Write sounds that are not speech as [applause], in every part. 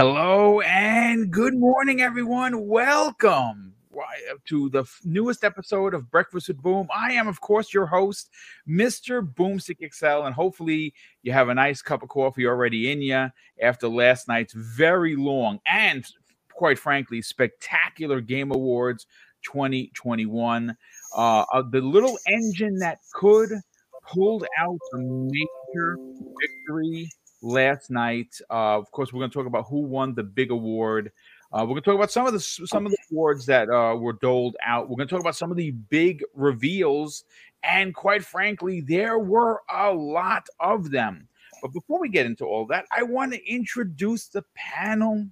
Hello and good morning, everyone. Welcome to the newest episode of Breakfast with Boom. I am, of course, your host, Mr. Boomstick Excel, and hopefully you have a nice cup of coffee already in you after last night's very long and, quite frankly, spectacular Game Awards 2021. Uh, uh, the little engine that could pulled out a major victory last night. Uh, of course, we're going to talk about who won the big award. Uh, we're going to talk about some of the some of the awards that uh, were doled out. We're going to talk about some of the big reveals, and quite frankly, there were a lot of them. But before we get into all that, I want to introduce the panel.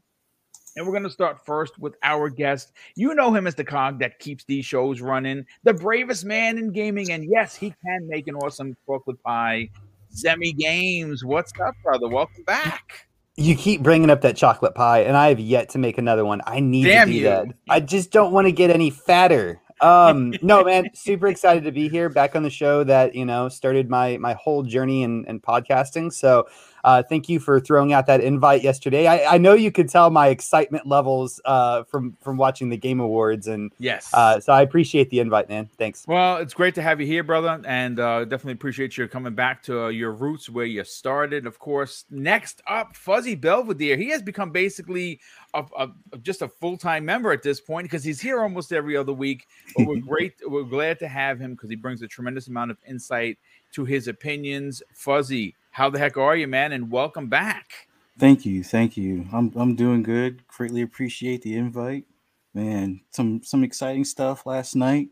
And we're going to start first with our guest. You know him as the cog that keeps these shows running, the bravest man in gaming. And yes, he can make an awesome chocolate pie. Zemi Games. What's up, brother? Welcome back. You keep bringing up that chocolate pie, and I have yet to make another one. I need Damn to do you. that. I just don't want to get any fatter. Um, no, man, [laughs] super excited to be here, back on the show that you know started my my whole journey in, in podcasting. So uh, thank you for throwing out that invite yesterday. I, I know you could tell my excitement levels uh, from from watching the Game Awards, and yes, uh, so I appreciate the invite, man. Thanks. Well, it's great to have you here, brother, and uh, definitely appreciate you coming back to uh, your roots where you started. Of course, next up, Fuzzy Belvedere. He has become basically a, a, just a full time member at this point because he's here almost every other week. But we're [laughs] great. we're glad to have him because he brings a tremendous amount of insight to his opinions. Fuzzy, how the heck are you, man? And welcome back. Thank you, thank you. I'm I'm doing good. Greatly appreciate the invite, man. Some some exciting stuff last night.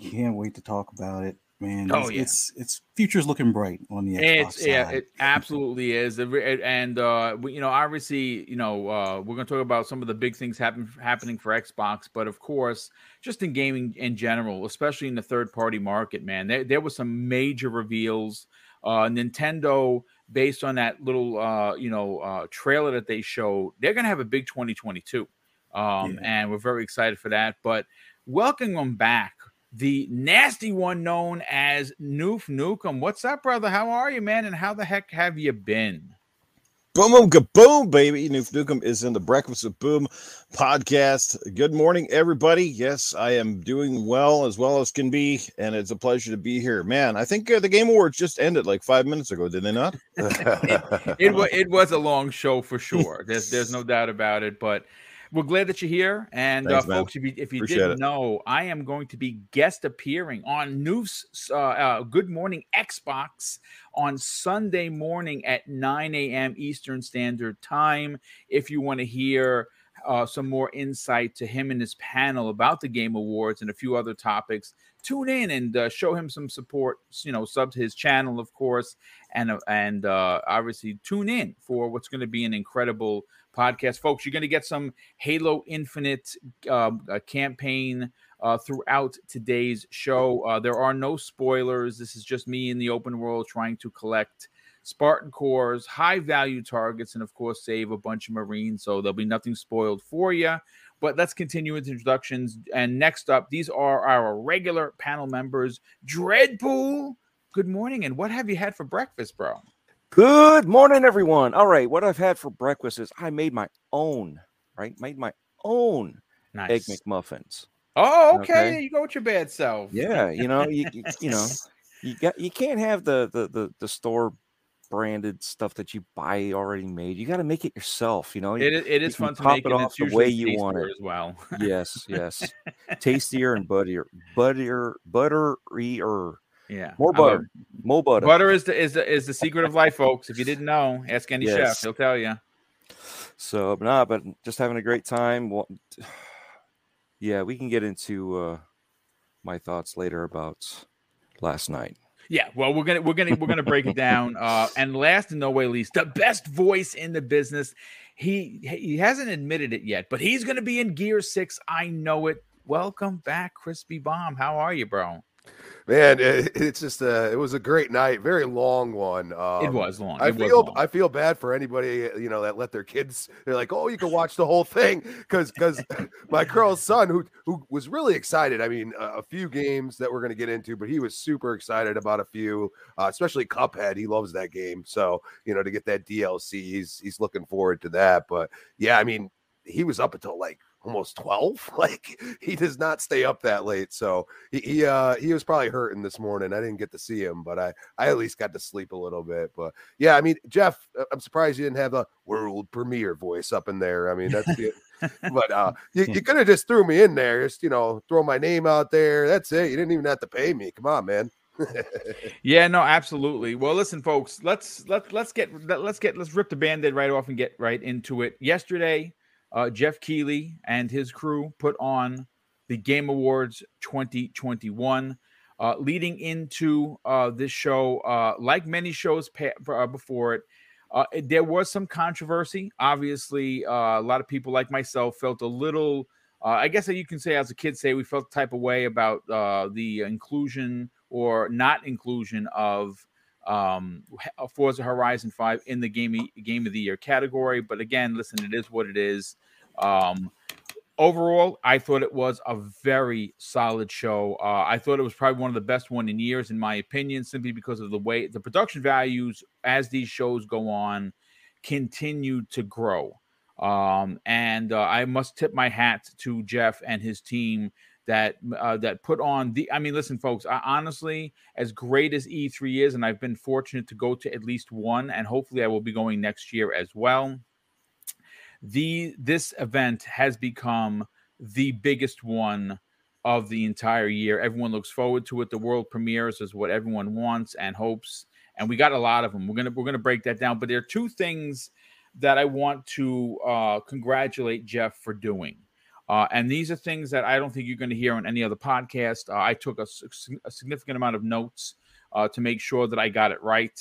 Can't wait to talk about it, man. Oh, it's, yeah. it's it's future's looking bright on the Xbox it's, side. Yeah, it absolutely is. And uh, you know, obviously, you know, uh, we're going to talk about some of the big things happen happening for Xbox, but of course, just in gaming in general, especially in the third party market, man, there there was some major reveals uh, Nintendo, based on that little uh, you know uh, trailer that they showed, they're going to have a big 2022, um, yeah. and we're very excited for that. But welcome them back, the nasty one known as Noof Nukem. What's up, brother? How are you, man? And how the heck have you been? Boom, boom, kaboom, baby. Noof Nukem is in the Breakfast with Boom podcast. Good morning, everybody. Yes, I am doing well as well as can be, and it's a pleasure to be here. Man, I think uh, the Game Awards just ended like five minutes ago, did they not? [laughs] it, it, it was a long show for sure. There's, there's no doubt about it. But we're glad that you're here. And uh, Thanks, uh, folks, if you, if you didn't it. know, I am going to be guest appearing on Noof's uh, uh, Good Morning Xbox on Sunday morning at 9 a.m. Eastern Standard Time. If you want to hear uh, some more insight to him and his panel about the Game Awards and a few other topics, tune in and uh, show him some support. You know, sub to his channel, of course, and uh, and uh, obviously tune in for what's going to be an incredible podcast, folks. You're going to get some Halo Infinite um, campaign. Uh, throughout today's show. Uh, there are no spoilers. This is just me in the open world trying to collect Spartan cores, high value targets, and of course, save a bunch of Marines. So there'll be nothing spoiled for you. But let's continue with introductions. And next up, these are our regular panel members Dreadpool. Good morning. And what have you had for breakfast, bro? Good morning, everyone. All right. What I've had for breakfast is I made my own, right? Made my own nice. egg McMuffins. Oh, okay. okay. You go with your bad self. Yeah. You know, you, you know, you got you can't have the the the, the store branded stuff that you buy already made. You got to make it yourself. You know, it, it is fun to pop make it off the way you want it as well. yes, yes, [laughs] tastier and buttier, butter, butterier. Yeah, more butter, more butter. Butter is the is the is the secret of life, [laughs] folks. If you didn't know, ask any yes. chef; he'll tell you. So, but nah, but just having a great time. Well, [sighs] yeah, we can get into uh, my thoughts later about last night. Yeah, well, we're gonna we're gonna we're gonna break it down. [laughs] Uh, and last and no way least, the best voice in the business. He he hasn't admitted it yet, but he's gonna be in Gear Six. I know it. Welcome back, Crispy Bomb. How are you, bro? Man, it, it's just a it was a great night, very long one. Um, it was long. I feel long. I feel bad for anybody you know that let their kids. They're like, oh, you can watch the whole thing because because my girl's son who who was really excited. I mean, a, a few games that we're going to get into, but he was super excited about a few, uh, especially Cuphead. He loves that game, so you know to get that DLC, he's he's looking forward to that. But yeah, I mean, he was up until like almost 12 [laughs] like he does not stay up that late so he, he uh he was probably hurting this morning i didn't get to see him but i i at least got to sleep a little bit but yeah i mean jeff uh, i'm surprised you didn't have a world premiere voice up in there i mean that's it [laughs] but uh you, you could have just threw me in there just you know throw my name out there that's it you didn't even have to pay me come on man. [laughs] Yeah no absolutely well listen folks let's let, let's get let's get let's rip the band-aid right off and get right into it yesterday uh, Geoff Keighley and his crew put on the Game Awards 2021. Uh, leading into uh, this show, uh, like many shows pa- uh, before it, uh, there was some controversy. Obviously, a lot of people, like myself, felt a little. I guess you can say, as a kid, say we felt the type of way about the inclusion or not inclusion of um, Forza Horizon 5 in the game, game of the year category. But again, listen, it is what it is. Um, overall, I thought it was a very solid show. Uh, I thought it was probably one of the best one in years, in my opinion, simply because of the way the production values as these shows go on continue to grow. Um, and uh, I must tip my hat to Geoff and his team that uh, that put on the. I mean, listen, folks. I, honestly, as great as E3 is, and I've been fortunate to go to at least one, and hopefully I will be going next year as well. The this event has become the biggest one of the entire year. Everyone looks forward to it. The world premieres is what everyone wants and hopes, and we got a lot of them. We're gonna we're gonna break that down. But there are two things that I want to uh, congratulate Geoff for doing. Uh, and these are things that I don't think you're going to hear on any other podcast. Uh, I took a, a, significant amount of notes uh, to make sure that I got it right.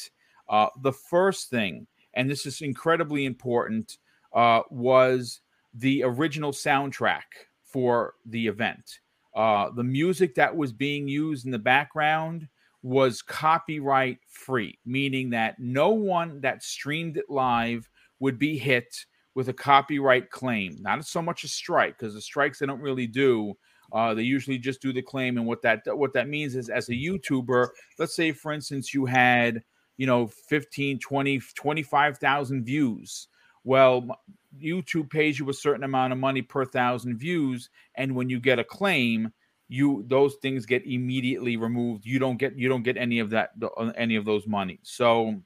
Uh, the first thing, and this is incredibly important, uh, was the original soundtrack for the event. Uh, the music that was being used in the background was copyright free, meaning that no one that streamed it live would be hit with a copyright claim, not so much a strike, because the strikes they don't really do. Uh, they usually just do the claim, and what that what that means is, as a YouTuber, let's say for instance you had you know 15, 20, 25,000 views. Well, YouTube pays you a certain amount of money per thousand views, and when you get a claim, you those things get immediately removed. You don't get you don't get any of that any of those money. So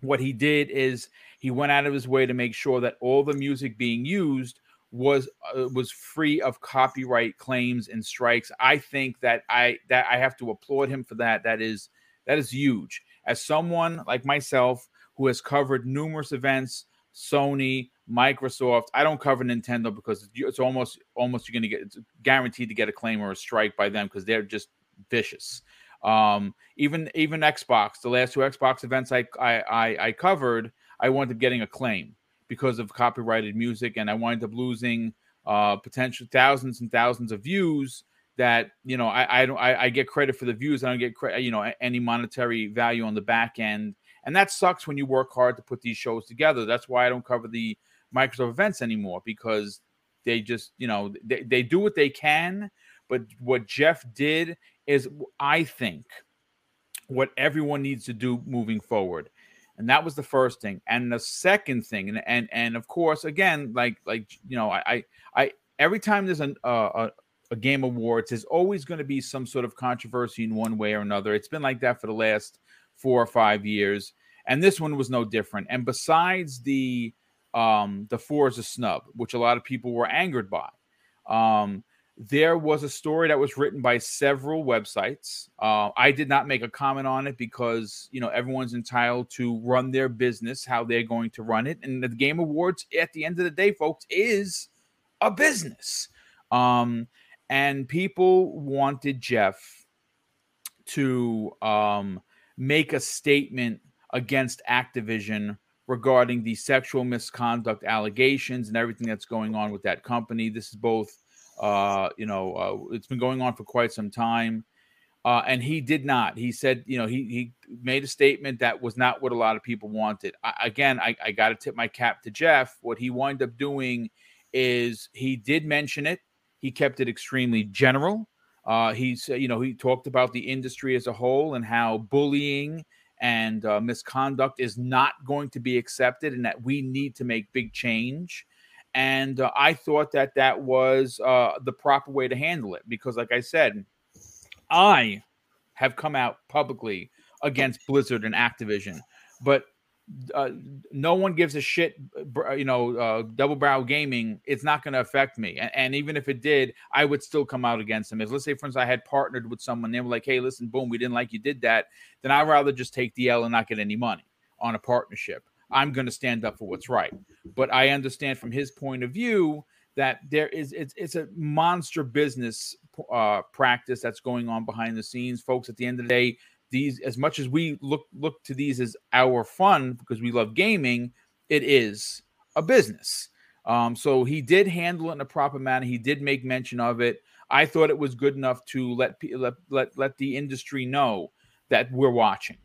what he did is he went out of his way to make sure that all the music being used was uh, was free of copyright claims and strikes. I think that I that I have to applaud him for that. That is that is huge. As someone like myself who has covered numerous events, Sony, Microsoft. I don't cover Nintendo because it's almost almost you're going to get it's guaranteed to get a claim or a strike by them because they're just vicious. Um, even even Xbox, the last two Xbox events I I, I, I covered, I wound up getting a claim because of copyrighted music, and I wind up losing uh, potential thousands and thousands of views. That you know, I I don't I, I get credit for the views. I don't get credit, you know, any monetary value on the back end, and that sucks when you work hard to put these shows together. That's why I don't cover the Microsoft events anymore because they just you know they, they do what they can, but what Geoff did is I think what everyone needs to do moving forward. And that was the first thing. And the second thing, and and and of course, again, like like you know, I I every time there's an, uh, a a game awards, there's always going to be some sort of controversy in one way or another. It's been like that for the last four or five years, and this one was no different. And besides the um the Forza snub, which a lot of people were angered by, um, there was a story that was written by several websites. Uh, I did not make a comment on it because you know everyone's entitled to run their business how they're going to run it, and the Game Awards at the end of the day, folks, is a business. Um, and people wanted Geoff to um, make a statement against Activision regarding the sexual misconduct allegations and everything that's going on with that company. This is both uh, you know, uh, it's been going on for quite some time. Uh, and he did not. He said, you know, he he made a statement that was not what a lot of people wanted. I, again, I, I got to tip my cap to Geoff. What he wound up doing is he did mention it. He kept it extremely general. Uh, he you know, he talked about the industry as a whole and how bullying and uh, misconduct is not going to be accepted, and that we need to make big change. And uh, I thought that that was uh, the proper way to handle it because, like I said, I have come out publicly against Blizzard and Activision, but uh, no one gives a shit. You know, uh, Double Barrel Gaming, it's not going to affect me. And, and, even if it did, I would still come out against them. If let's say, for instance, I had partnered with someone, they were like, "Hey, listen, boom, we didn't like you did that," then I'd rather just take the L and not get any money on a partnership. I'm going to stand up for what's right. But I understand from his point of view that there is it's it's a monster business uh, practice that's going on behind the scenes, folks. At the end of the day, these as much as we look look to these as our fun because we love gaming, it is a business. Um, so he did handle it in a proper manner. He did make mention of it. I thought it was good enough to let let let, let the industry know that we're watching,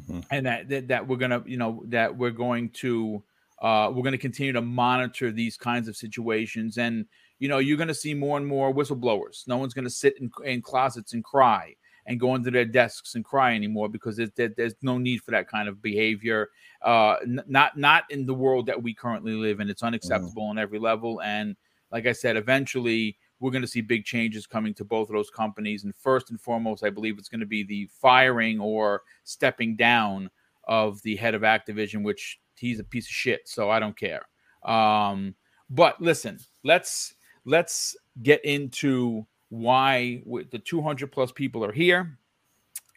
mm-hmm. and that, that that we're gonna you know that we're going to uh, we're going to continue to monitor these kinds of situations. And, you know, you're going to see more and more whistleblowers. No one's going to sit in, in, closets and cry and go into their desks and cry anymore because there, there's no need for that kind of behavior. Uh, n- not not in the world that we currently live in. It's mm. unacceptable mm. on every level. And like I said, eventually we're going to see big changes coming to both of those companies. And first and foremost, I believe it's going to be the firing or stepping down of the head of Activision, which he's a piece of shit, so I don't care. Um, but listen, let's let's get into why the 200 plus people are here.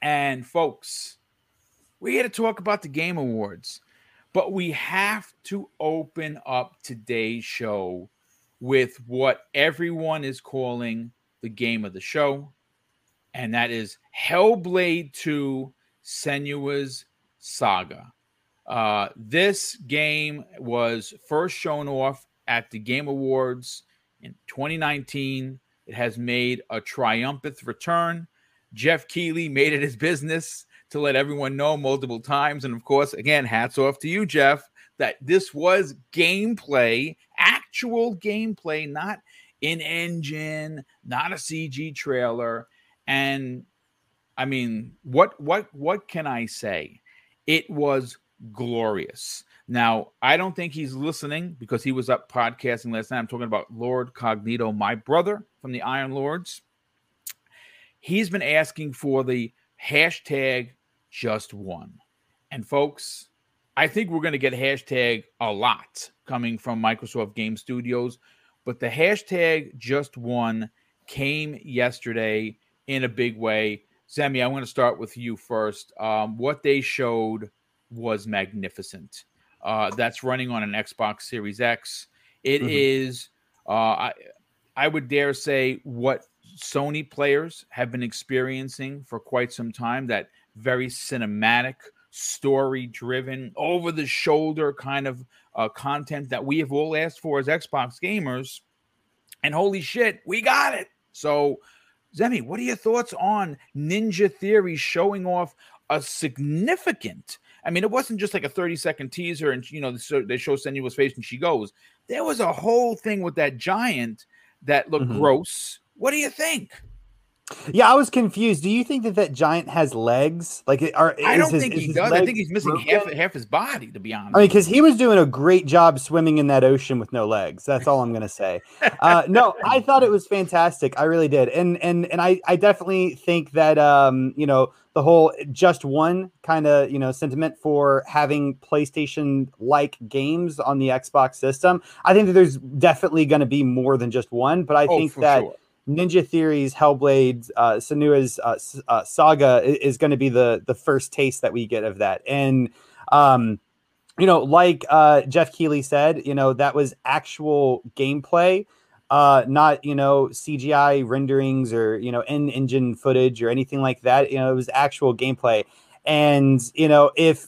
And folks, we're here to talk about the Game Awards, but we have to open up today's show with what everyone is calling the game of the show, and that is Hellblade 2 Senua's Saga. Uh, this game was first shown off at the Game Awards in 2019. It has made a triumphant return. Geoff Keighley made it his business to let everyone know multiple times. And of course, again, hats off to you, Geoff, that this was gameplay, actual gameplay, not an engine, not a CG trailer. And I mean, what what what can I say? It was glorious. Now, I don't think he's listening because he was up podcasting last night. I'm talking about Lord Cognito, my brother from the Iron Lords. He's been asking for the hashtag just one. And folks, I think we're going to get hashtag a lot coming from Microsoft Game Studios, but the hashtag just one came yesterday in a big way. Zemi, I want to start with you first. Um, what they showed was magnificent. Uh, that's running on an Xbox Series X. It mm-hmm. is, uh, I, I would dare say, what Sony players have been experiencing for quite some time. That very cinematic, story driven, over the shoulder kind of uh, content that we have all asked for as Xbox gamers. And holy shit, we got it. So, Zemi, what are your thoughts on Ninja Theory showing off a significant I mean, it wasn't just like a 30 second teaser and, you know, they show Senua's face and she goes. There was a whole thing with that giant that look mm-hmm. gross. What do you think? Yeah, I was confused. Do you think that that giant has legs? Like, are I don't his, think he does. I think he's missing half half his body. To be honest, I mean, because he was doing a great job swimming in that ocean with no legs. That's all I'm gonna say. uh, no, I thought it was fantastic. I really did, and and and I I definitely think that um you know the whole just one kind of you know sentiment for having PlayStation like games on the Xbox system. I think that there's definitely going to be more than just one, but I oh, think that. Sure Ninja Theory's Hellblade, uh, Senua's uh, uh, saga is, going to be the the first taste that we get of that. And um, you know, like uh, Geoff Keighley said, you know that was actual gameplay, uh, not you know CGI renderings or you know in engine footage or anything like that. You know, it was actual gameplay. And you know, if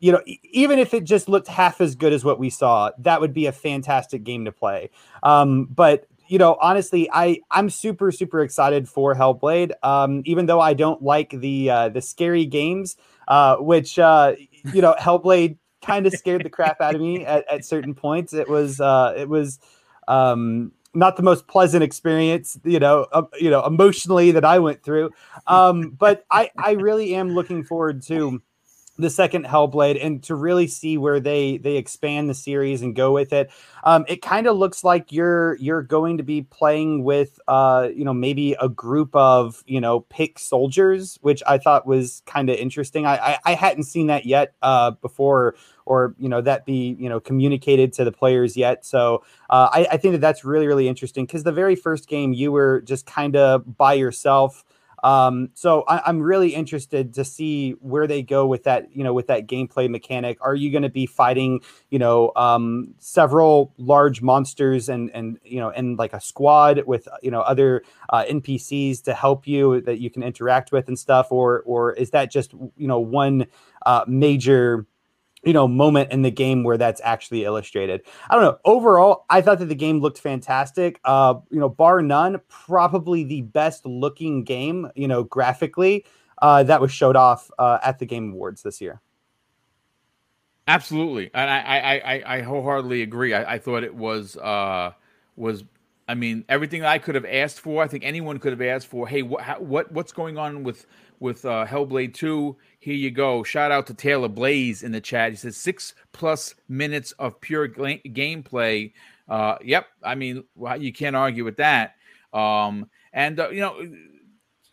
you know, even if it just looked half as good as what we saw, that would be a fantastic game to play. Um, but you know, honestly, I I'm super super excited for Hellblade. Um, even though I don't like the uh, the scary games, uh, which uh, you know, Hellblade kind of scared the crap out of me at, at certain points. It was uh, it was um, not the most pleasant experience, you know, uh, you know, emotionally that I went through. Um, but I I really am looking forward to the second Hellblade and to really see where they they expand the series and go with it. Um, it kind of looks like you're you're going to be playing with uh, you know maybe a group of you know pick soldiers, which I thought was kind of interesting. I, I, I hadn't seen that yet uh, before or you know that be you know communicated to the players yet. So uh, I, I think that that's really really interesting because the very first game you were just kind of by yourself. Um, so I, am really interested to see where they go with that, you know, with that gameplay mechanic. Are you going to be fighting, you know, um, several large monsters and and you know, and like a squad with you know other uh, NPCs to help you that you can interact with and stuff, or or is that just you know one uh, major you know moment in the game where that's actually illustrated. I don't know overall i thought that the game looked fantastic. Uh you know bar none probably the best looking game you know graphically uh that was showed off uh at the game awards this year. Absolutely. And i i i, I wholeheartedly agree. I, I thought it was uh was I mean, everything I could have asked for, I think anyone could have asked for. Hey, what, what what's going on with with uh, Hellblade Two? Here you go. Shout out to Taylor Blaze in the chat. He says six plus minutes of pure gameplay. Uh, yep. I mean, you can't argue with that. Um, and uh, you know,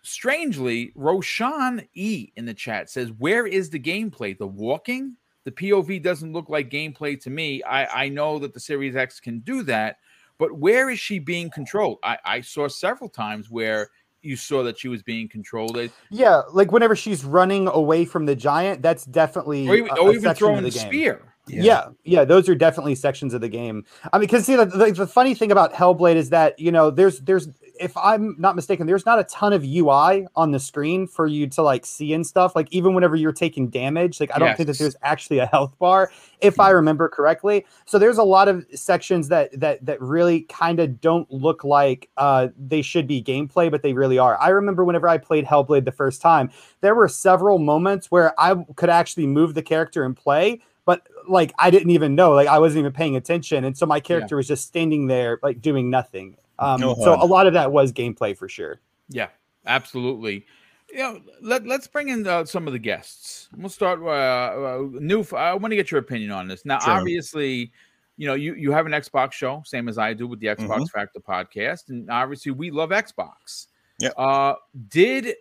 strangely, Roshan E in the chat says, "Where is the gameplay? The walking." The POV doesn't look like gameplay to me. I, I know that the Series X can do that, but where is she being controlled? I, I saw several times where you saw that she was being controlled. Eh? Yeah, like whenever she's running away from the giant, that's definitely or even, or even throwing the, the spear. Yeah. yeah. yeah, those are definitely sections of the game. I mean, because see, the, the, the, funny thing about Hellblade is that you know there's there's if I'm not mistaken, there's not a ton of UI on the screen for you to like see and stuff. Like even whenever you're taking damage, like I don't yes. think that there's actually a health bar, if I remember correctly. So there's a lot of sections that that that really kind of don't look like uh, they should be gameplay, but they really are. I remember whenever I played Hellblade the first time, there were several moments where I could actually move the character and play, but like I didn't even know, like I wasn't even paying attention, and so my character yeah. was just standing there like doing nothing. Um, so a lot of that was gameplay for sure. Yeah, absolutely. You know, let let's bring in uh, some of the guests. We'll start. Uh, uh, new. I want to get your opinion on this. Now, sure. obviously, you know you you have an Xbox show, same as I do with the Xbox mm-hmm. Factor podcast, and obviously we love Xbox. Yeah. Uh, did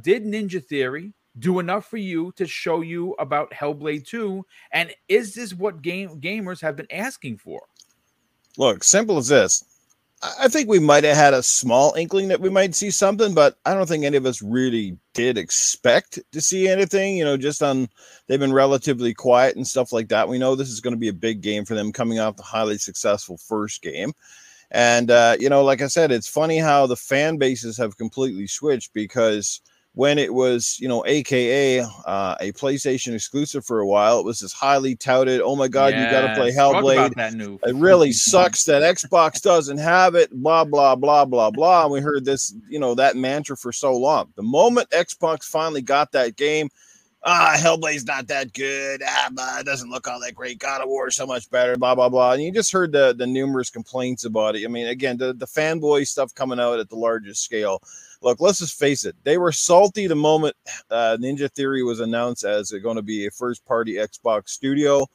did Ninja Theory do enough for you to show you about Hellblade 2? And is this what game gamers have been asking for? Look, simple as this. I think we might have had a small inkling that we might see something, but I don't think any of us really did expect to see anything. You know, just on they've been relatively quiet and stuff like that. We know this is going to be a big game for them coming off the highly successful first game. And, uh, you know, like I said, it's funny how the fan bases have completely switched because when it was, you know, AKA uh, a PlayStation exclusive for a while. It was this highly touted, oh my God, yes. you got to play Hellblade. That It really [laughs] sucks that Xbox doesn't have it, blah, blah, blah, blah, blah. And we heard this, you know, that mantra for so long. The moment Xbox finally got that game, ah, Hellblade's not that good. Ah, blah, it doesn't look all that great. God of War so much better. Blah blah blah. And you just heard the the numerous complaints about it. I mean, again, the the fanboy stuff coming out at the largest scale look, let's just face it. They were salty the moment uh, Ninja Theory was announced as going to be a first party Xbox studio.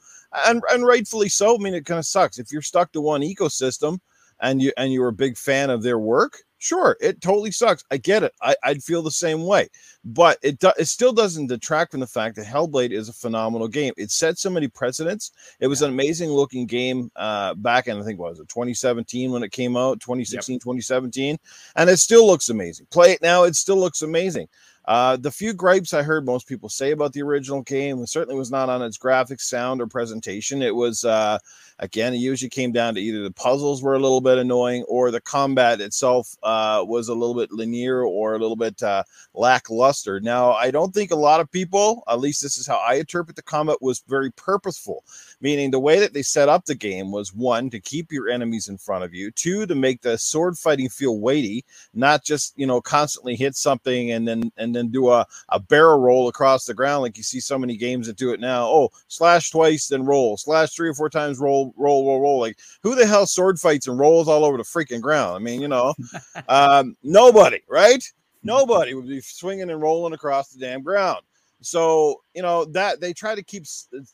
And, and rightfully so. I mean, it kind of sucks. If you're stuck to one ecosystem and you and you're a big fan of their work, Sure, it totally sucks. I get it. I, would feel the same way, but it do, it still doesn't detract from the fact that Hellblade is a phenomenal game. It set so many precedents. It was yeah. an amazing looking game uh, back in I think what was it 2017 when it came out, 2016, yep. 2017, and it still looks amazing. Play it now, it still looks amazing. Uh, the few gripes I heard most people say about the original game certainly was not on its graphics, sound, or presentation. It was uh, Again, it usually came down to either the puzzles were a little bit annoying or the combat itself uh, was a little bit linear or a little bit uh, lackluster. Now, I don't think a lot of people, at least this is how I interpret the combat, was very purposeful meaning the way that they set up the game was one to keep your enemies in front of you, two to make the sword fighting feel weighty, not just you know constantly hit something and then and then do a, a barrel roll across the ground like you see so many games that do it now. Oh, slash twice, then roll, slash three or four times, roll, roll, roll, roll. Like who the hell sword fights and rolls all over the freaking ground? I mean, you know, [laughs] um, nobody, right? Nobody would be swinging and rolling across the damn ground. So, you know, that they try to keep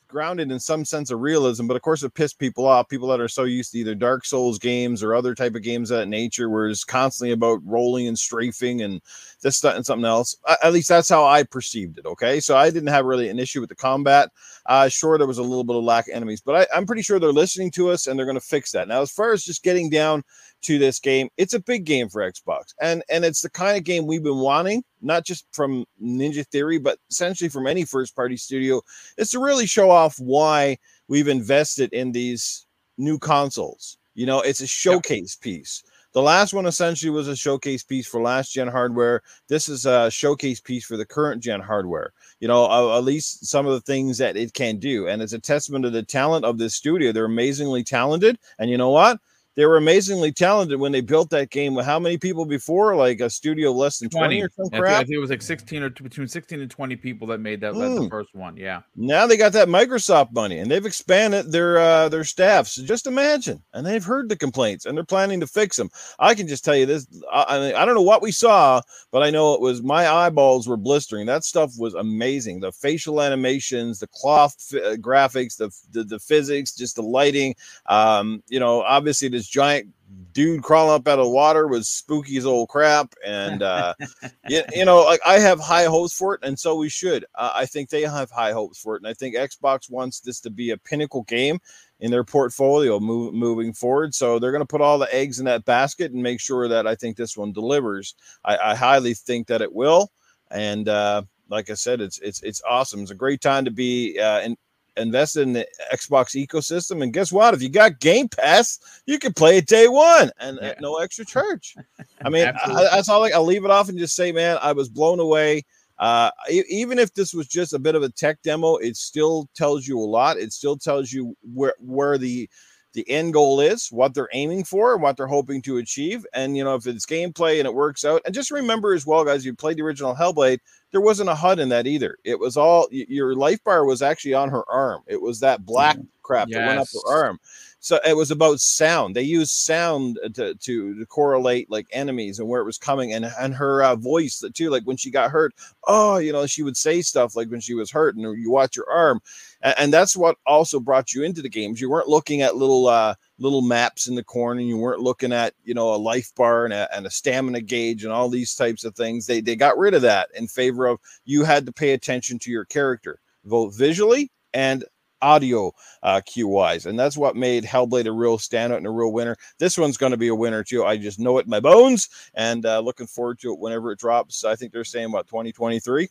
grounded in some sense of realism, but of course it pissed people off. People that are so used to either Dark Souls games or other type of games of that nature, where it's constantly about rolling and strafing and this, that, and something else. At least that's how I perceived it. Okay. So I didn't have really an issue with the combat. Uh, sure, there was a little bit of lack of enemies, but I, I'm pretty sure they're listening to us and they're going to fix that. Now, as far as just getting down to this game. It's a big game for Xbox, and and it's the kind of game we've been wanting, not just from Ninja Theory, but essentially from any first party studio. It's to really show off why we've invested in these new consoles. You know, it's a showcase piece. The last one essentially was a showcase piece for last gen hardware. This is a showcase piece for the current gen hardware. You know, uh, at least some of the things that it can do. And it's a testament to the talent of this studio. They're amazingly talented. And you know what? They were amazingly talented when they built that game. With how many people before? Like a studio less than 20, 20 or some crap? I think, it was like 16 or between 16 and 20 people that made that, mm. the hmm. first one. Yeah. Now they got that Microsoft money and they've expanded their uh, their staff. So just imagine. And they've heard the complaints and they're planning to fix them. I can just tell you this. I, I don't know what we saw, but I know it was my eyeballs were blistering. That stuff was amazing. The facial animations, the cloth f- graphics, the, the, the physics, just the lighting. Um, you know, obviously this giant dude crawling up out of the water was spooky as old crap. And, uh, [laughs] you, you, know, like I have high hopes for it, and so we should. Uh, I think they have high hopes for it. And I think Xbox wants this to be a pinnacle game in their portfolio move, moving forward. So they're going to put all the eggs in that basket and make sure that I think this one delivers. I, I highly think that it will. And, uh, like I said, it's it's it's awesome. It's a great time to be uh, in, invested in the Xbox ecosystem. And guess what? If you got Game Pass, you can play it day one and yeah. at no extra charge. I mean, [laughs] I, that's all. I, I'll leave it off and just say, man, I was blown away. Uh, even if this was just a bit of a tech demo, it still tells you a lot. It still tells you where where the the end goal is, what they're aiming for, and what they're hoping to achieve. And, you know, if it's gameplay and it works out, and just remember as well, guys, you played the original Hellblade, there wasn't a HUD in that either. It was all your life bar was actually on her arm. It was that black mm, crap yes. that went up her arm. So it was about sound. They used sound to, to, to correlate like enemies and where it was coming, and and her uh, voice too. Like when she got hurt, oh, you know, she would say stuff like when she was hurt, and you watch your arm, and, and that's what also brought you into the games. You weren't looking at little uh, little maps in the corner, and you weren't looking at you know a life bar and a, and a stamina gauge and all these types of things. They they got rid of that in favor of you had to pay attention to your character, both visually and audio uh, cue wise. And that's what made Hellblade a real standout and a real winner. This one's going to be a winner too. I just know it in my bones and uh, looking forward to it whenever it drops. I think they're saying what 2023.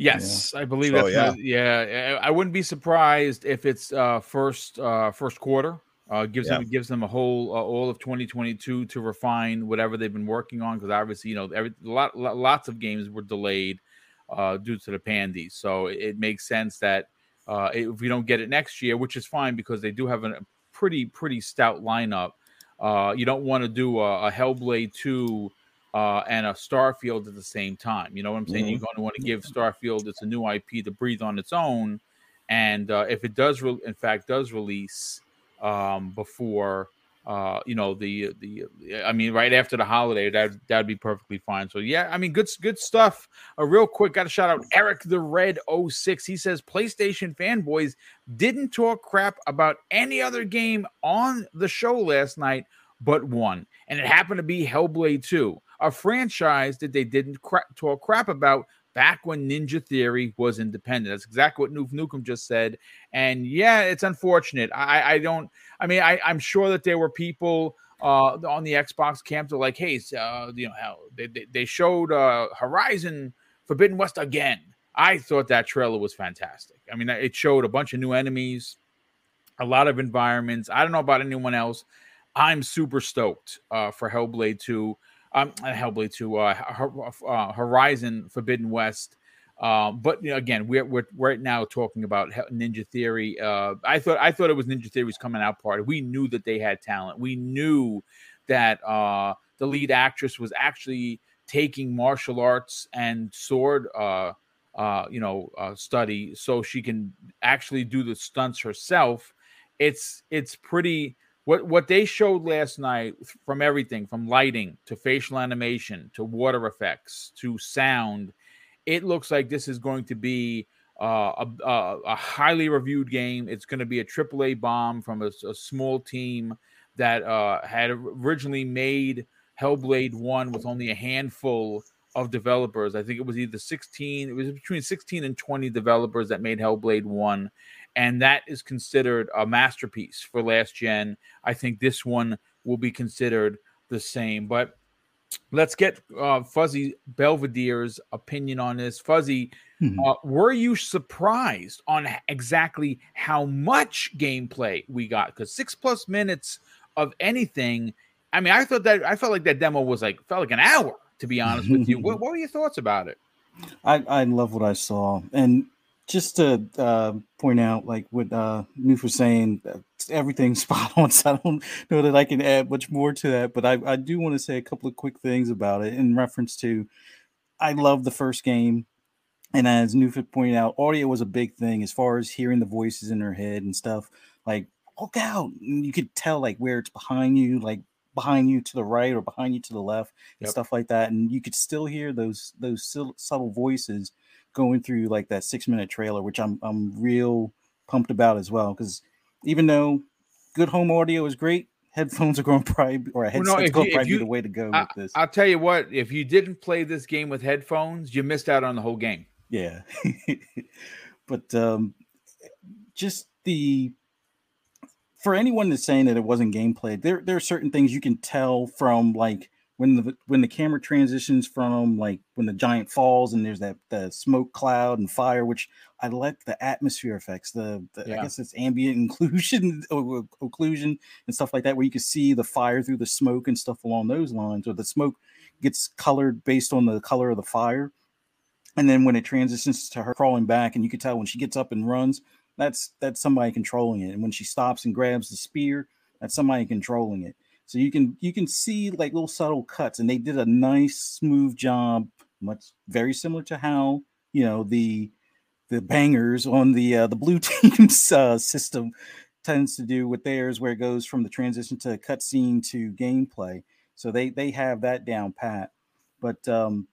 Yes, yeah. I believe so, that's yeah. yeah. I wouldn't be surprised if it's uh, first uh, first quarter. Uh, gives yeah. them gives them a whole uh, all of 2022 to refine whatever they've been working on because obviously you know every lot, lots of games were delayed uh, due to the pandy, so it, it makes sense that uh, if we don't get it next year, which is fine because they do have a pretty pretty stout lineup. Uh, you don't want to do a, a Hellblade two uh, and a Starfield at the same time. You know what I'm saying? Mm-hmm. You're going to want to give Starfield it's a new IP to breathe on its own, and uh, if it does, re- in fact, does release um, before uh, you know, the the I mean, right after the holiday, that that'd be perfectly fine. So yeah, I mean, good good stuff. Uh, real quick, got to shout out Eric the Red 06. He says PlayStation fanboys didn't talk crap about any other game on the show last night, but one, and it happened to be Hellblade 2, a franchise that they didn't cra- talk crap about back when Ninja Theory was independent. That's exactly what Nuke Nukem just said. And yeah, it's unfortunate. I, I don't. I mean, I, I'm sure that there were people uh, on the Xbox camp that were like, hey, uh, you know, they, they, they showed uh, Horizon Forbidden West again. I thought that trailer was fantastic. I mean, it showed a bunch of new enemies. a lot of environments. I don't know about anyone else. I'm super stoked uh, for Hellblade 2. Um, Hellblade 2, uh, uh, Horizon Forbidden West. Uh, but you know, again, we're, we're right now talking about Ninja Theory. Uh, I thought I thought it was Ninja Theory's coming out party. We knew that they had talent. We knew that uh, the lead actress was actually taking martial arts and sword, uh, uh, you know, uh, study so she can actually do the stunts herself. It's it's pretty. What what they showed last night from everything from lighting to facial animation to water effects to sound it looks like this is going to be uh, a, a, highly reviewed game. It's going to be a AAA bomb from a, a small team that uh, had originally made Hellblade 1 with only a handful of developers. I think it was either 16, it was between 16 and 20 developers that made Hellblade 1. And that is considered a masterpiece for last gen. I think this one will be considered the same. But let's get uh, Fuzzy Belvedere's opinion on this. Fuzzy, mm-hmm. uh, were you surprised on exactly how much gameplay we got? Because six plus minutes of anything. I mean, I thought that I felt like that demo was like felt like an hour. To be honest with you, [laughs] what, what were your thoughts about it? I I love what I saw, and just to uh, point out, like what uh, Noof was saying, uh, everything's [laughs] spot on. So I don't know that I can add much more to that, but I, I do want to say a couple of quick things about it in reference to I love the first game. And as Newford pointed out, audio was a big thing as far as hearing the voices in her head and stuff. Like, look out. And you could tell like where it's behind you, like behind you to the right or behind you to the left and yep. stuff like that. And you could still hear those those subtle voices going through like that six minute trailer, which I'm I'm real pumped about as well. Because even though good home audio is great, [laughs] headphones are going to probably or a headset well, no, going probably you, be the way to go I, with this. I'll tell you what, if you didn't play this game with headphones, you missed out on the whole game. Yeah, [laughs] but um, just the for anyone that's saying that it wasn't gameplay, there there are certain things you can tell from like when the when the camera transitions from like when the giant falls and there's that the smoke cloud and fire, which I like the atmosphere effects, the, the yeah. I guess it's ambient [laughs] occlusion, occlusion and stuff like that, where you can see the fire through the smoke and stuff along those lines, or the smoke gets colored based on the color of the fire. And then when it transitions to her crawling back, and you can tell when she gets up and runs, that's that's somebody controlling it. And when she stops and grabs the spear, that's somebody controlling it. So you can you can see like little subtle cuts, and they did a nice smooth job, much very similar to how you know the the bangers on the uh, the blue [laughs] team's uh, system tends to do with theirs, where it goes from the transition to cutscene to gameplay. So they they have that down pat. But um,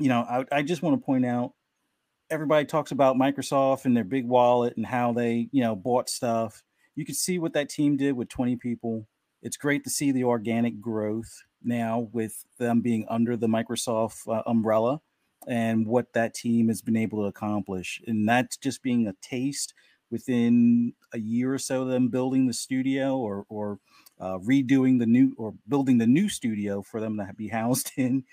you know, I, I just want to point out everybody talks about Microsoft and their big wallet and how they you know bought stuff. You can see what that team did with 20 people it's great to see the organic growth now with them being under the Microsoft uh, umbrella and what that team has been able to accomplish. And that's just being a taste within a year or so of them building the studio or, or uh, redoing the new or building the new studio for them to be housed [laughs] in.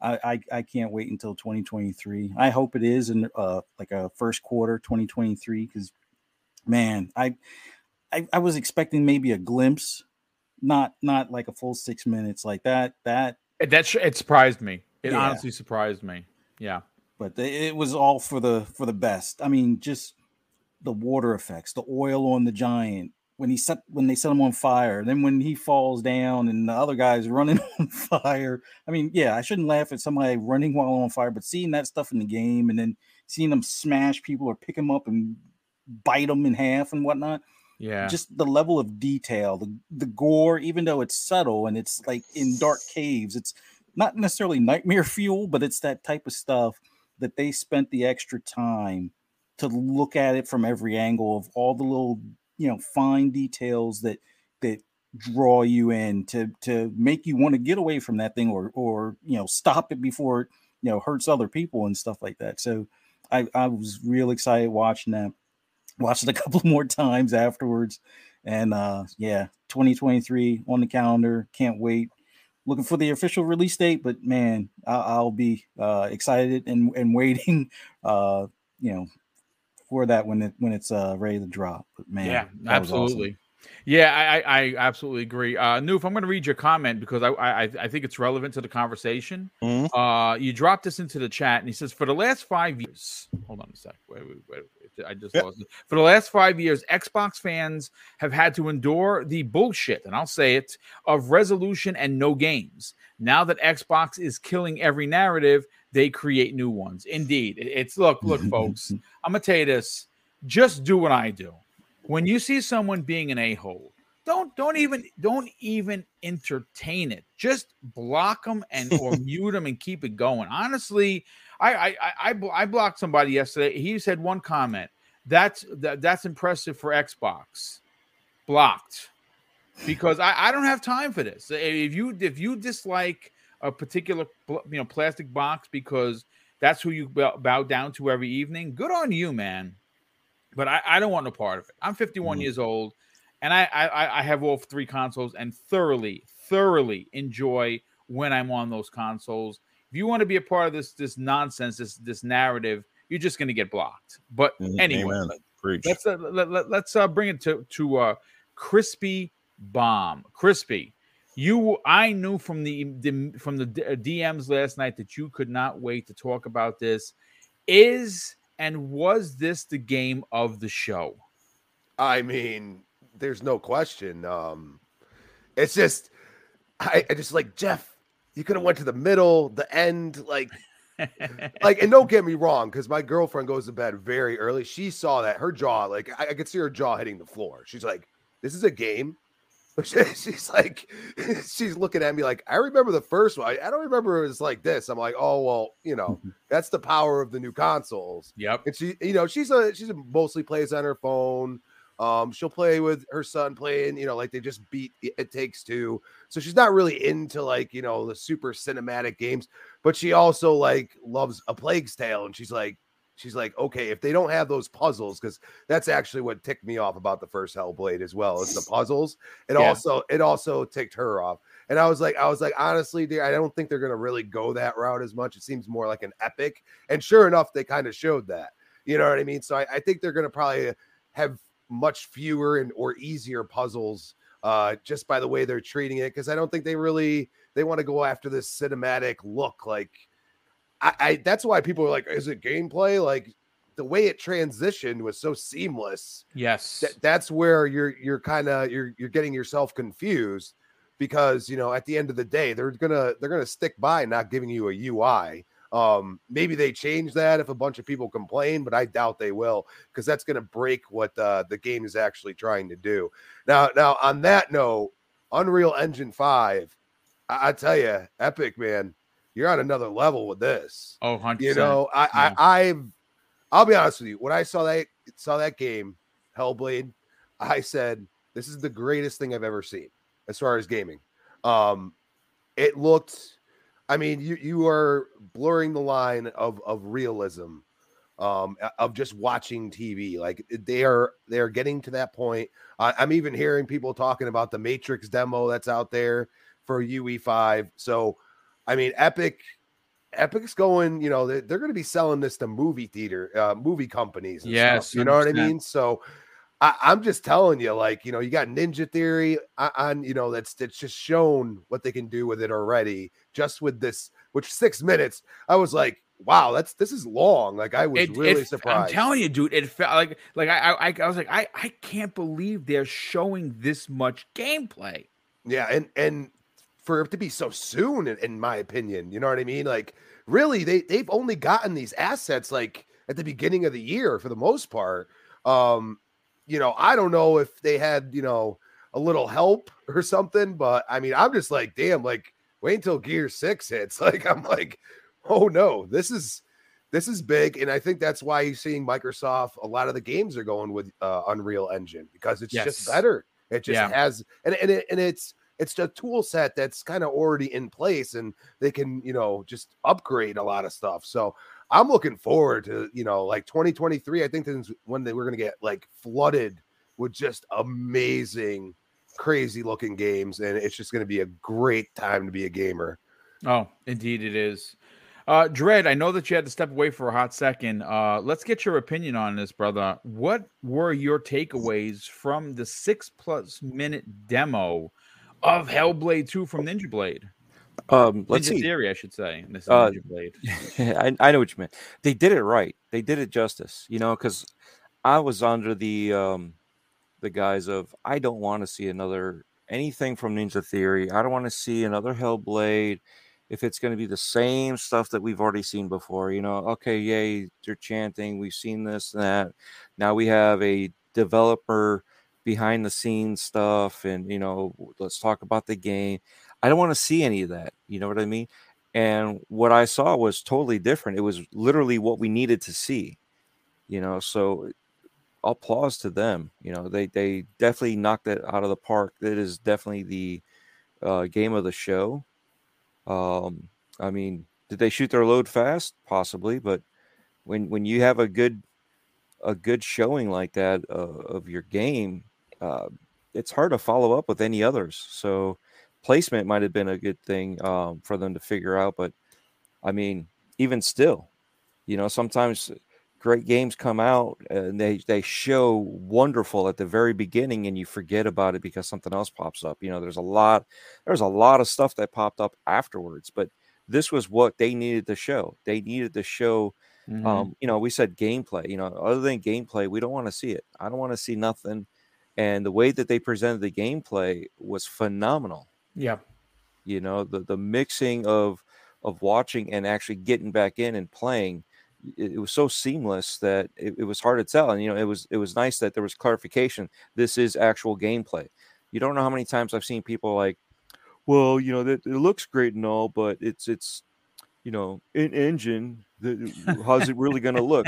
I, I, I can't wait until 2023. I hope it is in uh, like a first quarter 2023 because man, I, I I was expecting maybe a glimpse not not like a full six minutes like that. That that it surprised me. It yeah. honestly surprised me. Yeah, but it was all for the for the best. I mean, just the water effects, the oil on the giant when he set when they set him on fire, then when he falls down and the other guy's running [laughs] on fire. I mean, yeah, I shouldn't laugh at somebody running while on fire, but seeing that stuff in the game and then seeing them smash people or pick them up and bite them in half and whatnot yeah. just the level of detail the, the gore even though it's subtle and it's like in dark caves it's not necessarily nightmare [laughs] fuel but it's that type of stuff that they spent the extra time to look at it from every angle of all the little you know fine details that that draw you in to to make you want to get away from that thing or or you know stop it before it you know hurts other people and stuff like that. So i i was real excited watching that watched it a [laughs] couple more times afterwards. And uh, yeah, 2023 on the calendar. Can't wait. Looking for the official release date, but man, I'll, I'll be uh, excited and, and [laughs] waiting. Uh, you know, for that when it when it's uh ready to drop. But man, yeah, absolutely. Awesome. Yeah, I, I, absolutely agree. Uh, Noof, I'm going to read your comment because I, I, I think it's relevant to the conversation. Mm-hmm. Uh, you dropped this into the chat, and he says, for the last five years, hold on a sec. Wait, wait, wait, wait. I just yep. lost it. For the last five years, Xbox fans have had to endure the bullshit, and I'll say it, of resolution and no games. Now that Xbox is killing every narrative, they create new ones. Indeed, it's look, look, folks. [laughs] I'm gonna tell you this: just do what I do when you see someone being an a-hole don't don't even don't even entertain it. Just block them and or [laughs] mute them and keep it going. Honestly I, I i i blocked somebody yesterday. He said one comment that's that, that's impressive for xbox. Blocked. Because I, I don't have time for this. If you if you dislike a particular you know plastic box because that's who you bow down to every evening good on you man but I, I don't want no part of it. I'm 51 mm-hmm. years old, and I, I I have all three consoles and thoroughly thoroughly enjoy when I'm on those consoles. If you want to be a part of this this nonsense, this this narrative, you're just going to get blocked. But mm-hmm. anyway, let's uh, let, let, let's uh, bring it to to uh, crispy bomb, crispy. You, I knew from the, the from the DMs uh, last night that you could not wait to talk about this. Is and was this the game of the show? I mean, there's no question. Um, it's just, I, I just like Geoff. You could have went to the middle, the end, like, [laughs] like, and don't get me wrong, because my girlfriend goes to bed very early. She saw that her jaw, like, I, I could see her jaw hitting the floor. She's like, "This is a game." [laughs] she's like, [laughs] she's looking at me like, I remember the first one. I, don't remember it was like this. I'm like, oh well, you know, that's the power of the new consoles. Yep. And she, you know, she's a she's a mostly plays on her phone. Um, she'll play with her son playing, you know, like they just beat it takes two. So she's not really into like, you know, the super cinematic games, but she also like loves a plague's tale. And she's like, she's like, okay, if they don't have those puzzles, because that's actually what ticked me off about the first Hellblade as well as the [laughs] puzzles. It yeah. also it also ticked her off. And I was like, I was like, honestly, dear, I don't think they're gonna really go that route as much. It seems more like an epic. And sure enough, they kind of showed that. You know what I mean? So I, I think they're gonna probably have much fewer and or easier puzzles uh just by the way they're treating it because I don't think they really they want to go after this cinematic look like I, I that's why people are like, is it gameplay? Like the way it transitioned was so seamless. Yes. That, that's where you're you're kind of you're you're getting yourself confused because you know at the end of the day they're gonna they're gonna stick by not giving you a UI. Um, maybe they change that if a bunch of people complain, but I doubt they will because that's going to break what uh, the game is actually trying to do. Now, now on that note, Unreal Engine Five, I, I tell you, Epic man, you're on another level with this. Oh, 100%. You know, I, yeah. I, I've, I'll be honest with you. When I saw that, saw that game, Hellblade, I said, this is the greatest thing I've ever seen as far as gaming. Um, it looked, I mean, you, you are blurring the line of, of realism, um, of just watching TV. Like they are, they are getting to that point. I'm even hearing people talking about the Matrix demo that's out there for UE5. So, I mean, Epic, Epic's going. You know, they're, they're going to be selling this to movie theater, uh, movie companies. yes, stuff, you know what I mean. So, I, am just telling you, like, you know, you got Ninja Theory on, you know, that's that's just shown what they can do with it already. Just with this, which six minutes, I was like, wow, that's this is long. Like I was it, really it, surprised. I'm telling you, dude, it felt like like I, I I was like, I I can't believe they're showing this much gameplay. Yeah, and and for it to be so soon, in, in my opinion. You know what I mean? Like, really, they they've only gotten these assets like at the beginning of the year for the most part. Um, you know, I don't know if they had, you know, a little help [laughs] or something, but I mean, I'm just like, damn, like wait until Gear Six hits. [laughs] Like, I'm like, oh no, this is this is big, and I think that's why you're seeing Microsoft. A lot of the games are going with uh, Unreal Engine because it's yes. just better. It just yeah. has, and and it, and it's it's a tool set that's kind of already in place and they can you know just upgrade a lot of stuff so i'm looking forward to you know like 2023 i think this is when they were going to get like flooded with just amazing crazy looking games and it's just going to be a great time to be a gamer oh indeed it is Uh, Dread, I know that you had to step away for a hot second. Uh, let's get your opinion on this, brother. What were your takeaways from the six plus minute demo of Hellblade 2 from Ninja Blade? Um, let's Ninja see. Theory, I should say. This is uh, Ninja Blade. [laughs] I, I know what you meant. They did it right. They did it justice, you know, because I was under the um, the guise of I don't want to see another anything from Ninja Theory. I don't want to see another Hellblade if it's going to be the same stuff that we've already seen before, you know, okay, yay, they're chanting, we've seen this and that. Now we have a developer behind the scenes stuff, and you know, let's talk about the game. I don't want to see any of that. You know what I mean? And what I saw was totally different. It was literally what we needed to see. You know, so applause to them. You know, they they definitely knocked it out of the park. that is definitely the uh, game of the show um, I mean, did they shoot their load fast? Possibly, but when when you have a good a good showing like that uh, of your game, uh, it's hard to follow up with any others. So placement might have been a good thing um, for them to figure out. But I mean, even still, you know, sometimes great games come out and they they show wonderful at the very beginning and you forget about it because something else pops up you know there's a lot there's a lot of stuff that popped up afterwards but this was what they needed to show they needed to show mm-hmm. um you know we said gameplay you know other than gameplay we don't want to see it i don't want to see nothing and the way that they presented the gameplay was phenomenal yeah you know the the mixing of of watching and actually getting back in and playing it, was so seamless that it, it was hard to tell. And you know, it was it was nice that there was clarification. This is actual gameplay. You don't know how many times I've seen people like, well, you know, that it looks great and all, but it's it's you know, in engine. The, [laughs] how's it really going to look?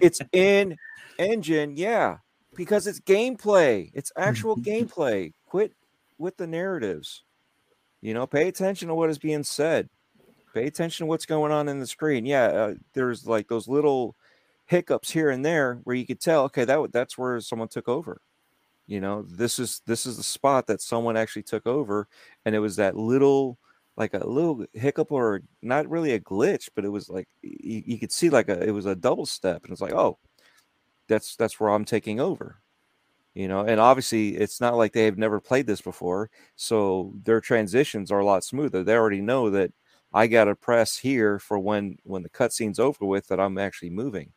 It's in engine, yeah, because it's gameplay. It's actual gameplay. Quit with the narratives. You know, pay attention to what is being said pay attention to what's going on in the screen. Yeah, uh, there's like those little hiccups here and there where you could tell, okay, that that's where someone took over. You know, this is this is the spot that someone actually took over, and it was that little like a little hiccup or not really a glitch, but it was like you, you could see like a it was a double step, and it's like, oh, that's that's where I'm taking over you know and obviously it's not like they have never played this before so their transitions are a lot smoother they already know that I got to press here for when when the cutscene's over with that I'm actually moving.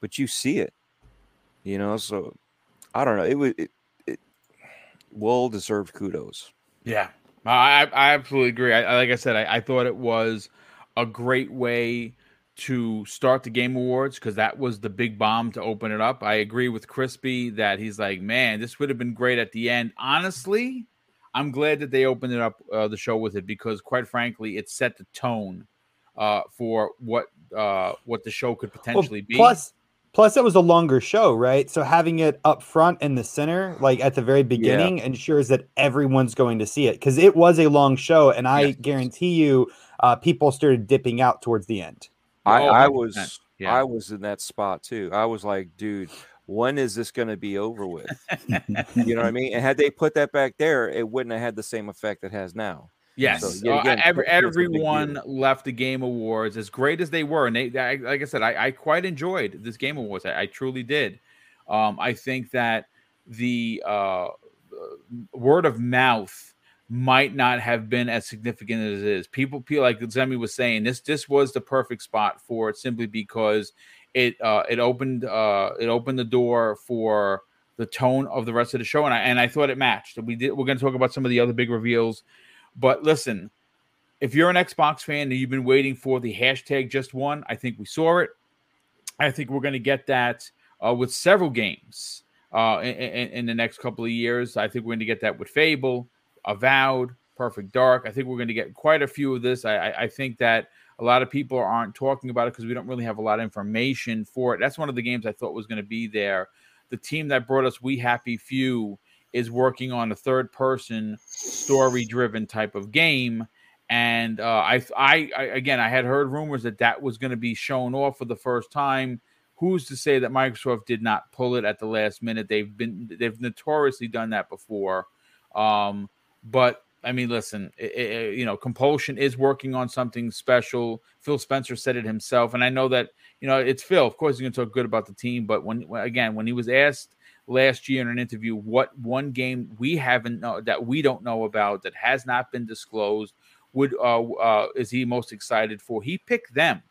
But you see it, you know. So I don't know. It was it, it well deserved kudos. Yeah, I I absolutely agree. I, like I said, I, I thought it was a great way to start the game awards because that was the big bomb to open it up. I agree with Crispy that he's like, man, this would have been great at the end. Honestly, I'm glad that they opened it up uh, the show with it because, quite frankly, it set the tone uh, for what uh, what the show could potentially well, be. Plus, plus, it was a longer show, right? So having it up front in the center, like at the very beginning, yeah. ensures that everyone's going to see it because it was a long show, and I yes. guarantee you, uh, people started dipping out towards the end. I, oh, I was. Yeah. I was in that spot too. I was like, dude, when is this going to be over with? you know what I mean? And had they put that back there, it wouldn't have had the same effect it has now. Yes, so, again, uh, every, everyone left the Game Awards as great as they were, and they, I, like I said, I, I, quite enjoyed this Game Awards. I, I truly did. Um, I think that the uh, word of mouth might not have been as significant as it is. People feel like Zemi was saying this. This was the perfect spot for it, simply because it uh, it opened uh, it opened the door for the tone of the rest of the show, and I and I thought it matched. We did. We're going to talk about some of the other big reveals, but listen, if you're an Xbox fan and you've been waiting for the hashtag just one, I think we saw it. I think we're going to get that uh, with several games uh, in, in, in, the next couple of years. I think we're going to get that with Fable, Avowed, Perfect Dark. I think we're going to get quite a few of this. I, I, I think that a lot of people aren't talking about it because we don't really have a lot of information for it. That's one of the games I thought was going to be there. The team that brought us We Happy Few is working on a third person story driven type of game. And uh, I, I, I, again, I had heard rumors that that was going to be shown off for the first time. Who's to say that Microsoft did not pull it at the last minute? They've been, they've notoriously done that before. Um, but I mean, listen, it, it, you know, Compulsion is working on something special. Phil Spencer said it himself, and I know that you know it's Phil. Of course, he's going to talk good about the team, but when again, when he was asked last year in an interview what one game we haven't know that we don't know about that has not been disclosed would uh, uh is he most excited for? He picked them,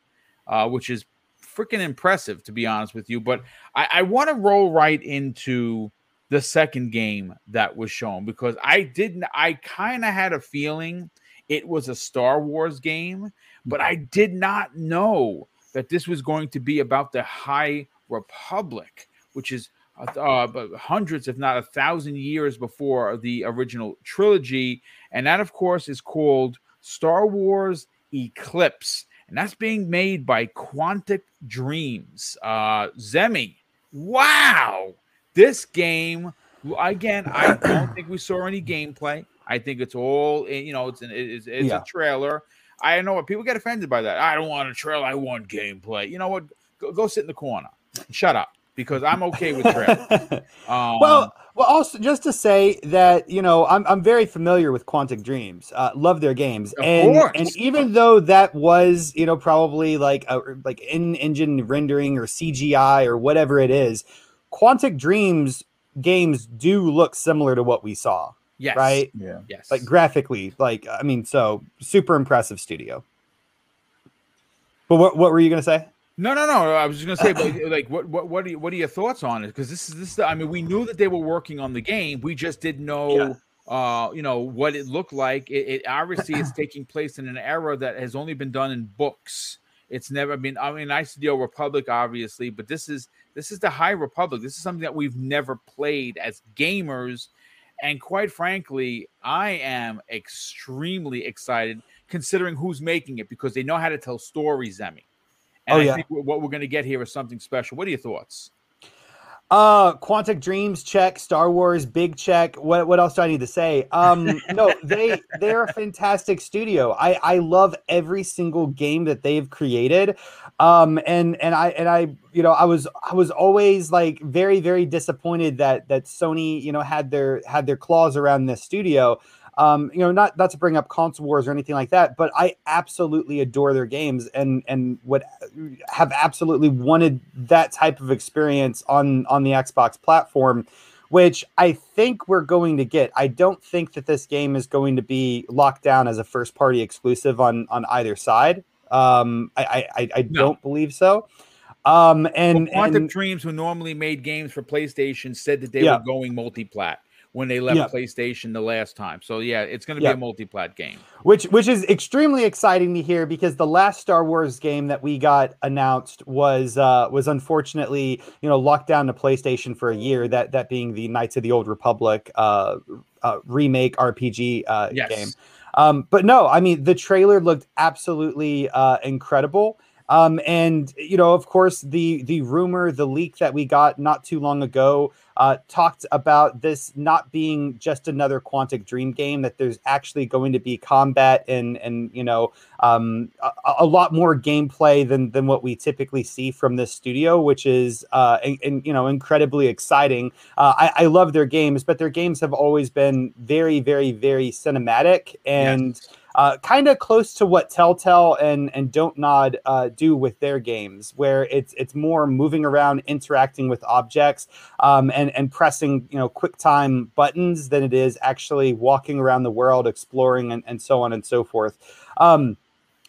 uh, which is freaking impressive to be honest with you. But I, I want to roll right into the second game that was shown because I didn't, I kind of had a feeling it was a Star Wars game, but I did not know that this was going to be about the High Republic, which is uh, hundreds, if not a thousand years before the original trilogy. And that, of course, is called Star Wars Eclipse. And that's being made by Quantic Dreams. Uh, Zemi, wow this game, again, I don't think we saw any gameplay. I think it's all eh, you know. It's an it's, it's yeah. a trailer. I know what people get offended by that. I don't want a trailer. I want gameplay. You know what? Go, go sit in the corner. Shut up because I'm okay with trailers. [laughs] um, well, well, also just to say that you know I'm I'm very familiar with Quantic Dreams. Uh, love their games, and course. and even though that was you know probably like a like in engine rendering or CGI or whatever it is, Quantic Dreams games do look similar to what we saw. Yes. Right? Yeah. Yes. Like graphically, like I mean, so super impressive studio. But what what were you gonna say? No, no, no. I was just gonna say, but like, what, what, what are, you, what are your thoughts on it? Because this is this. I mean, we knew that they were working on the game. We just didn't know, yeah. uh, you know, what it looked like. It, it obviously is [laughs] taking place in an era that has only been done in books. It's never been. I mean, of the Old Republic, obviously, but this is this is the High Republic. This is something that we've never played as gamers. And quite frankly, I am extremely excited considering who's making it because they know how to tell stories, Emmy. And oh, I yeah. think what we're going to get here is something special. What are your thoughts? Uh, Quantic Dreams check, Star Wars big check. What what else do I need to say? Um, [laughs] no, they they're a fantastic studio. I I love every single game that they've created. Um, and and I and I you know I was I was always like very very disappointed that that Sony you know had their had their claws around this studio. Um, you know, not not to bring up console wars or anything like that, but I absolutely adore their games and and would have absolutely wanted that type of experience on on the Xbox platform, which I think we're going to get. I don't think that this game is going to be locked down as a first party exclusive on on either side. Um, I I, I no. don't believe so. Um, and well, Quantum and, Dreams, who normally made games for PlayStation, said that they yeah. were going multi-plat when they left yep. PlayStation the last time. So yeah, it's going to be a multi-plat game. Which which is extremely exciting to hear because the last Star Wars game that we got announced was uh was unfortunately, you know, locked down to PlayStation for a year that that being the Knights of the Old Republic uh, uh remake RPG uh yes. game. Um but no, I mean the trailer looked absolutely uh incredible. Um, and you know, of course, the the rumor, the leak that we got not too long ago uh, talked about this not being just another Quantic Dream game. That there's actually going to be combat and and you know um, a, a, lot more gameplay than than what we typically see from this studio, which is uh, and, and you know incredibly exciting. Uh, I, I love their games, but their games have always been very, very, very cinematic and. Yes uh, kind of close to what Telltale and and Don't Nod uh, do with their games, where it's it's more moving around, interacting with objects, um, and and pressing you know quick time buttons than it is actually walking around the world, exploring, and, and so on and so forth. Um,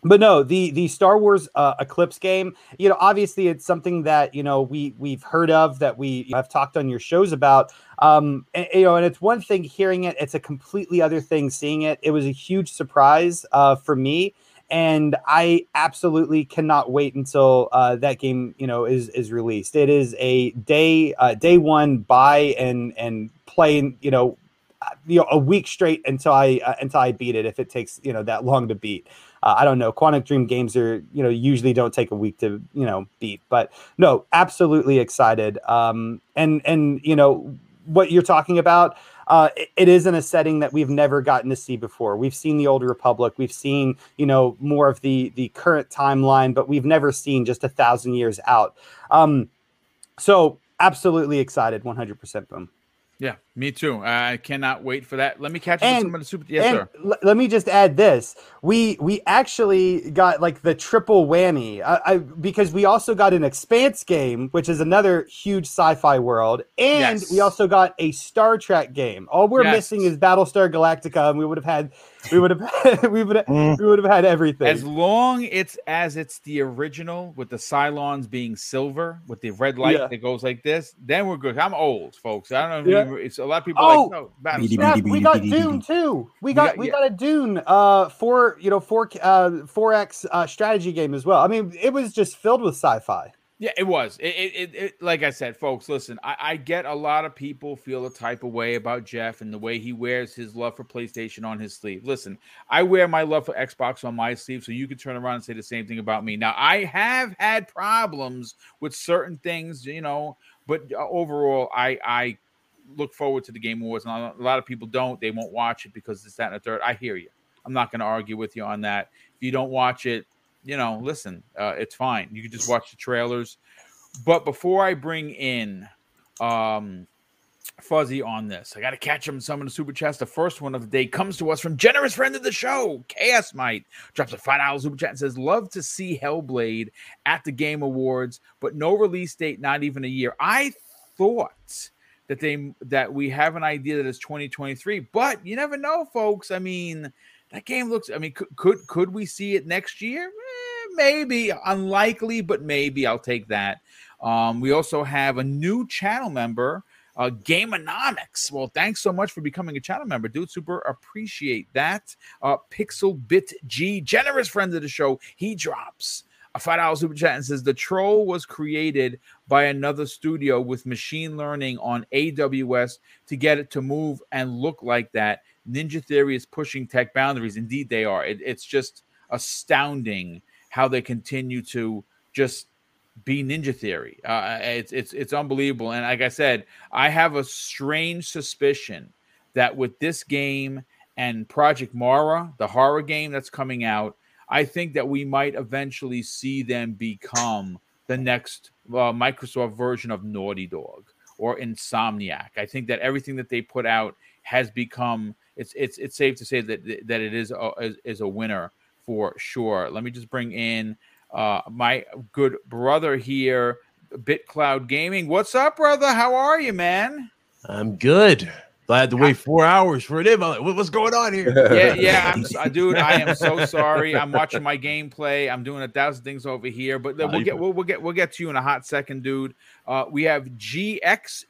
but no, the the Star Wars uh, Eclipse game, you know, obviously it's something that you know we we've heard of that we have talked on your shows about. Um, and, you know, and it's one thing hearing it; it's a completely other thing seeing it. It was a huge surprise uh, for me, and I absolutely cannot wait until uh, that game, you know, is is released. It is a day uh, day one buy and and play, you know, you know, a week straight until I uh, until I beat it. If it takes you know that long to beat uh, I don't know. Quantic Dream games are, you know, usually don't take a week to, you know, beat. But no, absolutely excited. Um, and and you know what you're talking about. Uh, it, is in a setting that we've never gotten to see before. We've seen the Old Republic. We've seen, you know, more of the the current timeline, but we've never seen just a thousand years out. Um, so absolutely excited, 100% boom. Yeah, me too. I cannot wait for that. Let me catch and, some of the super. Yes, sir. L- let me just add this: we we actually got like the triple whammy. I, I, because we also got an Expanse game, which is another huge sci-fi world, and yes. we also got a Star Trek game. All we're yes. missing is Battlestar Galactica, and we would have had we would have [laughs] we would have, mm. we would have had everything. As long it's as it's the original with the Cylons being silver with the red light yeah. that goes like this, then we're good. I'm old, folks. I don't know. Yeah. it's a lot of people. Oh, like, no, yeah, we got Dune too. We got we got a Dune uh four you know four uh four X uh, strategy game as well. I mean, it was just filled with sci-fi. Yeah, it was. It, it, it, like I said, folks. Listen, I, I, get a lot of people feel a type of way about Geoff and the way he wears his love for PlayStation on his sleeve. Listen, I wear my love for Xbox on my sleeve, so you can turn around and say the same thing about me. Now, I have had problems with certain things, you know, but uh, overall, I I look forward to the Game Awards, and a lot of people don't. They won't watch it because it's that and a third. I hear you. I'm not going to argue with you on that. If you don't watch it, you know, listen, uh, it's fine. You can just watch the trailers. But before I bring in um, Fuzzy on this, I got to catch him some of the super chats. The first one of the day comes to us from generous friend of the show, Chaos Might. Drops a five dollars super chat and says, "Love to see Hellblade at the Game Awards, but no release date, not even a year." I thought that they that we have an idea that it's 2023, but you never know, folks. I mean that game looks. I mean, could could, could we see it next year? Eh, maybe, unlikely, but maybe. I'll take that. Um, we also have a new channel member, uh, Gameonomics. Well, thanks so much for becoming a channel member, dude. Super appreciate that. Uh, Pixel Bit G, generous friend of the show, he drops a five dollar super chat and says the troll was created by another studio with machine learning on AWS to get it to move and look like that. Ninja Theory is pushing tech boundaries. Indeed, they are. It, it's just astounding how they continue to just be Ninja Theory. Uh, it's it's it's unbelievable. And like I said, I have a strange suspicion that with this game and Project Mara, the horror game that's coming out, I think that we might eventually see them become the next uh, Microsoft version of Naughty Dog or Insomniac. I think that everything that they put out has become it's it's it's safe to say that that it is a, is, is a winner for sure. Let me just bring in uh, my good brother here, BitCloud Gaming. What's up, brother? How are you, man? I'm good. I had to wait four hours for it. Like, what's going on here? [laughs] Yeah, yeah, I'm, uh, dude. I am so sorry. I'm watching my gameplay. I'm doing a thousand things over here, but we'll get we'll, we'll get we'll get to you in a hot second, dude. Uh, we have GXGLRX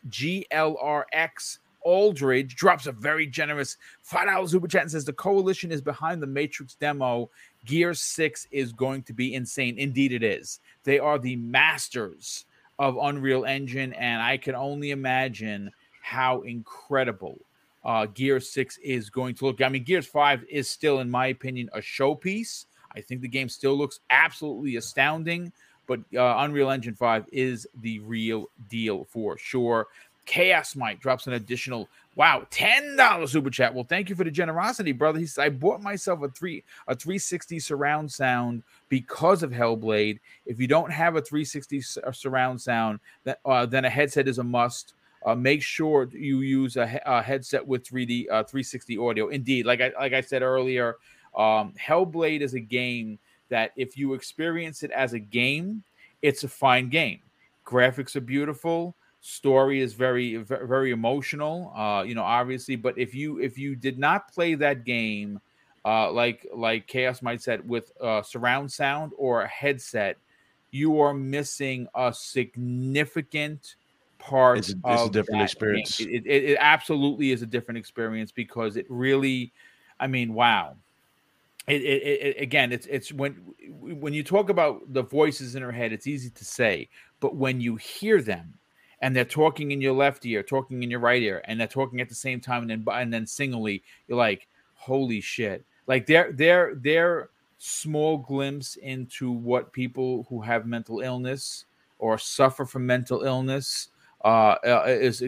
Aldridge drops a very generous five dollars super chat and says the coalition is behind the Matrix demo. Gear Six is going to be insane. Indeed, it is. They are the masters of Unreal Engine, and I can only imagine how incredible uh, Gear Six is going to look. I mean, Gears Five is still, in my opinion, a showpiece. I think the game still looks absolutely astounding, but uh, Unreal Engine 5 is the real deal for sure. Chaos Mike drops an additional wow ten dollars super chat. Well, thank you for the generosity, brother. He said I bought myself a three a 360 surround sound because of Hellblade. If you don't have a 360 uh, surround sound, that uh, then a headset is a must. Uh, make sure you use a, a headset with 3D uh, 360 audio. Indeed, like I like I said earlier, um, Hellblade is a game that if you experience it as a game, it's a fine game. Graphics are beautiful story is very very emotional uh you know obviously but if you if you did not play that game uh like like chaos might said with uh surround sound or a headset you are missing a significant part it's a, it's a different experience. It, it, it absolutely is a different experience because it really i mean wow. It, it, it, again it's it's when when you talk about the voices in her head it's easy to say but when you hear them and they're talking in your left ear, talking in your right ear, and they're talking at the same time, and then and then singly, you're like, holy shit! Like they're they're they're small glimpse into what people who have mental illness or suffer from mental illness uh, uh is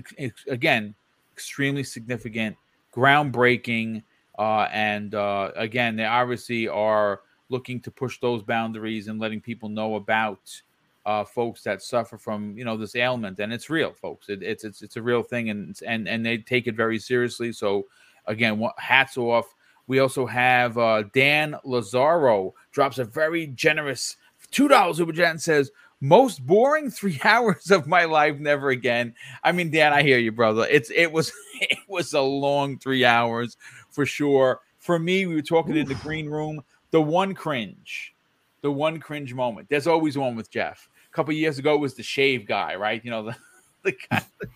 again extremely significant, groundbreaking, uh, and uh, again they obviously are looking to push those boundaries and letting people know about uh, folks that suffer from you know this ailment, and it's real, folks. It, it's it's it's a real thing, and and and they take it very seriously. So again, hats off. We also have uh, Dan Lazaro drops a very generous two dollars super chat and says, "Most boring three [laughs] hours of my life, never again." I mean, Dan, I hear you, brother. It's it was [laughs] it was a long three hours for sure. For me, we were talking Oof. in the green room. The one cringe, the one cringe moment. There's always one with Geoff couple years ago was the shave guy, right? You know, the, [laughs] the guy, the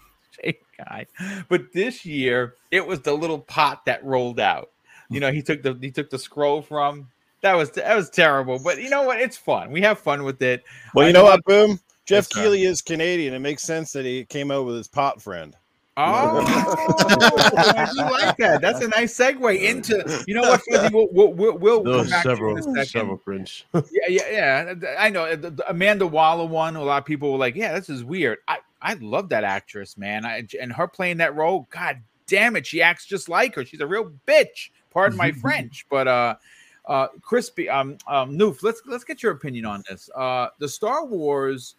shave guy. But this year it was the little pot that rolled out. You know, he took the he took the scroll from. That was that was terrible. But you know what? It's fun. We have fun with it. Well, you I know what, Boom? Geoff Keighley is Canadian. It makes sense that he came out with his pot friend. Oh, I do like that. [laughs] That's a nice segue into. You know what, [laughs] Fuzzy? We'll we'll, we'll, we'll come back several, to in a second. Several French. yeah, yeah, yeah. I know the, the Amanda Waller one. A lot of people were like, "Yeah, this is weird." I I love that actress, man. I, and her playing that role. God damn it, she acts just like her. She's a real bitch. Pardon my [laughs] French, but uh, uh, crispy. Um, um, Noof, let's let's get your opinion on this. Uh, the Star Wars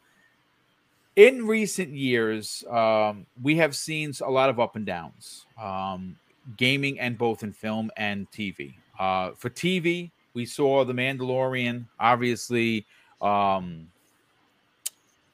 in recent years, um, we have seen a lot of up and downs, um, gaming and both in film and TV. Uh, for TV, we saw The Mandalorian. Obviously, um,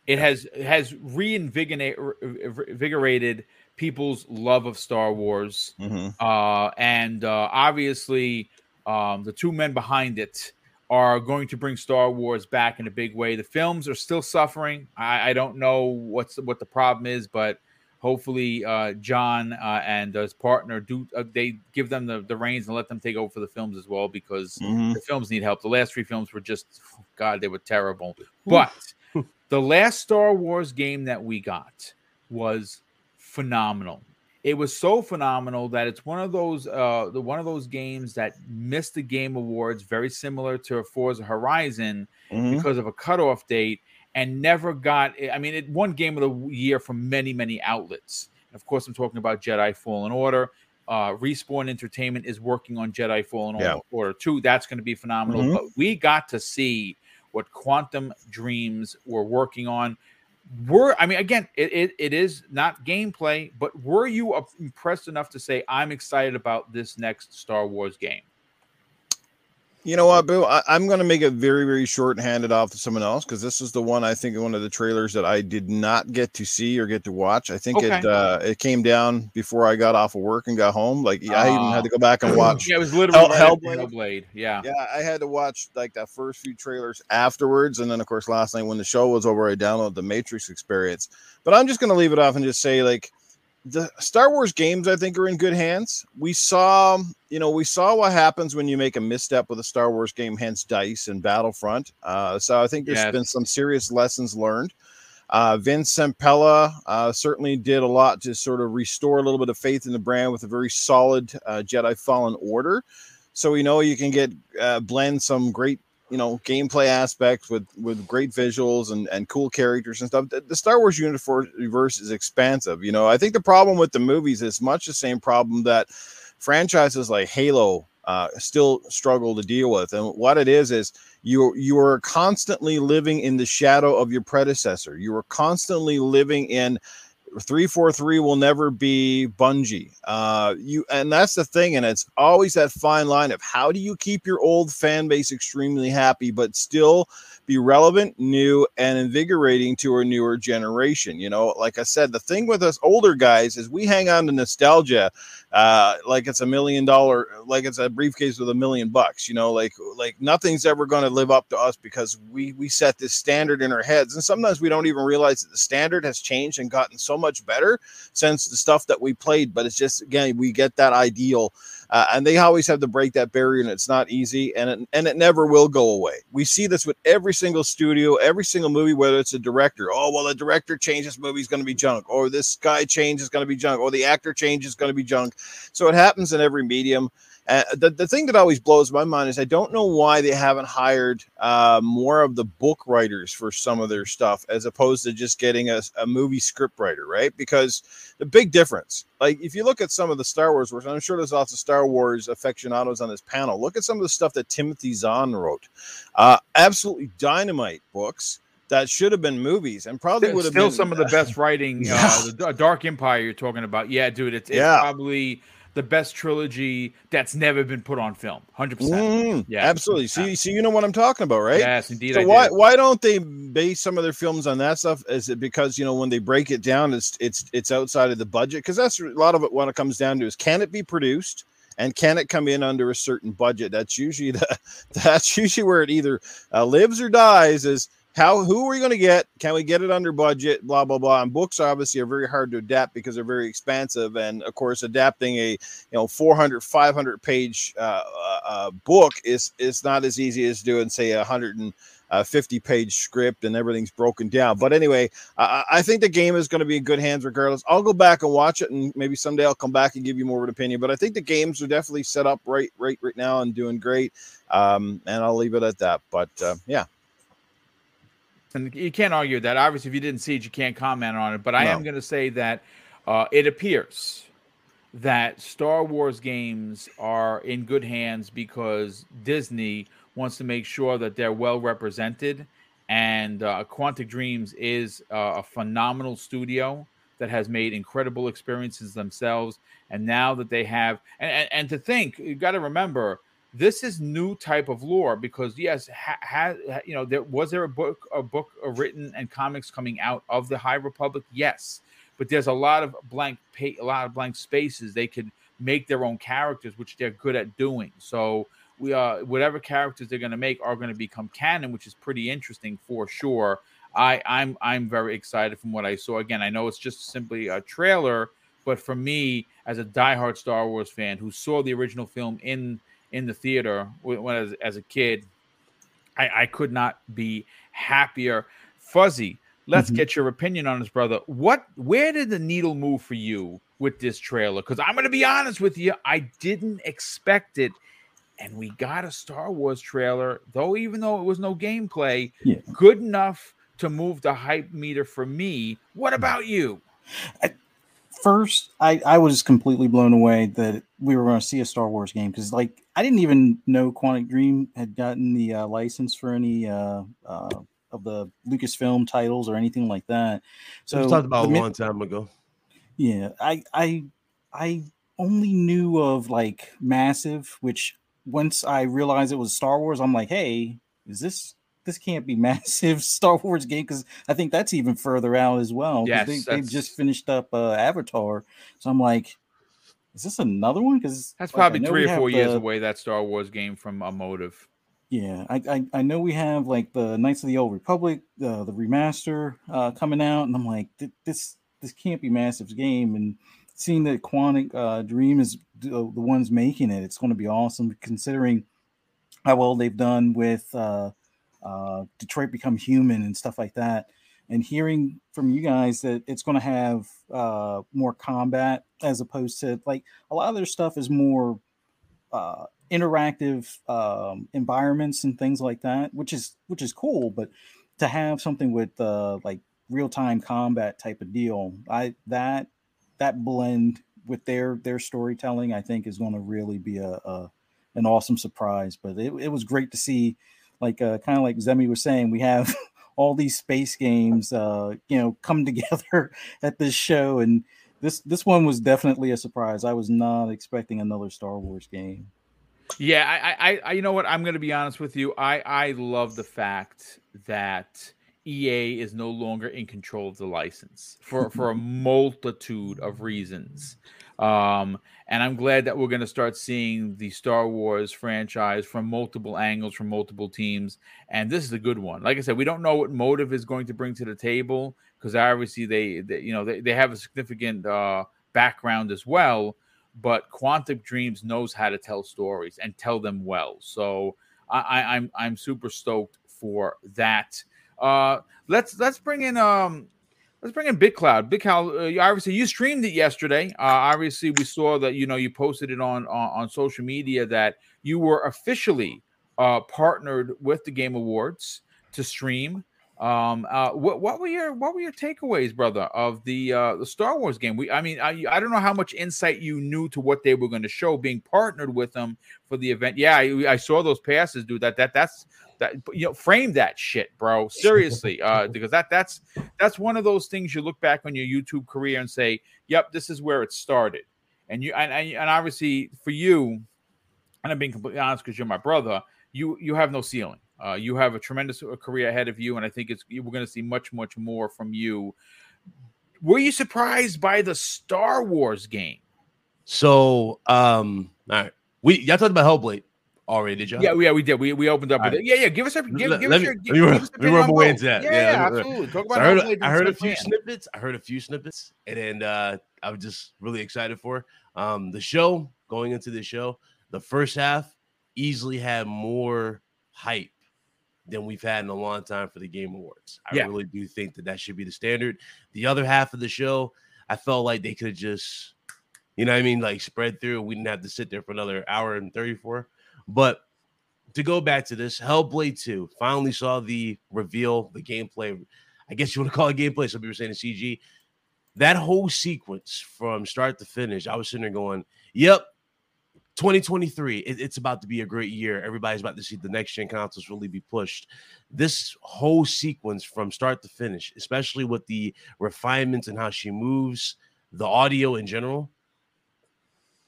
it has has reinvigorated people's love of Star Wars, mm-hmm. uh, and uh, obviously, um, the two men behind it are going to bring Star Wars back in a big way. The films are still suffering. I, I don't know what's what the problem is, but hopefully uh, Jon uh, and his partner do uh, they give them the, the reins and let them take over for the films as well because mm-hmm. the films need help. The last three films were just God, they were terrible. [laughs] But the last Star Wars game that we got was phenomenal it was so phenomenal that it's one of those uh the one of those games that missed the game awards very similar to Forza Horizon mm-hmm. because of a cutoff date and never got I mean it won game of the year from many many outlets. And of course I'm talking about Jedi Fallen Order. Uh Respawn Entertainment is working on Jedi Fallen yeah. Order 2. That's going to be phenomenal. Mm-hmm. But we got to see what Quantum Dreams were working on were I mean again it, it, it is not gameplay, but were you impressed enough to say I'm excited about this next Star Wars game? You know what, Boo? I, am going to make it very, very short and hand it off to someone else because this is the one I think one of the trailers that I did not get to see or get to watch. I think okay. it uh, it came down before I got off of work and got home. Like uh, I even had to go back and [clears throat] watch. yeah, it was literally Hell, Hellblade. Hellblade. Yeah, yeah. I had to watch like that first few trailers afterwards, and then of course last night when the show was over, I downloaded the Matrix Experience. But I'm just going to leave it off and just say like the Star Wars games, I think, are in good hands. We saw, you know, we saw what happens when you make a misstep with a Star Wars game, hence Dice and Battlefront. Uh, so I think there's yes. been some serious lessons learned. Uh, Vince Zampella uh, certainly did a lot to sort of restore a little bit of faith in the brand with a very solid uh, Jedi Fallen Order. So we know you can get uh, blend some great you know gameplay aspects with with great visuals and and cool characters and stuff. The, the Star Wars universe is expansive. You know, I think the problem with the movies is much the same problem that franchises like Halo uh, still struggle to deal with. And what it is is you you are constantly living in the shadow of your predecessor. You are constantly living in 343 will never be Bungie. Uh, you and that's the thing, and it's always that fine line of how do you keep your old fan base extremely happy, but still be relevant, new, and invigorating to a newer generation. You know, like I said, the thing with us older guys is we hang on to nostalgia uh, like it's a million dollar, like it's a briefcase with a million bucks. You know, like like nothing's ever going to live up to us because we we set this standard in our heads, and sometimes we don't even realize that the standard has changed and gotten so much better since the stuff that we played. But it's just again, we get that ideal uh, and they always have to break that barrier, and it's not easy, and it, and it never will go away. We see this with every single studio, every single movie, whether it's a director. Oh, well, the director changes this movie is going to be junk, or this guy change is going to be junk, or the actor change is going to be junk. So it happens in every medium. Uh, the, the thing that always blows my mind is I don't know why they haven't hired uh, more of the book writers for some of their stuff as opposed to just getting a, a movie script writer, right? Because the big difference, like if you look at some of the Star Wars works, I'm sure there's lots of Star Wars aficionados on this panel. Look at some of the stuff that Timothy Zahn wrote. Uh, absolutely dynamite books that should have been movies and probably would have still been, some of the best writing. yeah. [laughs] uh, the Dark Empire you're talking about, yeah, dude, it's, it's yeah. probably the best trilogy that's never been put on film. Hundred mm, percent. Yeah, absolutely. See, see, you know what I'm talking about, right? Yes, indeed. So why why don't they base some of their films on that stuff? Is it because you know when they break it down, it's it's it's outside of the budget? Because that's a lot of it. What it comes down to is can it be produced? and can it come in under a certain budget that's usually [laughs] the that's usually where it either uh, lives or dies is how who are we going to get? Can we get it under budget? Blah blah blah. And books obviously are very hard to adapt because they're very expansive. And of course adapting a you know 400 500 page uh, uh, uh, book is is not as easy as doing say a 150 page script and everything's broken down. But anyway I, I think the game is going to be in good hands regardless. I'll go back and watch it and maybe someday i'll come back and give you more of an opinion. But i think the games are definitely set up right right right now and doing great. Um, and i'll leave it at that. But uh, yeah and you can't argue that. Obviously, if you didn't see it, you can't comment on it. But I no. am going to say that uh, it appears that Star Wars games are in good hands because Disney wants to make sure that they're well represented. And uh, Quantic Dreams is uh, a phenomenal studio that has made incredible experiences themselves. And now that they have, and, and, and to think, you've got to remember, this is new type of lore because yes, ha, ha, you know, there was there a book, a book written and comics coming out of the High Republic, yes, but there's a lot of blank, a lot of blank spaces. They could make their own characters, which they're good at doing. So we uh, whatever characters they're going to make are going to become canon, which is pretty interesting for sure. I I'm I'm very excited from what I saw. Again, I know it's just simply a trailer, but for me as a diehard Star Wars fan who saw the original film in in the theater when as, as a kid. I, I could not be happier. Fuzzy, let's mm-hmm. get your opinion on this, brother. What where did the needle move for you with this trailer? Because I'm gonna be honest with you, I didn't expect it. And we got a Star Wars trailer, though, even though it was no gameplay, yeah. good enough to move the hype meter for me. What mm. about you? First, I, I was completely blown away that we were going to see a Star Wars game because, like, I didn't even know Quantic Dream had gotten the uh, license for any uh, uh, of the Lucasfilm titles or anything like that. So we talked about a long time ago. Yeah, I I I only knew of like Massive, which once I realized it was Star Wars, I'm like, hey, is this this can't be [laughs] massive Star Wars game because I think that's even further out as well. Yes, they, have just finished up uh, Avatar, so I'm like, is this another one? Because that's probably three or four years away. That Star Wars game from a motive. Yeah, I, I, I know we have like the Knights of the Old Republic, uh, the remaster uh, coming out, and I'm like, this this can't be Massive's game. And seeing that Quantic uh, Dream is the, the ones making it, it's going to be awesome. Considering how well they've done with uh, uh, Detroit Become Human and stuff like that and hearing from you guys that it's going to have uh, more combat as opposed to like a lot of their stuff is more uh, interactive um, environments and things like that, which is which is cool. But to have something with uh, like real time combat type of deal, I that that blend with their their storytelling, I think, is going to really be a, a an awesome surprise. But it, it was great to see, like uh, kind of like Zemi was saying, we have all these space games, uh, you know, come [laughs] together at this show, and this this one was definitely a surprise. I was not expecting another Star Wars game. Yeah, I, I, I you know what? I'm going to be honest with you. I, I love the fact that EA is no longer in control of the license for for a [laughs] multitude of reasons. Um, and I'm glad that we're going to start seeing the Star Wars franchise from multiple angles, from multiple teams. And this is a good one. Like I said, we don't know what motive is going to bring to the table because obviously they, they, you know, they, they have a significant uh, background as well. But Quantic Dreams knows how to tell stories and tell them well. So I, I'm I'm super stoked for that. Uh, let's let's bring in um Let's bring in Big Cloud. Big Cloud, uh, obviously you streamed it yesterday. Uh, obviously, we saw that you know you posted it on on, on social media that you were officially uh, partnered with the Game Awards to stream. Um, uh, what, what were your what were your takeaways, brother, of the uh, the Star Wars game? We, I mean, I, I don't know how much insight you knew to what they were going to show, being partnered with them for the event. Yeah, I, I saw those passes, dude. That that that's That you know, frame that shit, bro. Seriously, [laughs] uh, because that that's that's one of those things you look back on your YouTube career and say, "Yep, this is where it started." And you and and obviously for you, and I'm being completely honest because you're my brother. You you have no ceiling. Uh, you have a tremendous uh, career ahead of you, and I think it's we're going to see much much more from you. Were you surprised by the Star Wars game? So, um, all right, we y'all talked about Hellblade already, did you? Yeah, yeah, we did. We we opened up with right. it. Yeah, yeah. Give us a give, let, give let us me, your. Give, let me, let me run away into that. Yeah, yeah, yeah absolutely. Talk about. So I heard, I heard a few snippets. I heard a few snippets, and then uh, I was just really excited for um the show. Going into the show, the first half easily had more hype than we've had in a long time for the Game Awards. I yeah. really do think that that should be the standard. The other half of the show, I felt like they could have just you know what I mean? Like spread through. We didn't have to sit there for another hour and 34. But to go back to this, Hellblade 2 finally saw the reveal, the gameplay. I guess you want to call it gameplay. Some people are saying CG. That whole sequence from start to finish, I was sitting there going, Yep, 2023, it, it's about to be a great year. Everybody's about to see the next gen consoles really be pushed. This whole sequence from start to finish, especially with the refinements and how she moves, the audio in general,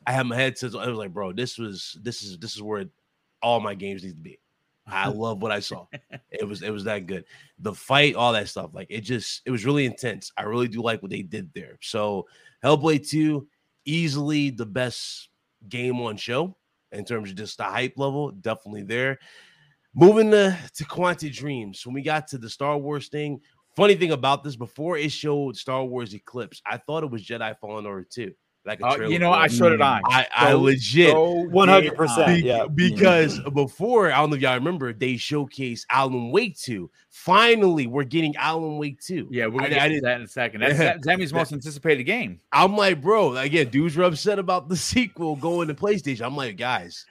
I had my head says I was like, bro, this was this is this is where all my games need to be. I [laughs] love what I saw. It was it was that good. The fight, all that stuff, like it just it was really intense. I really do like what they did there. So Hellblade 2, easily the best game on show in terms of just the hype level, definitely there. Moving to, to Quantic Dreams, when we got to the Star Wars thing, funny thing about this, before it showed Star Wars Eclipse, I thought it was Jedi Fallen Order 2 like uh, you know, I showed it on. I, I legit one hundred percent. Yeah, because before I don't know if y'all remember, they showcased Alan Wake two. Finally, we're getting Alan Wake two. Yeah, we're gonna I, get that in a second. That's [laughs] that, Zemi's most anticipated game. I'm like, bro, again, dudes were upset about the [laughs] sequel going to PlayStation. I'm like, guys,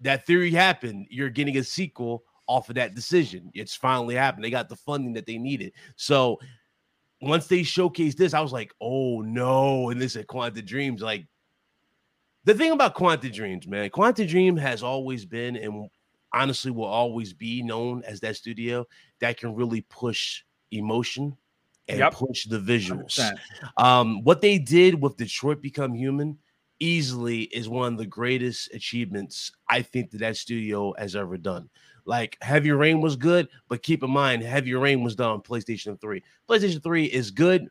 that theory happened. You're getting a sequel off of that decision. It's finally happened. They got the funding that they needed. So once they showcased this, I was like, oh no. And this at Quantic Dreams, like the thing about Quantic Dreams, man, Quantic Dream has always been and honestly will always be known as that studio that can really push emotion and yep. push the visuals. Um, what they did with Detroit Become Human easily is one of the greatest achievements I think that that studio has ever done. Like Heavy Rain was good, but keep in mind, Heavy Rain was done on PlayStation 3. PlayStation 3 is good,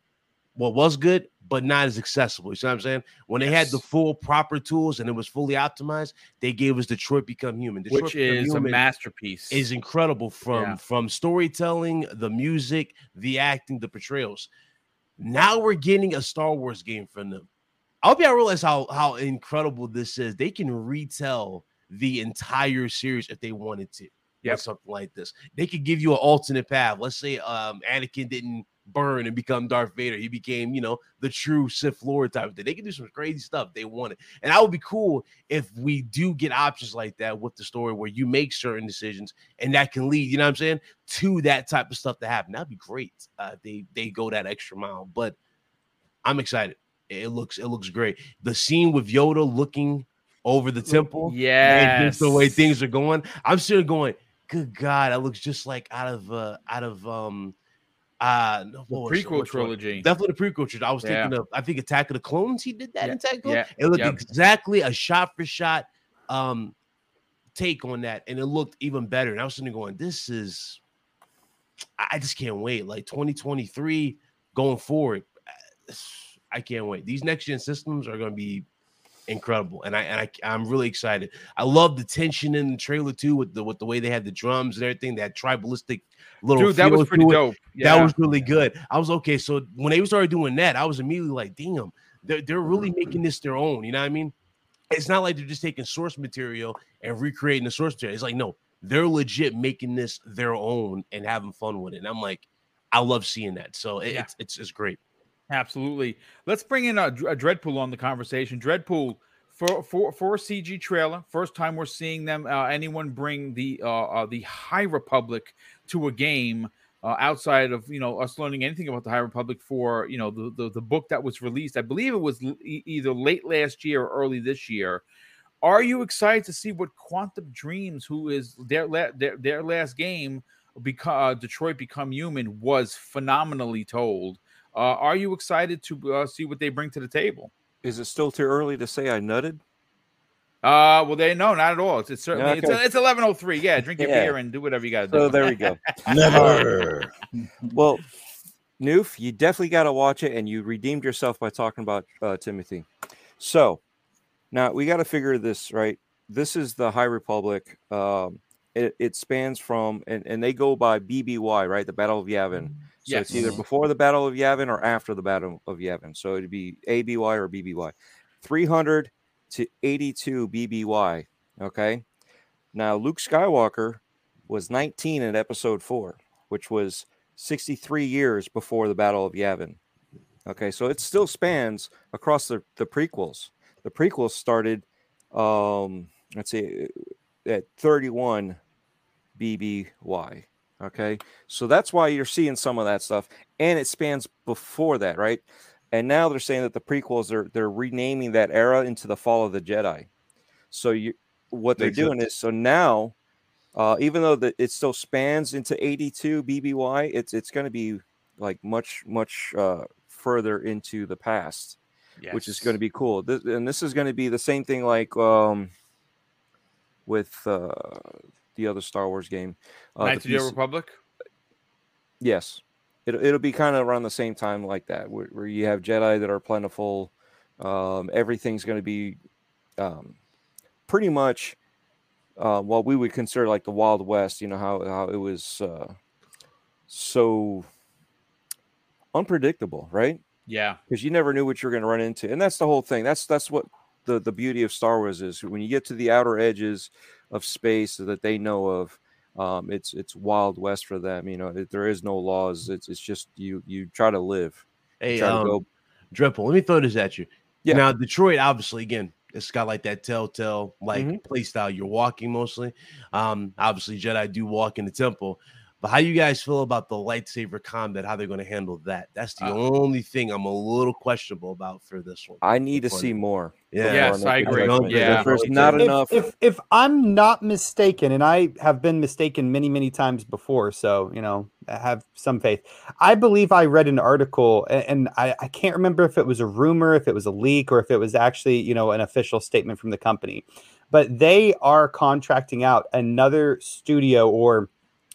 what well, was good, but not as accessible. You see what I'm saying? When yes. they had the full proper tools and it was fully optimized, they gave us Detroit Become Human, Detroit which Become is Human a masterpiece. Is incredible from yeah. from storytelling, the music, the acting, the portrayals. Now we're getting a Star Wars game from them. I hope y'all realize how how incredible this is. They can retell the entire series if they wanted to yep. something like this. They could give you an alternate path. Let's say um, Anakin didn't burn and become Darth Vader. He became, you know, the true Sith Lord type of thing. They can do some crazy stuff they wanted. And that would be cool if we do get options like that with the story where you make certain decisions and that can lead, you know what I'm saying, to that type of stuff to happen. That'd be great. Uh, they they go that extra mile. But I'm excited. It looks it looks great. The scene with Yoda looking over the temple, yeah, just the way things are going. I'm still going good God, that looks just like out of uh out of um uh the prequel trilogy. Definitely the prequel trilogy. I was yeah. thinking of I think Attack of the Clones. He did that yeah. in Attack. Yeah. It looked yep. exactly a shot for shot um take on that, and it looked even better. And I was sitting going, this is I just can't wait. Like 2023 going forward. I can't wait. These next gen systems are going to be incredible, and I and I I'm really excited. I love the tension in the trailer too, with the with the way they had the drums and everything. That tribalistic little dude, that was pretty dope. Yeah. That was really good. I was okay. So when they started doing that, I was immediately like, damn, they're they're really mm-hmm. making this their own. You know what I mean? It's not like they're just taking source material and recreating the source material. It's like no, they're legit making this their own and having fun with it. And I'm like, I love seeing that. So it, yeah. it's, it's it's great. Absolutely. Let's bring in a, a Dreadpool on the conversation. Dreadpool for for for CG trailer, first time we're seeing them. Uh, anyone bring the uh, uh, the High Republic to a game uh, outside of you know us learning anything about the High Republic for you know the the, the book that was released. I believe it was l- either late last year or early this year. Are you excited to see what Quantum Dreams, who is their their their last game, because uh, Detroit Become Human was phenomenally told. Uh, are you excited to uh, see what they bring to the table? Is it still too early to say I nutted? Uh, well, they no, not at all. It's, it's certainly okay. it's it's eleven oh three. Yeah, drink your yeah. beer and do whatever you got to do. So there we go. [laughs] Never. well, Noof, you definitely got to watch it, and you redeemed yourself by talking about uh, Timothy. So now we got to figure this right. This is the High Republic. Um, it, it spans from and, and they go by BBY, right? The Battle of Yavin. So yes. it's either before the Battle of Yavin or after the Battle of Yavin. So it'd be ABY or BBY. 300 to 82 BBY. Okay. Now, Luke Skywalker was 19 in episode four, which was 63 years before the Battle of Yavin. Okay. So it still spans across the, the prequels. The prequels started, um, let's see, at 31 BBY. Okay. So that's why you're seeing some of that stuff. And it spans before that, right? And now they're saying that the prequels are they're renaming that era into the fall of the Jedi. So you what they're doing is so now uh, even though the, it still spans into 82 BBY, it's it's going to be like much much uh, further into the past, yes. which is going to be cool. This, and this is going to be the same thing like um, with uh, the other Star Wars game. Uh, Knights of the Republic. Yes, it, it'll be kind of around the same time like that, where, where you have Jedi that are plentiful. Um, everything's going to be um, pretty much uh, what we would consider like the Wild West. You know how how it was uh, so unpredictable, right? Yeah, because you never knew what you're going to run into, and that's the whole thing. That's that's what the the beauty of Star Wars is. When you get to the outer edges of space that they know of, um, it's it's wild west for them. You know, it, there is no laws. It's it's just you you try to live. Hey, try um, to go. Dripple, let me throw this at you. Yeah. Now Detroit, obviously, again, it's got like that telltale like mm-hmm. play style. You're walking mostly. Um, obviously, Jedi do walk in the temple. But how you guys feel about the lightsaber combat? How they're going to handle that? That's the uh, only thing I'm a little questionable about for this one. I need to see more. Yeah, yes, I agree. Yeah, there's not if, enough. If if I'm not mistaken, and I have been mistaken many many times before, so you know, I have some faith. I believe I read an article, and, and I, I can't remember if it was a rumor, if it was a leak, or if it was actually you know an official statement from the company, but they are contracting out another studio or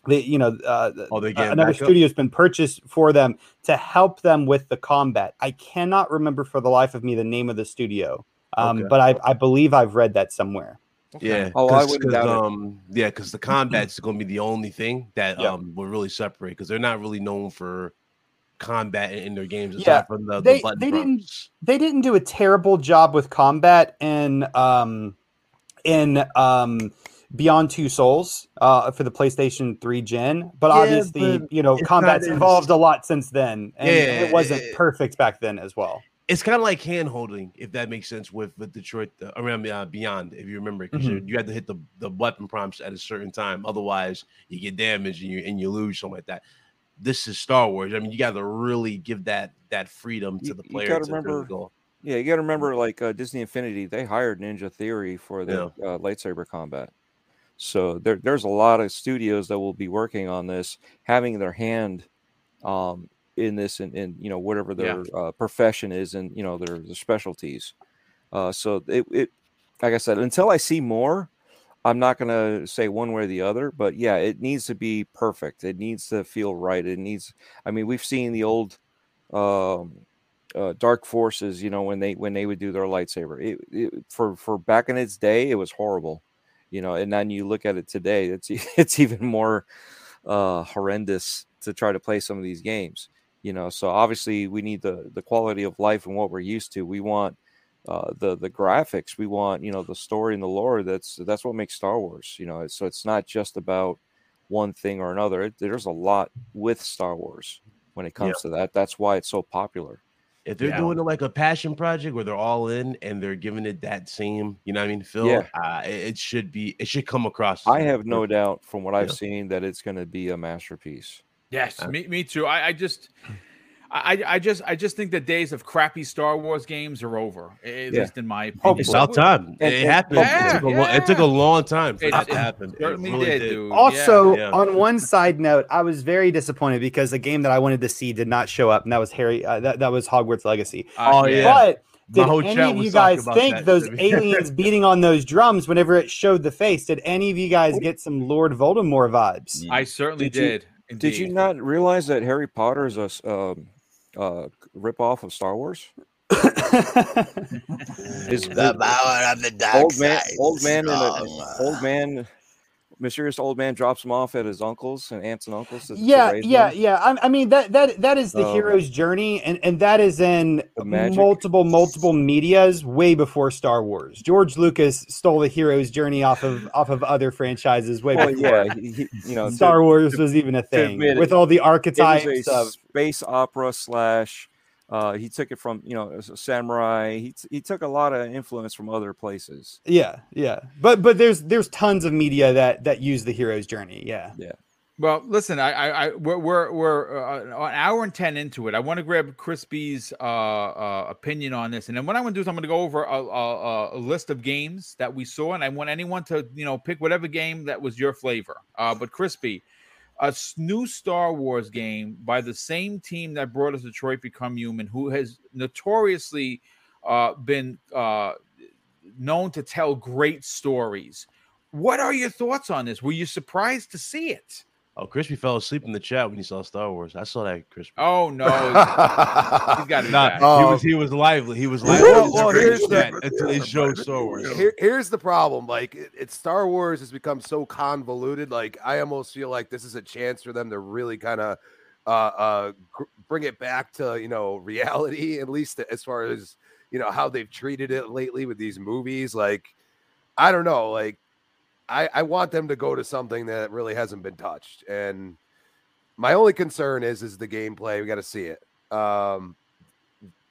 they you know uh, oh, they uh, another studio has been purchased for them to help them with the combat i cannot remember for the life of me the name of the studio um, okay. but I, I believe i've read that somewhere okay. yeah oh i would um yeah because the combat's [clears throat] going to be the only thing that yep. um will really separate because they're not really known for combat in their games yeah the, they, the they didn't they didn't do a terrible job with combat in um in um Beyond Two Souls uh, for the PlayStation 3 gen, but yeah, obviously, but you know, combat's evolved a lot since then, and yeah, it wasn't it, perfect back then as well. It's kind of like hand holding, if that makes sense, with, with Detroit uh, around uh, Beyond, if you remember, because mm-hmm. you had to hit the, the weapon prompts at a certain time, otherwise you get damaged and you and you lose something like that. This is Star Wars. I mean, you got to really give that that freedom to the player. You got to remember. Yeah, you got to remember, like uh, Disney Infinity, they hired Ninja Theory for the yeah. uh, lightsaber combat. So there, there's a lot of studios that will be working on this, having their hand um, in this and, in you know whatever their yeah. uh, profession is and you know their, their specialties. Uh, so it, it, like I said, until I see more, I'm not going to say one way or the other. But yeah, it needs to be perfect. It needs to feel right. It needs. I mean, we've seen the old. Um, uh, dark forces you know when they when they would do their lightsaber it, it, for for back in its day it was horrible you know and then you look at it today it's [laughs] it's even more uh horrendous to try to play some of these games you know so obviously we need the the quality of life and what we're used to we want uh, the the graphics we want you know the story and the lore that's that's what makes star wars you know so it's not just about one thing or another it, there's a lot with star wars when it comes to that that's why it's so popular if they're yeah. doing it like a passion project where they're all in and they're giving it that same, you know, I mean, Phil, yeah. Uh, it should be, it should come across. I have no doubt from what I've yeah. seen that it's going to be a masterpiece. Yes, uh, me, me too. I, I just, [laughs] I, I just I just think the days of crappy Star Wars games are over. At yeah. least in my opinion. It's about time. It, it happened. Yeah, it, took yeah. long, it, took a long time for it, that to happen. certainly really did, did. Also, on one side note, I was very disappointed because the game that I wanted to see did not show up, and that was Harry. Uh, that, that was Hogwarts Legacy. Uh, oh yeah. But did any of you guys think those [laughs] aliens beating on those drums whenever it showed the face? Did any of you guys get some Lord Voldemort vibes? I certainly did. did. You, did you not realize that Harry Potter is a um, uh, rip off of Star Wars? [laughs] is the power of the dark old man, old man, a, old man mysterious old man drops him off at his uncle's and aunts and uncles. yeah, yeah, them. yeah. I, I, mean that that that is the um, hero's journey, and and that is in multiple multiple media's way before Star Wars. George Lucas stole the hero's journey off of [laughs] off of other franchises way well, before. Yeah, he, you know, Star to, Wars to, was even a thing with all the archetypes of space opera slash uh, he took it from you know samurai. He t- he took a lot of influence from other places. Yeah, yeah. But but there's there's tons of media that that use the hero's journey. Yeah, yeah. Well, listen, I, I, I we're we're, we're uh, an hour and ten into it. I want to grab Crispy's uh, uh, opinion on this, and then what I'm going to do is I'm going to go over a, a, a, list of games that we saw, and I want anyone to you know pick whatever game that was your flavor. Uh, but Crispy, a new Star Wars game by the same team that brought us Detroit Become Human, who has notoriously uh, been uh, known to tell great stories. What are your thoughts on this? Were you surprised to see it? Oh, Crispy fell asleep in the chat when he saw Star Wars. I saw that, Crispy. Oh no, he's [laughs] got not. He was he was lively. He was lively. Well, well here's the, until he showed Star Wars. Here, here's the problem. Like, it, it's Star Wars has become so convoluted. Like, I almost feel like this is a chance for them to really kind of uh, uh, gr- bring it back to you know [laughs] reality, at least as far as you know how they've treated it lately with these movies. Like, I don't know, like I, I want them to go to something that really hasn't been touched. And my only concern is is the gameplay. We got to see it. Um,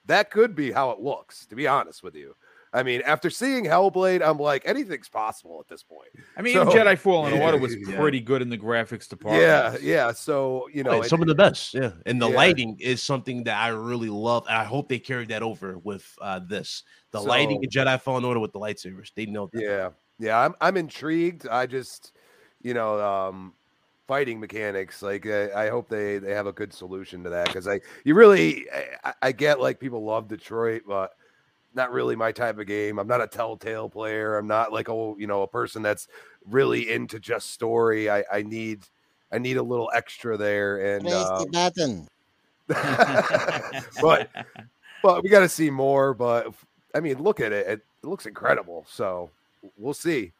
that could be how it looks, to be honest with you. I mean, after seeing Hellblade, I'm like, anything's possible at this point. I mean, so, Jedi Fallen yeah, Order was [laughs] yeah. pretty good in the graphics department. Yeah, yeah. So you know, some of the best. Yeah, and the yeah. lighting is something that I really love, I hope they carry that over with uh, this. The so, lighting in Jedi Fallen Order with the lightsabers, they know that. Yeah, yeah, I'm I'm intrigued. I just, you know, um, fighting mechanics. Like I, I hope they they have a good solution to that because I you really I, I, get like people love Detroit, but not really my type of game. I'm not a Telltale player. I'm not like a you know a person that's really into just story. I I need I need a little extra there and. Uh, the button. [laughs] but [laughs] but we got to see more. But I mean, look at it. It, it looks incredible. So we'll see.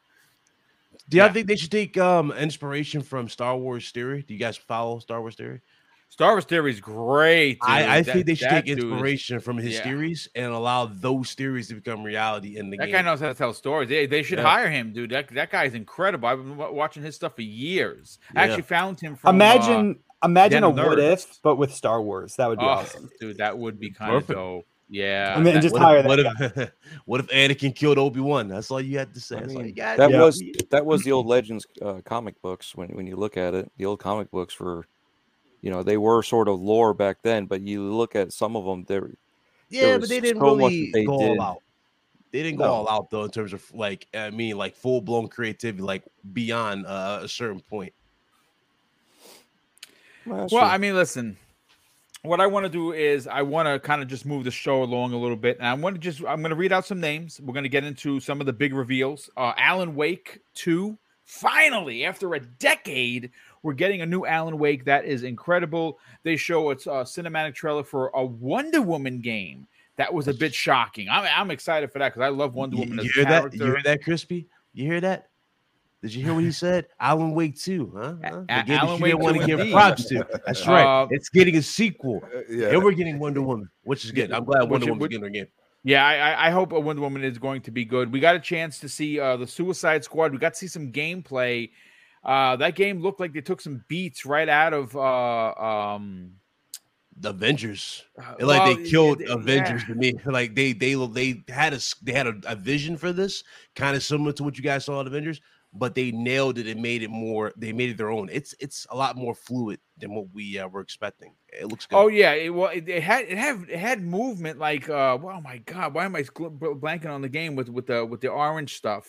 Do y'all yeah. think they should take um inspiration from Star Wars theory? Do you guys follow Star Wars theory? Star Wars theory is great. I, I that, think they should take inspiration from his yeah. theories and allow those theories to become reality in the that game. guy knows how to tell stories. They, they should yeah. hire him, dude. That that guy is incredible. I've been watching his stuff for years. I actually found him from Imagine uh, imagine a what if, but with Star Wars. That would be oh, awesome. Dude, that would be kind Perfect. of dope. Yeah, and then that, just what hire if, what if, [laughs] what if Anakin killed Obi Wan? That's all you had to say. I mean, that yeah. was that was the old [clears throat] Legends uh, comic books. When when you look at it, the old comic books were, you know, they were sort of lore back then. But you look at some of them, they're yeah, but they didn't so really they go did. all out. They didn't no. go all out though in terms of like I mean, like full blown creativity, like beyond uh, a certain point. Well, well I mean, listen what I want to do is I want to kind of just move the show along a little bit, and I want to just I'm going to read out some names. We're going to get into some of the big reveals. Uh, Alan Wake two, finally after a decade, we're getting a new Alan Wake that is incredible. They show it's a cinematic trailer for a Wonder Woman game that was a bit shocking. I'm, I'm excited for that because I love Wonder Woman. You, you hear character. that? You hear that, Crispy? You hear that? Did you hear what he said? [laughs] Alan Wake 2, huh? huh? A- Alan Wake want to give props to. [laughs] That's right. Uh, it's getting a sequel. Uh, yeah. And we're getting Wonder Woman, which is good. I'm glad Wonder Woman's getting again. Yeah, I, I hope Wonder Woman is going to be good. We got a chance to see uh, the Suicide Squad. We got to see some gameplay. Uh, that game looked like they took some beats right out of uh, um, the Avengers. Uh, like well, they killed yeah, Avengers to me. [laughs] Like they they they had a they had a, a vision for this, kind of similar to what you guys saw in Avengers but they nailed it and made it more. They made it their own. It's it's a lot more fluid than what we uh, were expecting. It looks good. Oh yeah, it, well it, it, had it had it had movement like uh oh my god, why am I blanking on the game with with the with the orange stuff?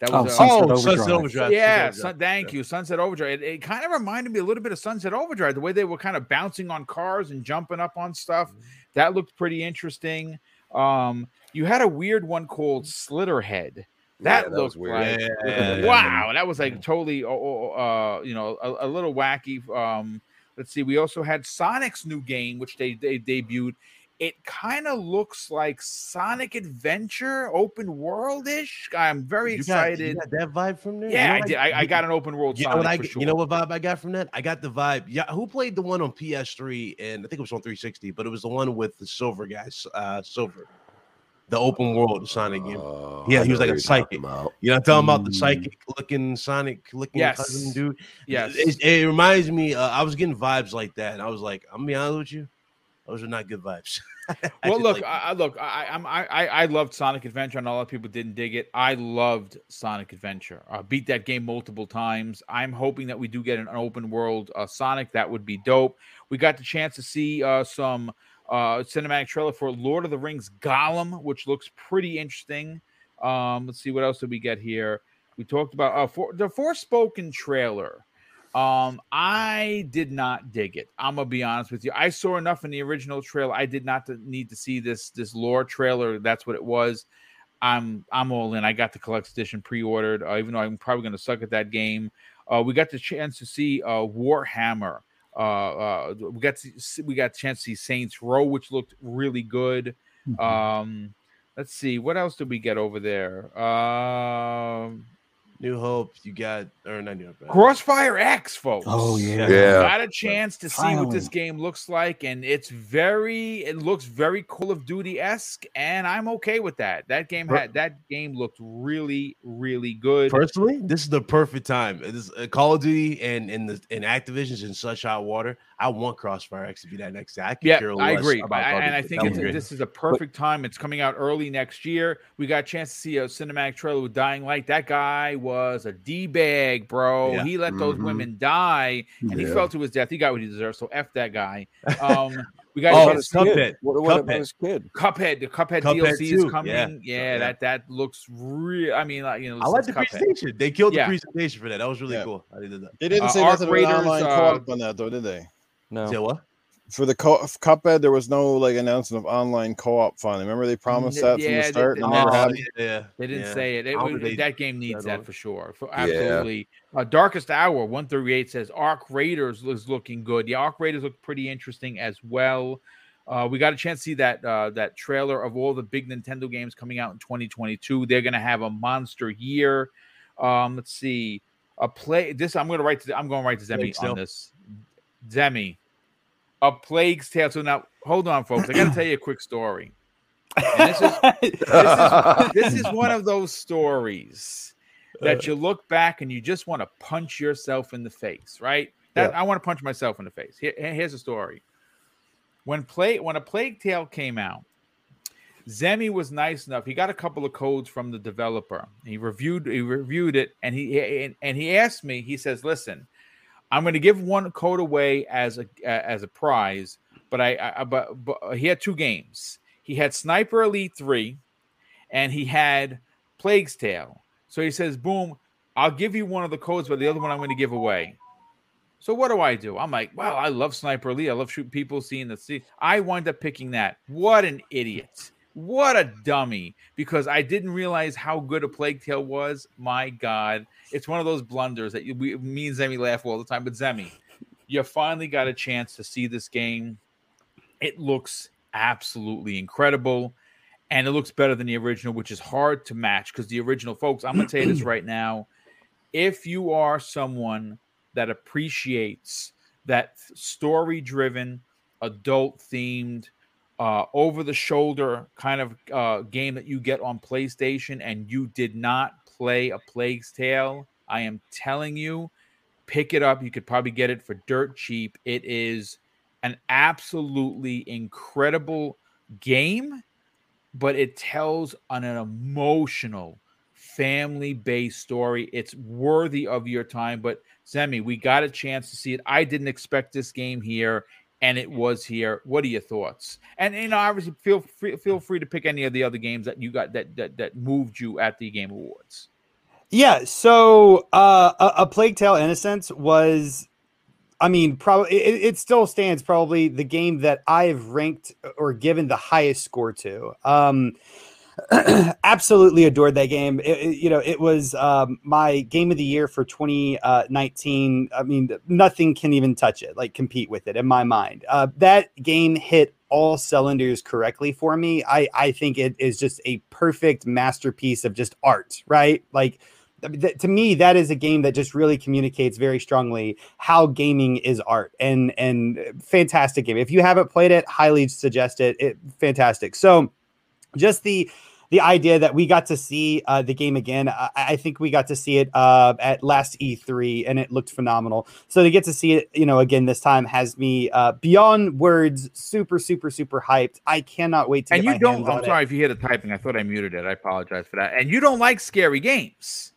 That was oh, Sunset, oh, Sunset Overdrive. Yeah, Sun, thank you, Sunset Overdrive. It, it, kind of reminded me a little bit of Sunset Overdrive, the way they were kind of bouncing on cars and jumping up on stuff. Mm-hmm. That looked pretty interesting. Um, you had a weird one called Slitterhead. That, yeah, that looked weird. Like, yeah. wow, that was like totally, uh, you know, a, a little wacky. Um, let's see. We also had Sonic's new game, which they they debuted it kind of looks like Sonic Adventure, open world ish. I'm very you excited. Got, that vibe from there? Yeah, you know I did. I, I, got an open world. You Sonic know what I, sure. you know what vibe I got from that? I got the vibe. Yeah, who played the one on PS3 and I think it was on 360, but it was the one with the silver guys, uh, silver, the open world Sonic game. Uh, yeah, he was like a psychic. You know, I'm talking mm. about the mm. psychic looking Sonic looking yes. cousin dude. Yes, it, it reminds me. Uh, I was getting vibes like that, and I was like, I'm gonna be honest with you those are not good vibes. [laughs] well, look, like I, look, I, I'm, I, I loved Sonic Adventure, and a lot of people didn't dig it. I loved Sonic Adventure. I beat that game multiple times. I'm hoping that we do get an open world uh, Sonic. That would be dope. We got the chance to see uh, some uh, cinematic trailer for Lord of the Rings Gollum, which looks pretty interesting. Um, let's see what else did we get here. We talked about uh, for the Forspoken trailer. Um, I did not dig it. I'm gonna be honest with you. I saw enough in the original trailer. I did not need to see this this lore trailer. That's what it was. I'm I'm all in. I got the collector's edition pre-ordered, uh, even though I'm probably gonna suck at that game. Uh, we got the chance to see uh, Warhammer. Uh, uh, we got to see, we got a chance to see Saints Row, which looked really good. Mm-hmm. Um, let's see what else did we get over there. Um, New Hope, you got or not New Hope. Crossfire X, folks. Oh yeah, yeah. Got a chance to Finally. see what this game looks like, and it's very, it looks very Call of Duty esque, and I'm okay with that. That game had that game looked really, really good. Personally, this is the perfect time. This uh, Call of Duty and in the in Activision's in such hot water. I want Crossfire X to be that next day. I yeah, I agree, About I, and I think this is a perfect time. It's coming out early next year. We got a chance to see a cinematic trailer with Dying Light. That guy was a d bag, bro. Yeah. He let mm-hmm. those women die, and yeah. he fell to his death. He got what he deserved. So f that guy. Um, [laughs] we got oh, Cuphead. What, what Cuphead. his kid? Cuphead. The Cuphead, Cuphead DLC too. is coming. Yeah. yeah, that that looks real. I mean, like, you know, I like the Cuphead. presentation. They killed the presentation for that. That was really cool. I did that. They didn't uh, say nothing about online uh, co-op on that though, did they? No. Say what? For the co- Cuphead, there was no like announcement of online co-op fun. Remember they promised that yeah, from the start. They, and never yeah, they didn't yeah. say it. it, it they, that game needs that, for sure. For, absolutely. Yeah. Uh, Darkest Hour one thirty eight says Arc Raiders is looking good. The Arc Raiders look pretty interesting as well. Uh, we got a chance to see that uh, that trailer of all the big Nintendo games coming out in 2022. They're going to have a monster year. Um, let's see. A play. This I'm going to write. To, I'm going to write to Zemi on this. Zemi, a plague's tale. So now, hold on, folks. I got to tell you a quick story. This is, this, is, this is one of those stories that you look back and you just want to punch yourself in the face, right? That yeah. I want to punch myself in the face. Here, here's a story. When play when a plague tale came out, Zemi was nice enough. He got a couple of codes from the developer. He reviewed he reviewed it and he and, and he asked me. He says, "Listen, I'm going to give one code away as a as a prize, but I, I but, but uh, he had two games. He had Sniper Elite Three, and he had Plague's Tale. So he says, "Boom, I'll give you one of the codes, but the other one I'm going to give away." So what do I do? I'm like, "Wow, I love Sniper Elite. I love shooting people, seeing the sea." I wind up picking that. What an idiot! What a dummy! Because I didn't realize how good a Plague Tale was. My God, it's one of those blunders that you, we, me and Zemi laugh all the time. But Zemi, you finally got a chance to see this game. It looks absolutely incredible, and it looks better than the original, which is hard to match because the original, folks. I'm gonna tell you this [clears throat] right now: if you are someone that appreciates that story-driven, adult-themed uh, over the shoulder kind of uh, game that you get on PlayStation and you did not play A Plague's Tale, I am telling you, pick it up. You could probably get it for dirt cheap. It is an absolutely incredible game, but it tells on an emotional, family based story. It's worthy of your time. But Zemi, we got a chance to see it. I didn't expect this game here, and it was here. What are your thoughts? And you know, obviously, feel free, feel free to pick any of the other games that you got that that that moved you at the Game Awards. Yeah, so uh, a, a Plague Tale Innocence was I mean, probably it, it, still stands probably the game that I've ranked or given the highest score to. Um, [clears throat] absolutely adored that game. It, it, you know, it was um, my game of the year for 2019. I mean, nothing can even touch it, like compete with it in my mind. Uh, that game hit all cylinders correctly for me. I I think it is just a perfect masterpiece of just art, right? Like to me that is a game that just really communicates very strongly how gaming is art and and fantastic game if you haven't played it highly suggest it, it fantastic so just the the idea that we got to see uh, the game again. I, I, think we got to see it uh, at last e3 and it looked phenomenal. So to get to see it you know again this time has me uh, beyond words super super super hyped. I cannot wait to and you don't i'm sorry it. if you hear the typing. I thought i muted it. I apologize for that. And you don't like scary games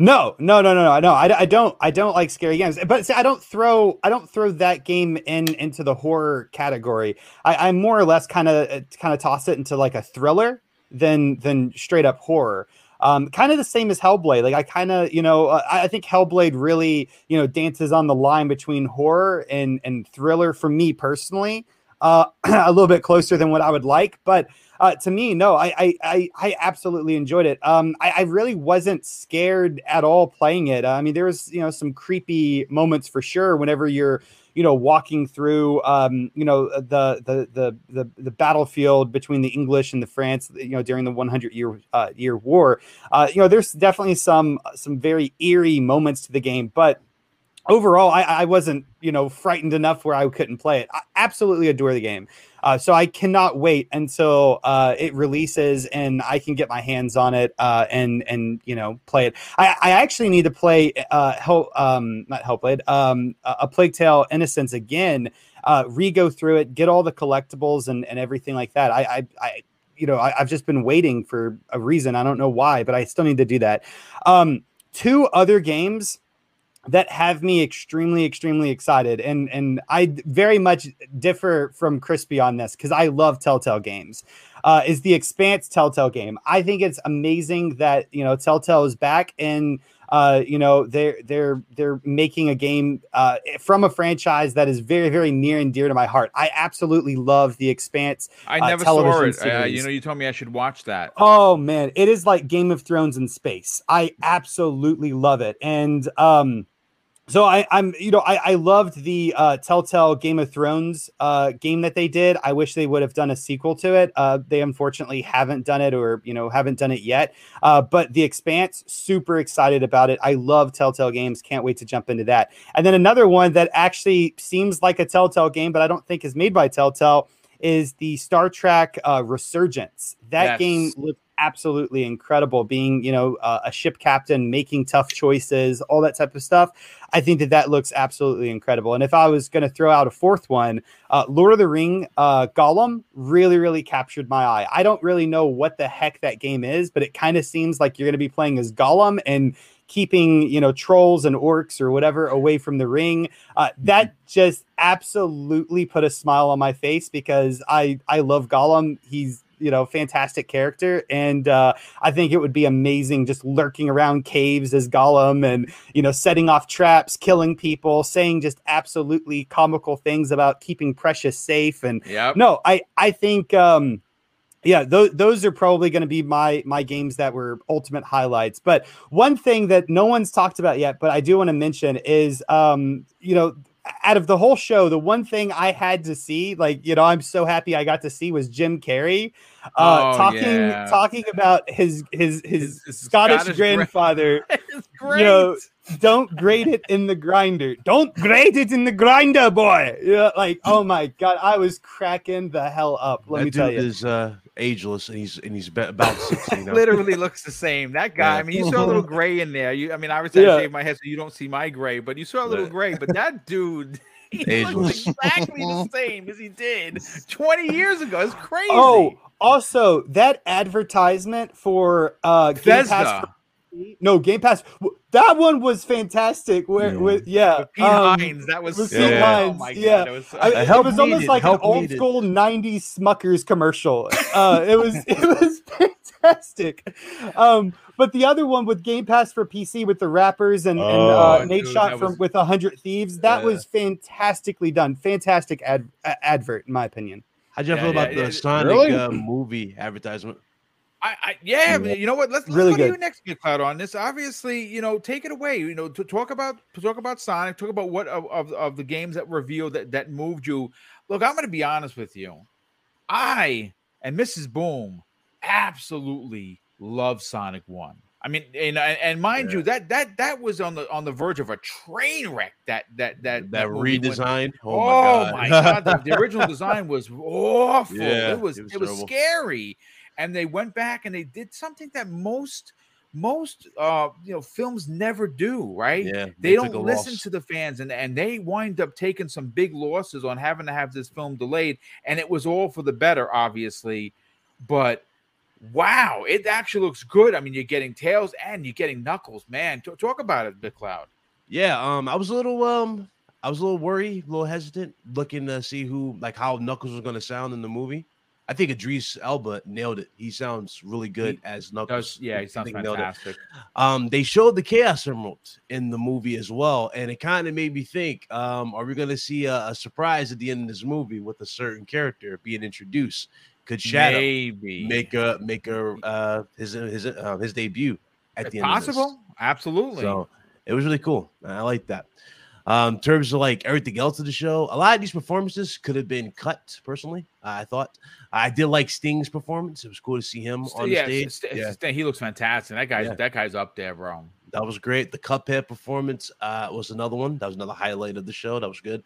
no, no, no, no, no. no. I, I don't. I don't like scary games. But see, I don't throw. I don't throw that game in into the horror category. I, I more or less kind of kind of toss it into like a thriller than than straight up horror. Um, kind of the same as Hellblade. Like I kind of, you know, uh, I think Hellblade really, you know, dances on the line between horror and and thriller for me personally. Uh, [clears throat] a little bit closer than what I would like, but uh, to me, no, I, I, I absolutely enjoyed it. Um, I, I really wasn't scared at all playing it. I mean, there was, you know, some creepy moments for sure. Whenever you're, you know, walking through, um, you know, the, the, the, the, the battlefield between the English and the France, you know, during the 100 year, uh, year war, uh, you know, there's definitely some, some very eerie moments to the game, but overall, I, I wasn't, you know, frightened enough where I couldn't play it. I absolutely adore the game. Uh, so I cannot wait until uh, it releases and I can get my hands on it uh, and and you know play it. I, I actually need to play uh, um, not Hellblade, um, a Plague Tale Innocence again. Uh, re-go through it, get all the collectibles and, and everything like that. I, I, I you know, I, have just been waiting for a reason. I don't know why, but I still need to do that. Um, two other games that have me extremely extremely excited and and i very much differ from crispy on this because i love telltale games uh, is the expanse telltale game i think it's amazing that you know telltale is back and uh, you know they're they're they're making a game uh, from a franchise that is very very near and dear to my heart. I absolutely love the Expanse. I uh, never saw it. Uh, you know, you told me I should watch that. Oh man, it is like Game of Thrones in space. I absolutely love it, and um, so I, am you know, I, I loved the uh, Telltale Game of Thrones uh, game that they did. I wish they would have done a sequel to it. Uh, they unfortunately haven't done it, or you know, haven't done it yet. Uh, but The Expanse, super excited about it. I love Telltale games. Can't wait to jump into that. And then another one that actually seems like a Telltale game, but I don't think is made by Telltale, is the Star Trek uh, Resurgence. That yes. game looked absolutely incredible. Being you know uh, a ship captain making tough choices all that type of stuff i think that that looks absolutely incredible. And if i was going to throw out a fourth one uh, lord of the ring uh, gollum really really captured my eye. I don't really know what the heck that game is but it kind of seems like you're going to be playing as gollum and keeping you know trolls and orcs or whatever away from the ring. Uh, that just absolutely put a smile on my face because i i love gollum. He's you know fantastic character. And uh, i think it would be amazing just lurking around caves as gollum and you know setting off traps killing people saying just absolutely comical things about keeping precious safe. And yeah no i i think um yeah those, those are probably going to be my my games that were ultimate highlights. But one thing that no one's talked about yet but i do want to mention is um you know out of the whole show, the one thing I had to see, like you know, I'm so happy I got to see was Jim Carrey uh, oh, talking yeah. talking about his his his, his Scottish, Scottish, grandfather. [laughs] you know, don't grade it in the grinder. Don't grade it in the grinder, boy. Yeah, like oh my god, I was cracking the hell up. Let that me tell you, is uh, ageless, and he's and he's about sixty. You [laughs] know? Literally looks the same. That guy. Yeah. I mean, you saw a little [laughs] gray in there. You, I mean, I was yeah. shave my head so you don't see my gray, but you saw a little gray. But that dude. He looks exactly the same as he did 20 years ago. It's crazy. Oh, also that advertisement for uh Game Pass No, Game Pass. That one was fantastic. Where, yeah, with, yeah. Pete um, Hines, that was, was so, yeah. Oh my God, yeah. It was, so, I, it was almost like an old needed. school '90s Smuckers commercial. Uh, it was [laughs] it was fantastic. Um, but the other one with Game Pass for PC with the rappers and, oh, and uh, Nate dude, Shot from was, with a hundred thieves, that yeah. was fantastically done. Fantastic ad, advert, in my opinion. How'd you yeah, feel about the Sonic really? uh, movie advertisement? I, I yeah, yeah, you know what? Let's, let's really go good. to you next, Get Cloud, on this. Obviously, you know, take it away. You know, to talk about to talk about Sonic, talk about what of, of, of the games that revealed that that moved you. Look, I'm going to be honest with you. I and Mrs. Boom absolutely love Sonic One. I mean, and and mind yeah. you, that that that was on the on the verge of a train wreck. That that that that, redesign. Oh, oh, my god, my [laughs] god. The, the, original design was awful. Yeah, it was it was, it was scary and they went back and they did something that most most uh you know films never do right yeah they, they don't listen loss. to the fans and and they wind up taking some big losses on having to have this film delayed and it was all for the better obviously but wow it actually looks good i mean you're getting tails and you're getting knuckles man T- talk about it cloud yeah um i was a little um i was a little worried a little hesitant looking to see who like how knuckles was going to sound in the movie I think Idris Elba nailed it. He sounds really good he as Knuckles. Does, yeah, he sounds fantastic. Um, they showed the Chaos Emerald in the movie as well, and it kind of made me think: um, Are we going to see a, a, surprise at the end of this movie with a certain character being introduced? Could Shadow Maybe. make a make a uh, his his uh, his debut at if the end? Possible, absolutely. So it was really cool. I like that. Um, in terms of like everything else of the show, a lot of these performances could have been cut. Personally, I thought I did like Sting's performance. It was cool to see him on yeah, the stage. yeah, he looks fantastic. That guy's yeah. that guy's up there, bro. That was great. The Cuphead performance uh, was another one. That was another highlight of the show. That was good.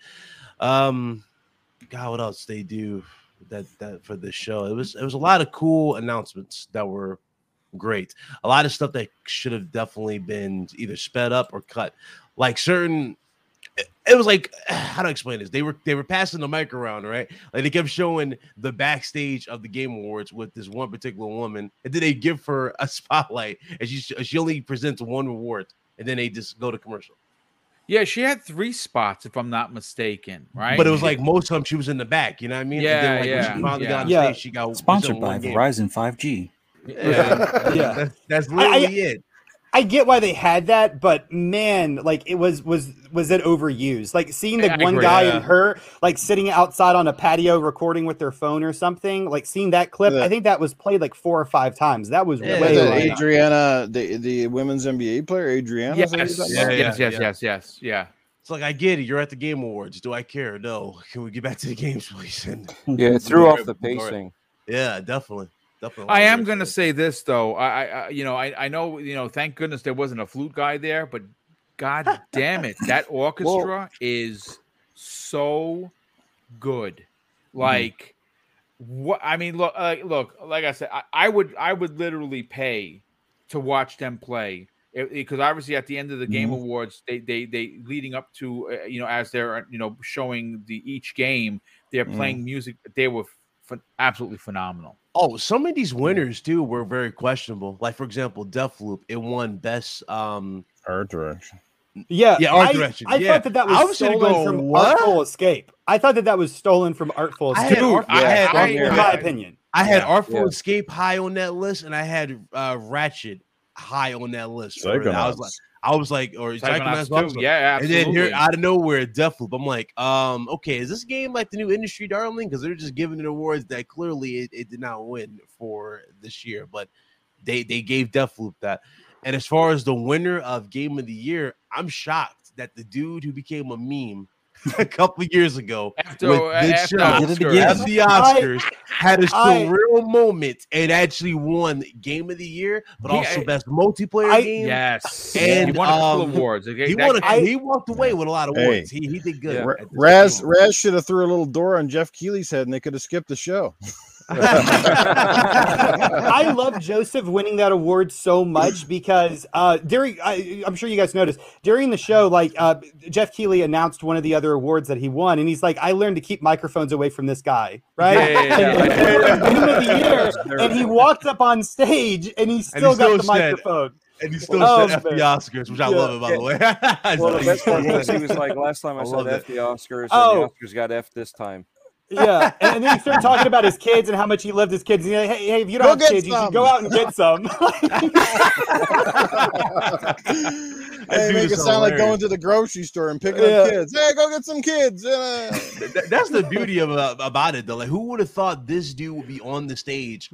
Um, God, what else they do that that for this show? It was it was a lot of cool announcements that were great. A lot of stuff that should have definitely been either sped up or cut. Like certain it was like [sighs] how to explain this. They were they were passing the mic around, right? Like they kept showing the backstage of the game awards with this one particular woman, and then they give her a spotlight, and she she only presents one award, and then they just go to commercial. Yeah, she had three spots, if I'm not mistaken, right? But it was like most of them she was in the back. You know what I mean? Yeah, then, like, yeah. When she finally yeah. got on yeah. stage, she got sponsored by Verizon 5G. [laughs] Yeah, yeah. That's, that's literally I, I, it. I get why they had that, but man, like it was was was it overused? Like seeing the I one agree, guy yeah. and her like sitting outside on a patio recording with their phone or something, like seeing that clip, yeah. I think that was played like four or five times. That was yeah, way Adriana, the the women's NBA player, Adriana. Yes, yes, yes, yes, yes, yes, yeah. It's like I get it. You're at the game awards. Do I care? No. Can we get back to the [laughs] games, please? And yeah, it threw off the pacing. Yeah, definitely. I am going to say this though. I, I, you know, I, I know, you know, thank goodness there wasn't a flute guy there, but god damn it, that [laughs] orchestra Whoa. is so good. Mm-hmm. Like, mm. what? I mean, look, uh, look, like I said, I, I, would, I would literally pay to watch them play because obviously at the end of the game mm-hmm. awards, they, they, they leading up to, uh, you know, as they're, you know, showing the each game, they're mm. playing music. They were absolutely phenomenal. Oh, some of these winners too were very questionable. Like for example, Deathloop, it won best um art direction. Yeah, yeah, art I, direction. I yeah. thought that that was, was stolen go, from what? Artful Escape. I thought that that was stolen from Artful Escape. I had, Dude, I had, I, in my opinion. I had yeah, Artful yeah. Escape high on that list, and I had uh, Ratchet high on that list. I was like, I was like, or Psychonauts Psychonauts yeah, absolutely. And then here out of nowhere, Deathloop. I'm like, um, okay, is this game like the new industry darling? Because they're just giving it awards that clearly it, it, did not win for this year, but they they gave Deathloop that. And as far as the winner of Game of the Year, I'm shocked that the dude who became a meme [laughs] a couple years ago after, after, after, the Oscars I, had a surreal I, moment and actually won Game of the Year, but he, also Best Multiplayer I, Game. Yes, and he won a couple um, awards. Okay, he, won a, he walked away with a lot of awards. Hey, he, he did good. Yeah. Raz Raz should have threw a little door on Geoff Keighley's head, and they could have skipped the show. [laughs] [laughs] I love Josef winning that award so much because uh, during I, am sure you guys noticed during the show, like uh, Geoff Keighley announced one of the other awards that he won, and he's like, "I learned to keep microphones away from this guy." Right? Yeah, yeah, yeah. and, and he walked up on stage and he still and got the said, microphone. and he still oh, said F the Oscars, which I love it by the way. [laughs] well, the best part was he was like, last time I, I said F the Oscars, oh. and the Oscars got F this time. Yeah, and, then he started talking about his kids and how much he loved his kids. And like, hey, hey, if you don't go have kids, some. you should go out and get some. [laughs] [laughs] hey, make it sound like going to the grocery store and picking yeah. up kids. Hey, go get some kids. That's the beauty of uh, about it, though. Like, who would have thought this dude would be on the stage,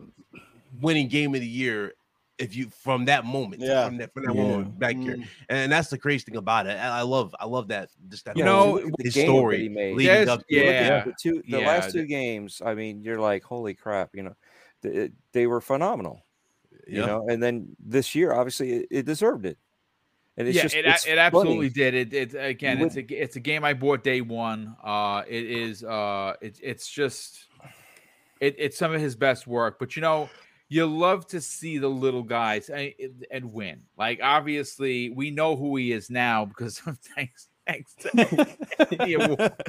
winning Game of the Year, if you from that moment, yeah, from that, from that yeah. moment back mm. here, and that's the crazy thing about it. I, love, I love that. Just that you know, his story leading up. Yeah, the, two, the yeah. last two games. I mean, you're like, holy crap! You know, they, they were phenomenal. You know, and then this year, obviously, it, it deserved it. And it's yeah, just, it, it's it absolutely did. It, it again, it's a it's a game I bought day one. Uh, it is uh, it, it's just it, it's some of his best work. But you know, you love to see the little guys and, and win. Like obviously, we know who he is now because of [laughs] thanks thanks to [laughs]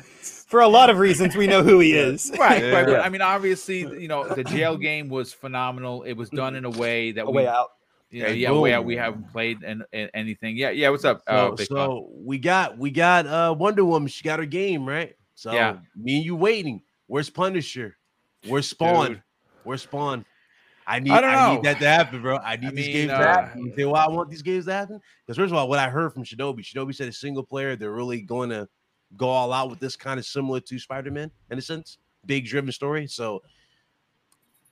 For a lot of reasons, we know who he is. right, yeah. right. I mean, obviously, [laughs] you know, the jail game was phenomenal. It was done in a way that a we, way out. You know, yeah, way out. We haven't played and, anything. Yeah, yeah. What's up? Uh, so, so we got we got uh Wonder Woman. She got her game right. So yeah. me and you waiting. Where's Punisher? Where's Spawn? Dude. Where's Spawn? I need I, I, need that to happen, bro. I need I these mean, games uh, to happen. You say why I want these games to happen? Because first of all, what I heard from Shinobi, Shinobi said a single player, they're really going to go all out with this kind of similar to Spider-Man in a sense, big driven story. So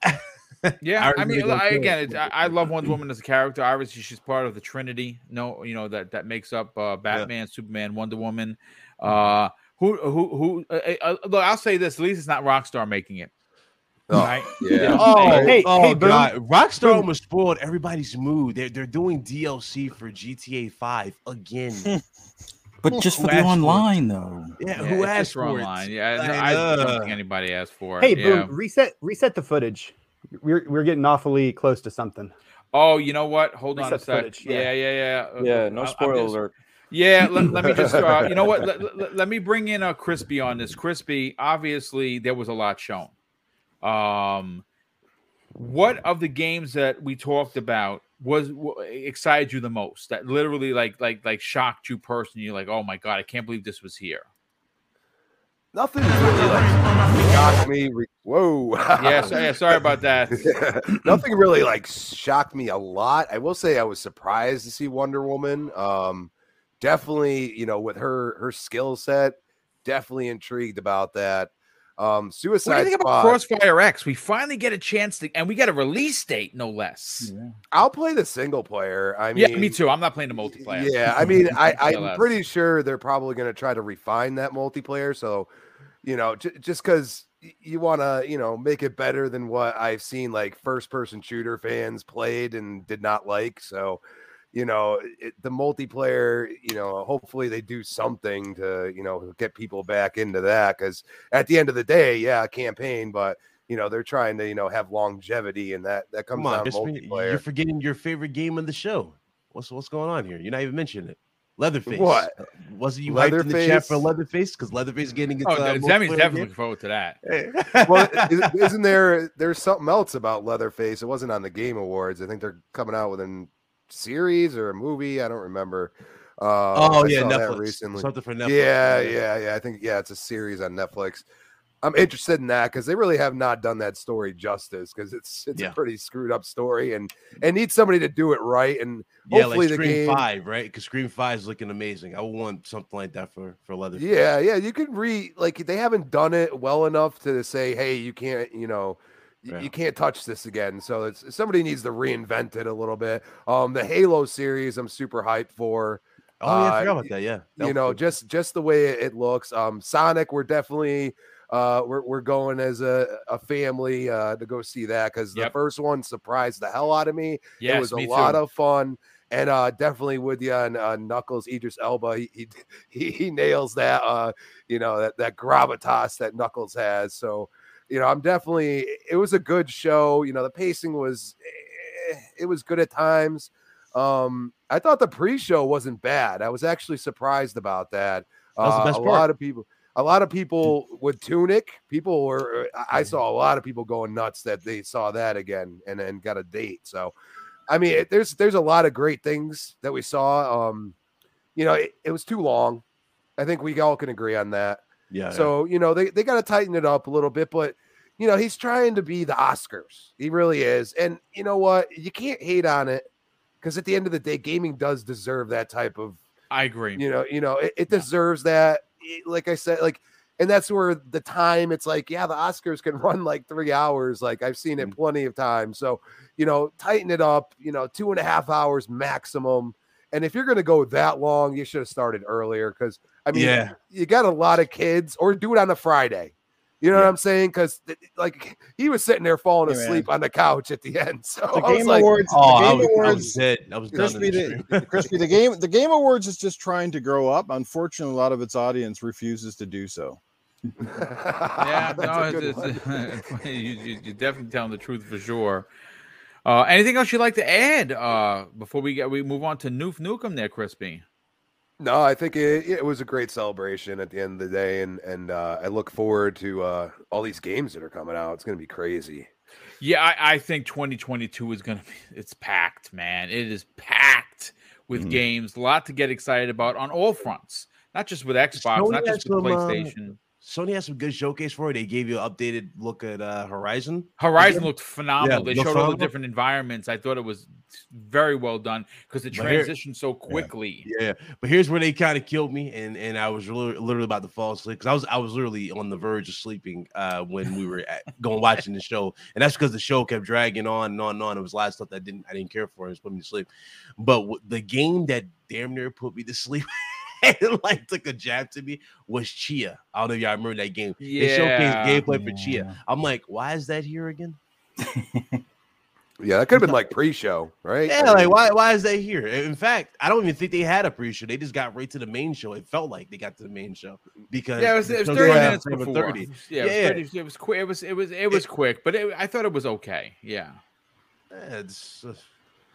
[laughs] yeah, I, I mean, I, again, I, I, love Wonder Woman as a character. Obviously, she's part of the Trinity. No, you know that that makes up uh, Batman, yeah. Superman, Wonder Woman. Uh, who who who? Uh, uh, look, I'll say this: at least it's not Rockstar making it. Oh, right? Yeah. Oh, hey, oh, hey, God. Rockstar almost spoiled everybody's mood. They're they're doing DLC for GTA 5 again. [laughs] but just for the online, though. Yeah, yeah who asked for online? It? Yeah, I, I, don't uh, think anybody asked for it. Hey, yeah. boom, reset reset the footage. We're we're getting awfully close to something. Oh, you know what? Hold reset on a sec. Footage, yeah. yeah, yeah, yeah. Uh, yeah, uh, no spoiler alert. Yeah, let, [laughs] let, me just, uh, you know what? Let, let, let, me bring in a crispy on this. Crispy, obviously, there was a lot shown. Um, what of the games that we talked about was excited you the most? That literally like like like shocked you personally. You're like, oh my god, I can't believe this was here. Nothing really like shocked me. Whoa. yeah, so, yeah, sorry about [laughs] that. Nothing really like shocked me a lot. I will say I was surprised to see Wonder Woman. Um, definitely, you know, with her her skill set, definitely intrigued about that. Um, Suicide. What do you think Squad, about Crossfire X? We finally get a chance to, and we get a release date, no less. Yeah. I'll play the single player. I mean, yeah, me too. I'm not playing the multiplayer. Yeah, I mean, [laughs] I, I'm pretty sure they're probably going to try to refine that multiplayer. So, you know, j- just because you want to, you know, make it better than what I've seen like first person shooter fans played and did not like. So, you know it, the multiplayer you know hopefully they do something to you know get people back into that because at the end of the day yeah campaign but you know they're trying to you know have longevity and that that comes Come on, multiplayer you're forgetting your favorite game of the show what's what's going on here you're not even mentioning it Leatherface. What wasn't you hyped in the chat for Leatherface? Because Leatherface getting oh, uh, Zemi's definitely looking forward to that. [laughs] well, isn't there? There's something else about Leatherface. It wasn't on the Game Awards. I think they're coming out with an series or a movie. I don't remember. Uh, oh yeah, Netflix recently. Something for Netflix. Yeah, yeah, yeah. I think yeah, it's a series on Netflix. I'm interested in that because they really have not done that story justice because it's it's yeah. a pretty screwed up story and and needs somebody to do it right and yeah, hopefully like Scream the game Five right because Scream Five is looking amazing. I want something like that for for Leather. Yeah, yeah. You can re like they haven't done it well enough to say hey you can't you know yeah. you can't touch this again. So it's somebody needs to reinvent it a little bit. Um, the Halo series, I'm super hyped for. Oh yeah, I forgot uh, about that. Yeah, that you know, cool. just just the way it looks. Um, Sonic, we're definitely uh we're we're going as a, a family uh to go see that because yep. the first one surprised the hell out of me. Yes, it was a lot of fun. And uh, definitely with you on uh, Knuckles, Idris Elba, he, [laughs] he he nails that uh, you know that that gravitas that Knuckles has. So you know, I'm definitely. It was a good show. You know, the pacing was, eh, it was good at times. Um, I thought the pre-show wasn't bad. I was actually surprised about that. Uh, a part. lot of people, a lot of people with Tunic, people were. I saw a lot of people going nuts that they saw that again and then got a date. So I mean, it, there's there's a lot of great things that we saw. Um, you know, it, it was too long. I think we all can agree on that. Yeah. So you know they they got to tighten it up a little bit, but you know he's trying to be the Oscars. He really is, and you know what? You can't hate on it because at the end of the day, gaming does deserve that type of. I agree. You know, you know, it, it deserves that. Like I said, like and that's where the time it's like yeah the oscars can [laughs] run like three hours like i've seen it mm. plenty of times so you know tighten it up you know two and a half hours maximum and if you're going to go that long you should have started earlier because i mean yeah. you got a lot of kids or do it on a friday you know yeah. what I'm saying? Because like [laughs] he was sitting there falling asleep on the couch at the end. [laughs] So the Game like, Awards. Oh, the Game I was, Awards. I was dead. I was Crispy, the, [laughs] Crispy, the game. The Game Awards is just trying to grow up. Unfortunately, a lot of its audience refuses to do so yeah, no, it's, it's, you, you, you're definitely telling the truth for sure. Uh, anything else you'd like to add uh, before we get we move on to Noof Nukem there, Crispy? No, I think it, it was a great celebration at the end of the day, and and uh, I look forward to uh, all these games that are coming out. It's going to be crazy. Yeah, I, I, think 2022 is going to be it's packed, man. It is packed with mm-hmm. games. A lot to get excited about on all fronts, not just with Xbox, not just with um, PlayStation. Sony has some good showcase for it. They gave you an updated look at uh, Horizon. Horizon looked phenomenal. Yeah, they showed phenomenal. all the different environments. I thought it was very well done because it transitioned so quickly. Yeah. yeah. but here's where they kind of killed me, and and I was really, literally about to fall asleep because I was I was literally on the verge of sleeping uh, when we were at, going [laughs] watching the show, and that's because the show kept dragging on and on and on. It was a lot of stuff that didn't I didn't care for. It was putting me to sleep, but the game that damn near put me to [laughs] sleep. And [laughs] like took a jab to me was Tchia. I don't know if y'all remember that game. Yeah. They showcased gameplay for Tchia. I'm like, why is that here again? [laughs] yeah, that could have been [laughs] like pre-show, right? Yeah, like why why is that here? In fact, I don't even think they had a pre-show. They just got right to the main show. It felt like they got to the main show because yeah, it was, it was 30 minutes before. 30. Yeah, yeah, it was, 30, it was quick. It was it was it was it, quick, but it, I thought it was okay. Yeah, it's uh,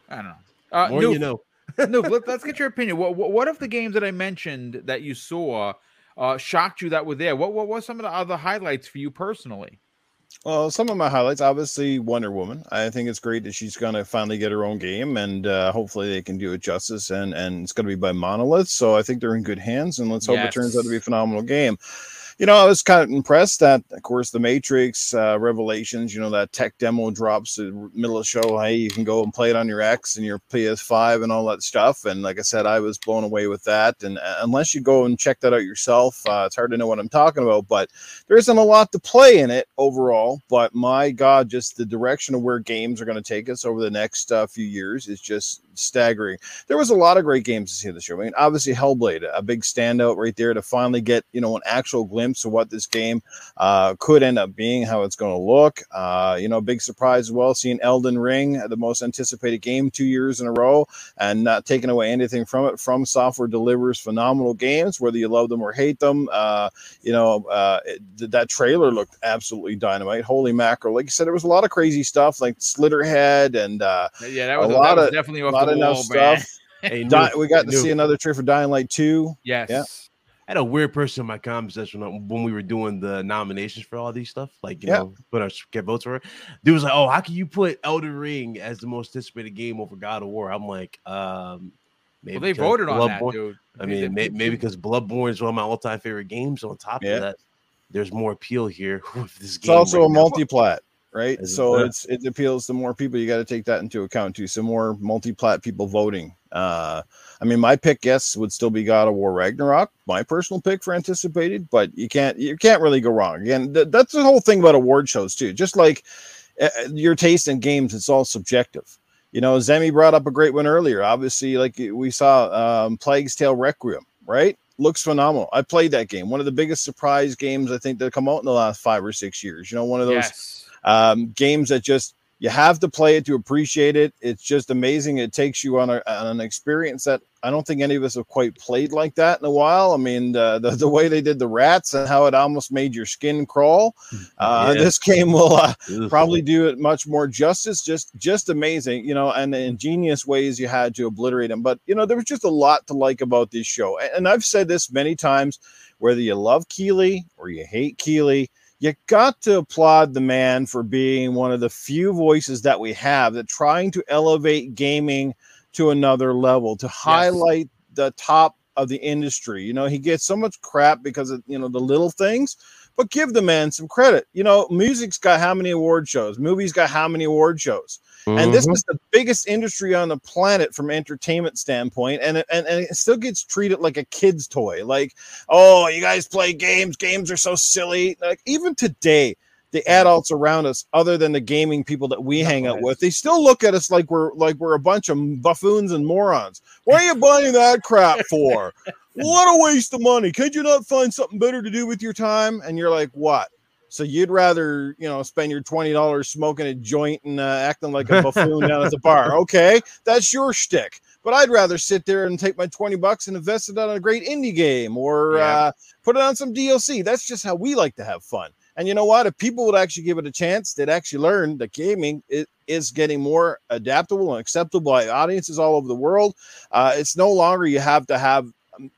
I don't know. Uh, More you know no, let, us get your opinion. What, what, what if the games that I mentioned that you saw uh, shocked you that were there? What what was some of the other highlights for you personally? Well, some of my highlights, obviously, Wonder Woman. I think it's great that she's going to finally get her own game, and uh, hopefully they can do it justice. And and it's going to be by Monolith, so I think they're in good hands. And let's hope yes. it turns out to be a phenomenal game you know, I was kind of impressed that, of course, the Matrix uh, Revelations, you know, that tech demo drops in the middle of show. Hey, you can go and play it on your X and your PS5 and all that stuff. And like I said, I was blown away with that. And uh, unless you go and check that out yourself, uh, it's hard to know what I'm talking about. But there isn't a lot to play in it overall. But my God, just the direction of where games are going to take us over the next uh, few years is just staggering. There was a lot of great games to see this year. I mean, obviously Hellblade, a big standout right there to finally get you know an actual glimpse of what this game uh, could end up being, how it's going to look. Uh, you know, big surprise as well, seeing Elden Ring, the most anticipated game two years in a row, and not taking away anything from it. From Software delivers phenomenal games, whether you love them or hate them. Uh, you know, uh, it, that trailer looked absolutely dynamite. Holy mackerel! Like you said, there was a lot of crazy stuff like Slitterhead and uh, yeah, that was a, a lot of definitely off not enough stuff. [laughs] Hey, Di- we got to see another trailer for Dying Light 2. Yes. Yeah. I had a weird person in my comment section when we were doing the nominations for all these stuff, like you yeah. know, put our get votes for it. Dude was like, "Oh, how can you put Elden Ring as the most anticipated game over God of War?" I'm like, um, maybe well, they voted on that, dude. I mean, maybe, maybe because Bloodborne is one of my all-time favorite games. On top yeah. of that, there's more appeal here [laughs] with this game. It's also right a multi-plat right? So it's it appeals to more people. You got to take that into account too. Some more multi-plat people voting. Uh, I mean, my pick, yes, would still be God of War Ragnarok. My personal pick for anticipated, but you can't you can't really go wrong. Again, th- that's the whole thing about award shows too. Just like uh, your taste in games, it's all subjective. You know, Zemi brought up a great one earlier. Obviously, like we saw, um, Plague's Tale Requiem, right? looks phenomenal. I played that game. One of the biggest surprise games I think that come out in the last five or six years. You know, one of those yes um, games that just you have to play it to appreciate it. It's just amazing. It takes you on, a, on an experience that I don't think any of us have quite played like that in a while. I mean, the, the, the way they did the rats and how it almost made your skin crawl. [laughs] Uh, yeah. This game will uh, probably do it much more justice. Just just amazing, you know, and the ingenious ways you had to obliterate them. But you know, there was just a lot to like about this show. And I've said this many times, whether you love Keighley or you hate Keighley you got to applaud the man for being one of the few voices that we have that trying to elevate gaming to another level, to highlight the top of the industry. You know, he gets so much crap because of, you know, the little things, but give the man some credit. You know, music's got how many award shows? Movies got how many award shows? Mm-hmm. And this mm-hmm. is the biggest industry on the planet from entertainment standpoint, and it, and, and it still gets treated like a kid's toy. Like, oh, you guys play games. Games are so silly. Like even today, the adults around us, other than the gaming people that we hang out with, they still look at us like we're like we're a bunch of buffoons and morons. What are you buying that crap for? What a waste of money. Could you not find something better to do with your time? And you're like, what? So you'd rather, you know, spend your twenty dollars smoking a joint and uh, acting like a buffoon down at the bar. [laughs] Okay, that's your shtick. But I'd rather sit there and take my twenty bucks and invest it on a great indie game or yeah. uh, put it on some DLC. That's just how we like to have fun. And you know what? If people would actually give it a chance, they'd actually learn that gaming is, is getting more adaptable and acceptable by audiences all over the world. Uh, it's no longer you have to have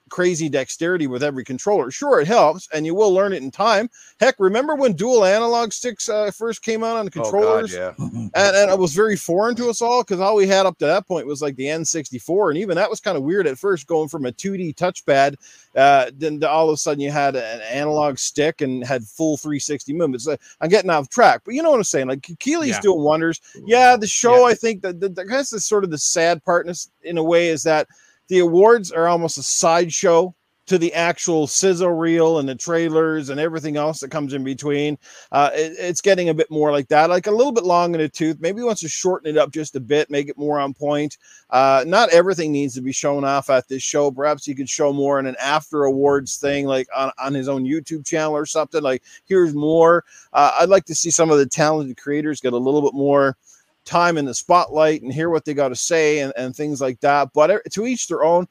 crazy dexterity with every controller. Sure, it helps, and you will learn it in time. Heck, remember when dual analog sticks uh, first came out on the controllers? Oh God, yeah, and, and it was very foreign to us all because all we had up to that point was like the N64, and even that was kind of weird at first, going from a 2D touchpad, uh, then all of a sudden you had an analog stick and had full 360 movements. Uh, I'm getting off track, but you know what I'm saying? Like Keighley's yeah. doing wonders. Yeah, the show, yeah. I think that the, the, I guess the sort of the sad part in, in a way is that the awards are almost a sideshow to the actual sizzle reel and the trailers and everything else that comes in between. Uh, it, it's getting a bit more like that, like a little bit long in the tooth. Maybe wants to shorten it up just a bit, make it more on point. Uh, not everything needs to be shown off at this show. Perhaps he could show more in an after awards thing, like on, on his own YouTube channel or something. Like, here's more. Uh, I'd like to see some of the talented creators get a little bit more time in the spotlight and hear what they got to say and, and things like that. But to each their own.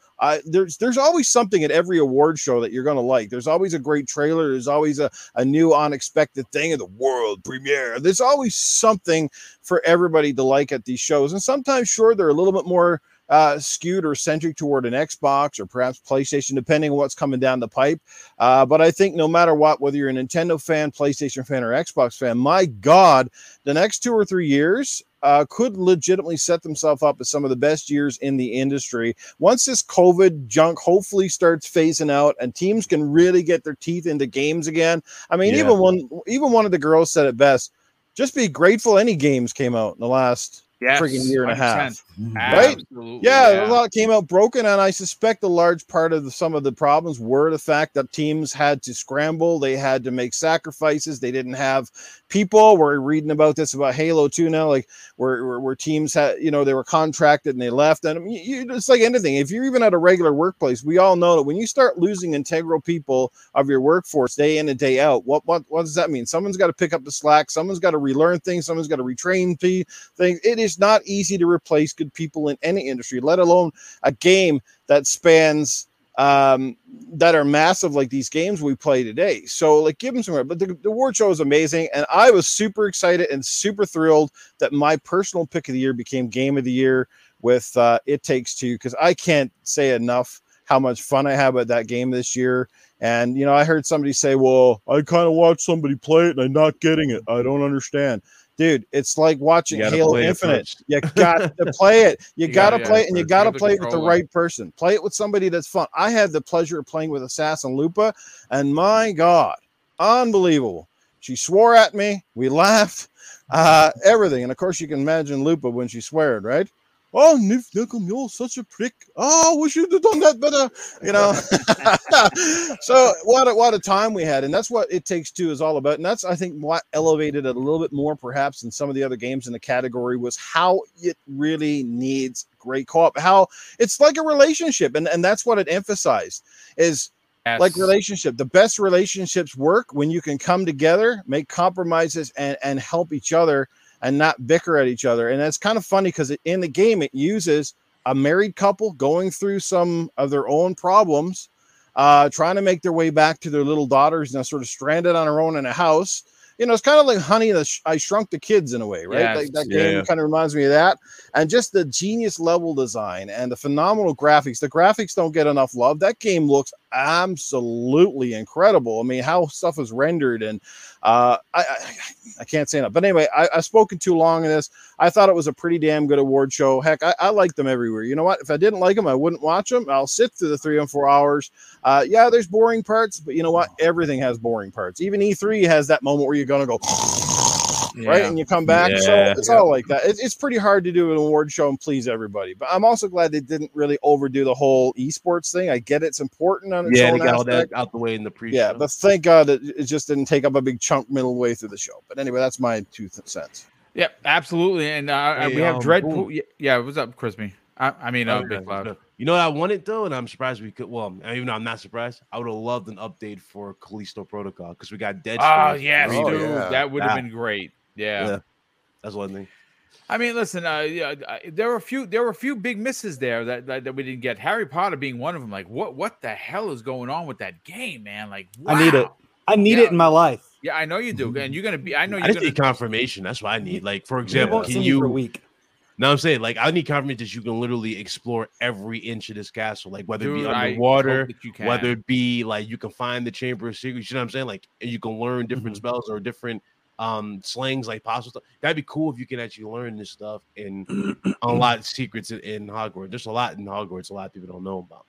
There's there's always something at every award show that you're gonna like. There's always a great trailer. There's always a, a new unexpected thing of the world premiere. There's always something for everybody to like at these shows. And sometimes, sure, they're a little bit more uh, skewed or centric toward an Xbox or perhaps PlayStation, depending on what's coming down the pipe. Uh, but I think no matter what, whether you're a Nintendo fan, PlayStation fan, or Xbox fan, my God, the next two or three years uh, could legitimately set themselves up as some of the best years in the industry. Once this COVID junk hopefully starts phasing out and teams can really get their teeth into games again. I mean, yeah. even one even one of the girls said it best. Just be grateful any games came out in the last yes, freaking year and a half. Right? Yeah, yeah, a lot came out broken, and I suspect a large part of the, some of the problems were the fact that teams had to scramble, they had to make sacrifices, they didn't have people. We're reading about this about Halo 2 now, like where, where, where teams had, you know, they were contracted and they left. And I mean, you, it's like anything. If you're even at a regular workplace, we all know that when you start losing integral people of your workforce day in and day out, what what what does that mean? Someone's got to pick up the slack. Someone's got to relearn things. Someone's got to retrain things. It is not easy to replace good people in any industry, let alone a game that spans um, that are massive like these games we play today. So like give them some but the, the award show is amazing and I was super excited and super thrilled that my personal pick of the year became game of the year with uh, It Takes Two because I can't say enough how much fun I had with that game this year. And you know, I heard somebody say, "Well, I kind of watched somebody play it and I'm not getting it. I don't understand." Dude, it's like watching Halo Infinite. You got to [laughs] play it. You, you got to play it, and you got to play it with the right person. Play it with somebody that's fun. I had the pleasure of playing with Assassin Lupa, and my God, unbelievable. She swore at me. We laughed. Uh, everything, and of course, you can imagine Lupa when she sweared, right? Oh, Nif Nukem, you're such a prick. Oh, we should have done that better. You know. [laughs] so what a, what a time we had, and that's what it takes two is all about. And that's I think what elevated it a little bit more, perhaps, than some of the other games in the category was how it really needs great co-op. How it's like a relationship, and and that's what it emphasized is. Yes. Like relationship, the best relationships work when you can come together, make compromises, and and help each other and not bicker at each other. And it's kind of funny because in the game it uses a married couple going through some of their own problems, uh, trying to make their way back to their little daughters, know, sort of stranded on her own in a house. You know, it's kind of like Honey, I Shrunk the Kids in a way, right? Like that yeah, game yeah. kind of reminds me of that. And just the genius level design and the phenomenal graphics. The graphics don't get enough love. That game looks absolutely incredible. I mean, how stuff is rendered, and uh, I, I, I can't say enough. But anyway, I, I've spoken too long in this. I thought it was a pretty damn good award show. Heck, I, I like them everywhere. You know what? If I didn't like them, I wouldn't watch them. I'll sit through the three and four hours. Uh, yeah, there's boring parts, but you know what? Everything has boring parts. Even E3 has that moment where you're gonna go [laughs] yeah. right? And you come back. Yeah. So it's yeah. all like that. It, it's pretty hard to do an award show and please everybody. But I'm also glad they didn't really overdo the whole esports thing. I get it's important on its yeah, own they got all that out the way in the pre. Yeah, but thank God it, it just didn't take up a big chunk middle way through the show. But anyway, that's my two cents. Yep, absolutely. And uh, hey, we have um, Dreadpool. Yeah, what's up, Crispy? I, I mean, uh, Big Cloud. You know what I wanted though, and I'm surprised we could. Well, even though I'm not surprised, I would have loved an update for Callisto Protocol because we got dead. Oh yes, oh, yeah. that would have been great. Yeah. yeah. That's one thing. I mean, listen, uh, yeah, there were a few, there were a few big misses there that, that, that we didn't get. Harry Potter being one of them. Like, what, what the hell is going on with that game, man? Like, wow. I need it. I need yeah. it in my life. Yeah, I know you do, and you're gonna be. I know you're I gonna need confirmation. That's what I need. Like, for example, can you? For a week. No, I'm saying like I need confirmation that you can literally explore every inch of this castle, like whether Dude, it be underwater, whether it be like you can find the chamber of secrets. You know what I'm saying? Like, and you can learn different mm-hmm. spells or different um slangs like possible stuff. That'd be cool if you can actually learn this stuff and [clears throat] unlock secrets in, in Hogwarts. There's a lot in Hogwarts, a lot of people don't know about.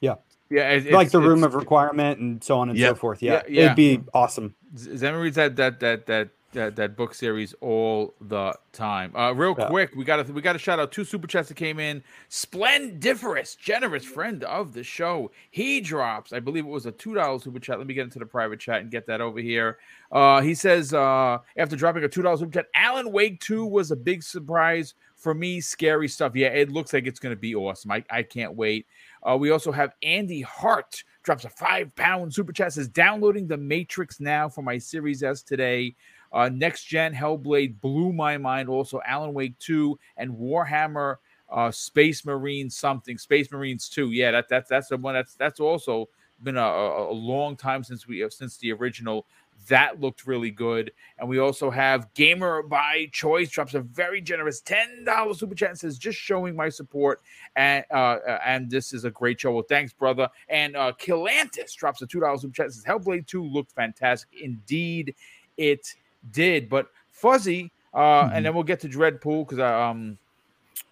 Yeah. Yeah, it's, like the room of requirement and so on and yeah. so forth. Yeah. yeah, yeah. it'd be awesome. Zemi reads that that that that that, that book series all the time. Uh, real yeah. quick, we got to we got to shout out two super chats that came in. Splendiferous, generous friend of the show. He drops, I believe it was a two dollar super chat. Let me get into the private chat and get that over here. Uh, he says uh, after dropping a two dollar super chat, Alan Wake two was a big surprise for me. Scary stuff. Yeah, it looks like it's going to be awesome. I, I can't wait. Uh, we also have Andy Hart drops a five pound super chat says downloading the Matrix now for my Series S today. Uh, Next Gen Hellblade blew my mind. Also, Alan Wake 2 and Warhammer uh, Space Marines something. Space Marines 2. Yeah, that, that that's the one that's that's also been a, a long time since we since the original. That looked really good. And we also have Gamer by Choice drops a very generous $10 super chat and says, just showing my support. And uh, and this is a great show. Well, thanks, brother. And uh Kilantis drops a $2 super chat and says, Hellblade 2 looked fantastic. Indeed, it did. But Fuzzy, uh, mm-hmm. and then we'll get to Dreadpool because I um,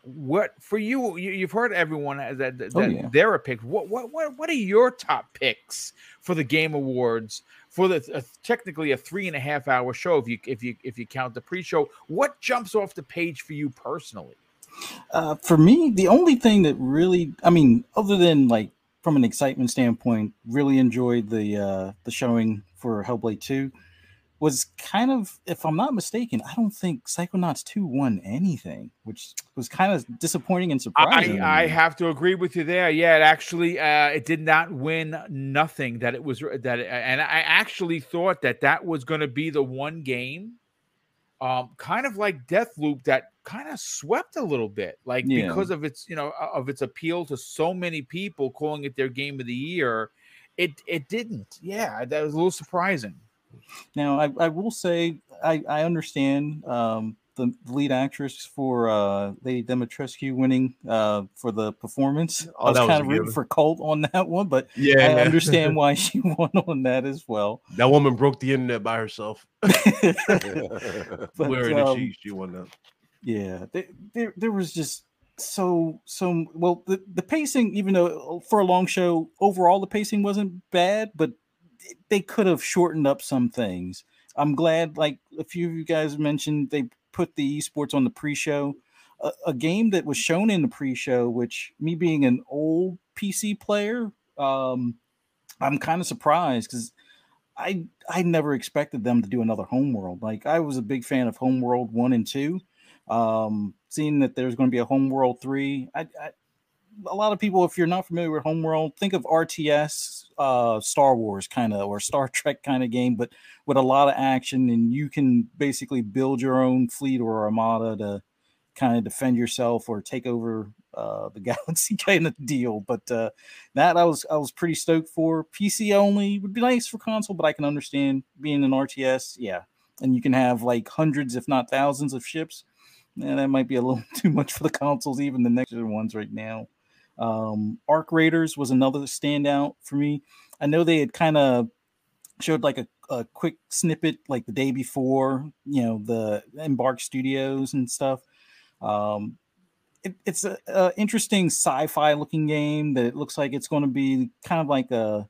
what for you, you? have heard everyone that, that, oh, yeah. they're a pick. What what what what are your top picks for the Game Awards? For the uh, technically a three and a half hour show, if you if you if you count the pre-show, what jumps off the page for you personally? Uh, for me, the only thing that really, I mean, other than like from an excitement standpoint, really enjoyed the uh, the showing for Hellblade Two was kind of, if I'm not mistaken, I don't think Psychonauts 2 won anything, which was kind of disappointing and surprising. I, I have to agree with you there. Yeah, it actually uh, it did not win nothing. That it was that, it, and I actually thought that that was going to be the one game, um, kind of like Deathloop, that kind of swept a little bit, like yeah. because of its you know of its appeal to so many people calling it their game of the year. It it didn't. Yeah, that was a little surprising. Now, I, I will say I, I understand um, the lead actress for uh, Lady Dimitrescu winning uh, for the performance. Oh, I was kind of rooting for Colt on that one, but yeah, I [laughs] understand why she [laughs] won on that as well. That woman broke the internet by herself. [laughs] but, Wearing um, she, she won that. Yeah, there, there, there was just so so well the, the pacing even though for a long show overall the pacing wasn't bad but they could have shortened up some things. I'm glad, like a few of you guys mentioned, they put the esports on the pre-show. A, a game that was shown in the pre-show, which me being an old PC player, um, I'm kind of surprised because I I never expected them to do another Homeworld. Like I was a big fan of Homeworld one and two. Um, seeing that there's going to be a Homeworld three, I, I a lot of people, if you're not familiar with Homeworld, think of RTS, uh, Star Wars kind of or Star [laughs] Trek kind of game, but with a lot of action, and you can basically build your own fleet or armada to kind of defend yourself or take over uh, the [laughs] galaxy kind of deal. But uh, that I was I was pretty stoked for. PC only would be nice for console, but I can understand being an RTS. Yeah, and you can have like hundreds, if not thousands, of ships. And that might be a little [laughs] too much for the consoles, even the next ones right now. Um, Arc Raiders was another standout for me. I know they had kind of showed like a, a quick snippet like the day before, you know, the Embark Studios and stuff. Um, it, it's a, a, interesting sci-fi looking game that it looks like it's going to be kind of like a.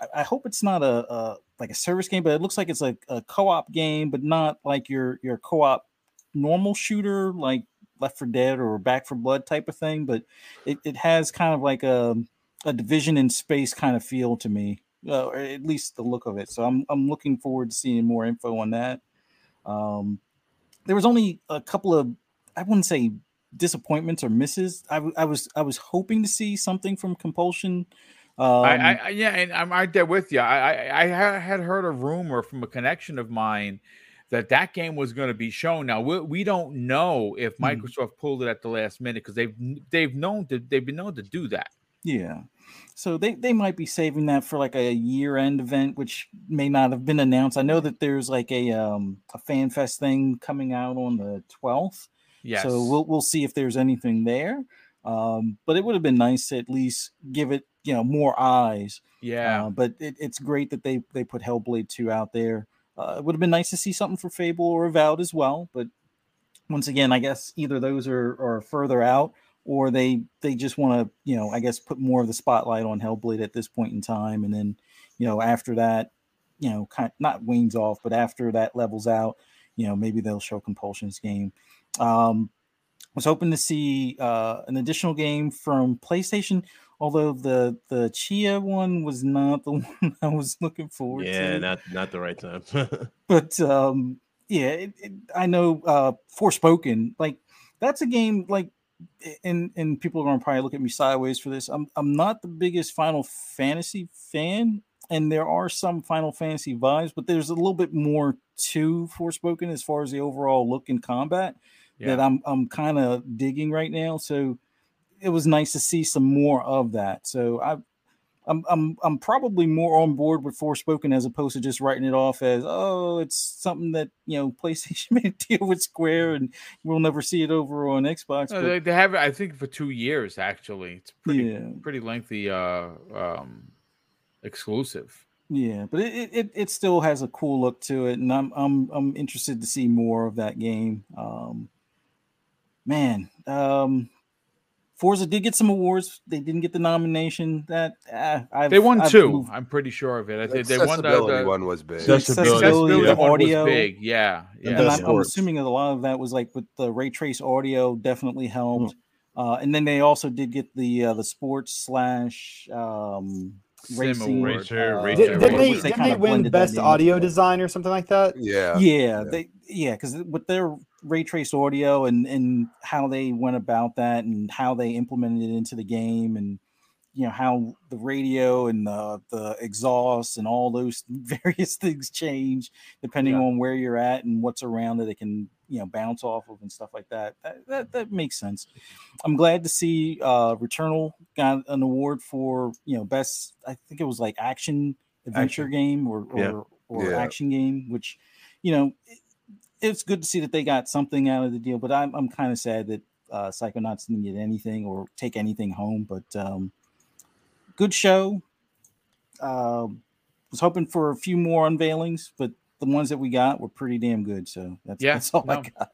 I, I hope it's not a, a, like a service game, but it looks like it's like a co-op game, but not like your your co-op normal shooter like Left 4 Dead or Back for Blood type of thing. But it, it has kind of like a a division in space kind of feel to me, uh, or at least the look of it. So I'm I'm looking forward to seeing more info on that. Um, there was only a couple of I wouldn't say disappointments or misses. I, I was I was hoping to see something from Compulsion. Um, I, I, yeah, and I'm right there with you. I, I, I had heard a rumor from a connection of mine that that game was going to be shown. Now we, we don't know if hmm. Microsoft pulled it at the last minute because they've they've known to they've been known to do that. Yeah, so they they might be saving that for like a year end event, which may not have been announced. I know that there's like a um a fan fest thing coming out on the twelfth. Yes. So we'll we'll see if there's anything there. Um, but it would have been nice to at least give it you know more eyes. Yeah. Uh, but it, it's great that they they put Hellblade two out there. Uh, it would have been nice to see something for Fable or Avowed as well. But once again, I guess either those are are further out or they they just want to you know I guess put more of the spotlight on Hellblade at this point in time, and then you know after that you know kind of, not wanes off, but after that levels out, you know maybe they'll show Compulsion's game. Um, was hoping to see uh, an additional game from PlayStation, although the the Tchia one was not the [laughs] one I was looking forward yeah, to. Yeah, not not the right time. [laughs] but um, yeah, it, it, I know uh, Forspoken, like that's a game like and and people are going to probably look at me sideways for this. I'm I'm not the biggest Final Fantasy fan, and there are some Final Fantasy vibes, but there's a little bit more to Forspoken as far as the overall look and combat yeah. that I'm I'm kind of digging right now. So it was nice to see some more of that. So I I'm I'm I'm probably more on board with Forspoken as opposed to just writing it off as oh it's something that you know [laughs] PlayStation may deal with Square and we'll never see it over on Xbox. No, they, they, have I think for two years actually. It's pretty yeah. pretty lengthy uh um exclusive. Yeah, but it, it it still has a cool look to it, and I'm I'm I'm interested to see more of that game. Um, man, um, Forza did get some awards. They didn't get the nomination. That uh, they won I've 2 moved. I'm pretty sure of it. I think they won the, the one was big. Accessibility, accessibility yeah. audio, big. Yeah, yeah. And I'm, I'm, assuming that a lot of that was like with the ray trace audio definitely helped. Mm-hmm. Uh, and then they also did get the uh, the sports slash um, racing. Racer, uh, racer, did, did they, they, did they win best audio design or something like that? Yeah, yeah, yeah. they yeah because with their ray traced audio and and how they went about that and how they implemented it into the game and you know how the radio and the the exhaust and all those [laughs] various things change depending yeah. on where you're at and what's around that it can you know bounce off of and stuff like that. That that, that makes sense. I'm glad to see uh Returnal got an award for you know best. I think it was like action adventure action. game or or, yeah. or yeah. action game, which you know it's good to see that they got something out of the deal, but I'm I'm kind of sad that uh, Psychonauts didn't get anything or take anything home. But um, good show. Uh, was hoping for a few more unveilings, but the ones that we got were pretty damn good. So that's, yeah, that's all no. I got.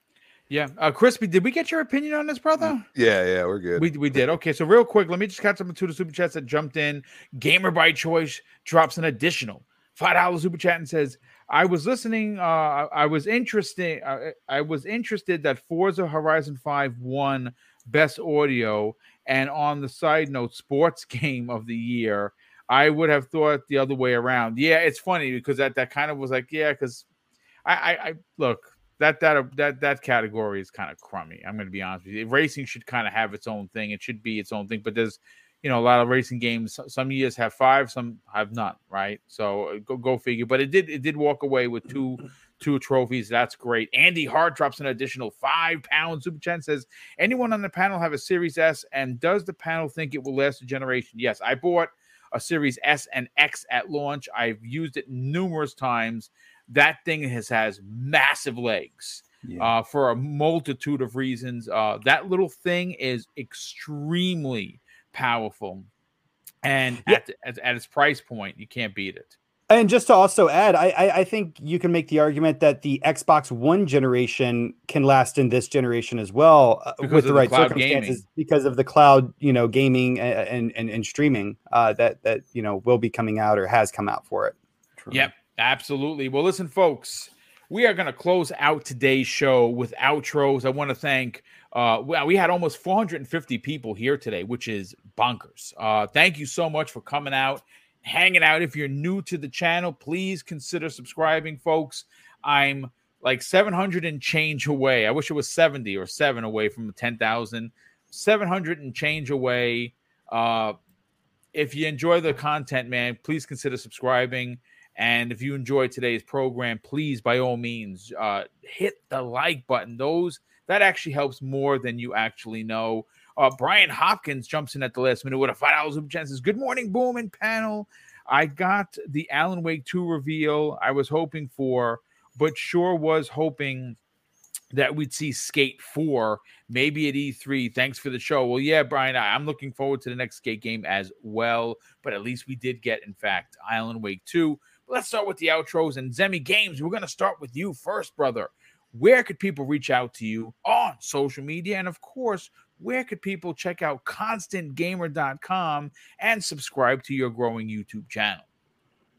Yeah, uh, Crispy, did we get your opinion on this, brother? Yeah, yeah, we're good. We, we did. Okay, so real quick, let me just catch up to the super chats that jumped in. Gamer by Choice drops an additional five dollars super chat and says, I was listening. Uh, I was interested. Uh, I was interested that Forza Horizon Five won Best Audio, and on the side note, Sports [laughs] Game of the Year. I would have thought the other way around. Yeah, it's funny because that that kind of was like, yeah, because I, I, I look that that that that category is kind of crummy. I'm going to be honest with you. Racing should kind of have its own thing. It should be its own thing. But there's you know a lot of racing games some years have five some have none right? So uh, go go figure. But it did it did walk away with two two trophies. That's great. Andy hart drops an additional five pounds. Super chen says anyone on the panel have a series s? And does the panel think it will last a generation? Yes i bought a series s and x at launch. I've used it numerous times. That thing has has massive legs yeah. uh, for a multitude of reasons. Uh, that little thing is extremely powerful, and yeah. at, at, at its price point, you can't beat it. And just to also add, I, I, I think you can make the argument that the Xbox One generation can last in this generation as well uh, with the, the right circumstances gaming. because of the cloud, you know, gaming and and, and streaming uh, that that you know will be coming out or has come out for it. True. Yep, absolutely. Well, listen, folks, we are going to close out today's show with outros. I want to thank. Uh, we had almost 450 people here today, which is bonkers. Uh, thank you so much for coming out hanging out. If you're new to the channel, please consider subscribing, folks. I'm like 700 and change away. I wish it was 70 or 7 away from 10,000. 700 and change away. Uh, if you enjoy the content, man, please consider subscribing. And if you enjoyed today's program, please, by all means, uh, hit the like button. Those that actually helps more than you actually know. Uh, Brian Hopkins jumps in at the last minute with a five dollars super chat. Says, "Good morning, Boom and panel. I got the Alan Wake two reveal I was hoping for, but sure was hoping." that we'd see Skate 4 maybe at E3. Thanks for the show. Well, yeah, Brian, I, am looking forward to the next Skate game as well. But at least we did get, in fact, Alan Wake 2. But let's start with the outros and Zemi Games. We're going to start with you first, brother. Where could people reach out to you on social media? And of course, where could people check out constantgamer.com and subscribe to your growing YouTube channel?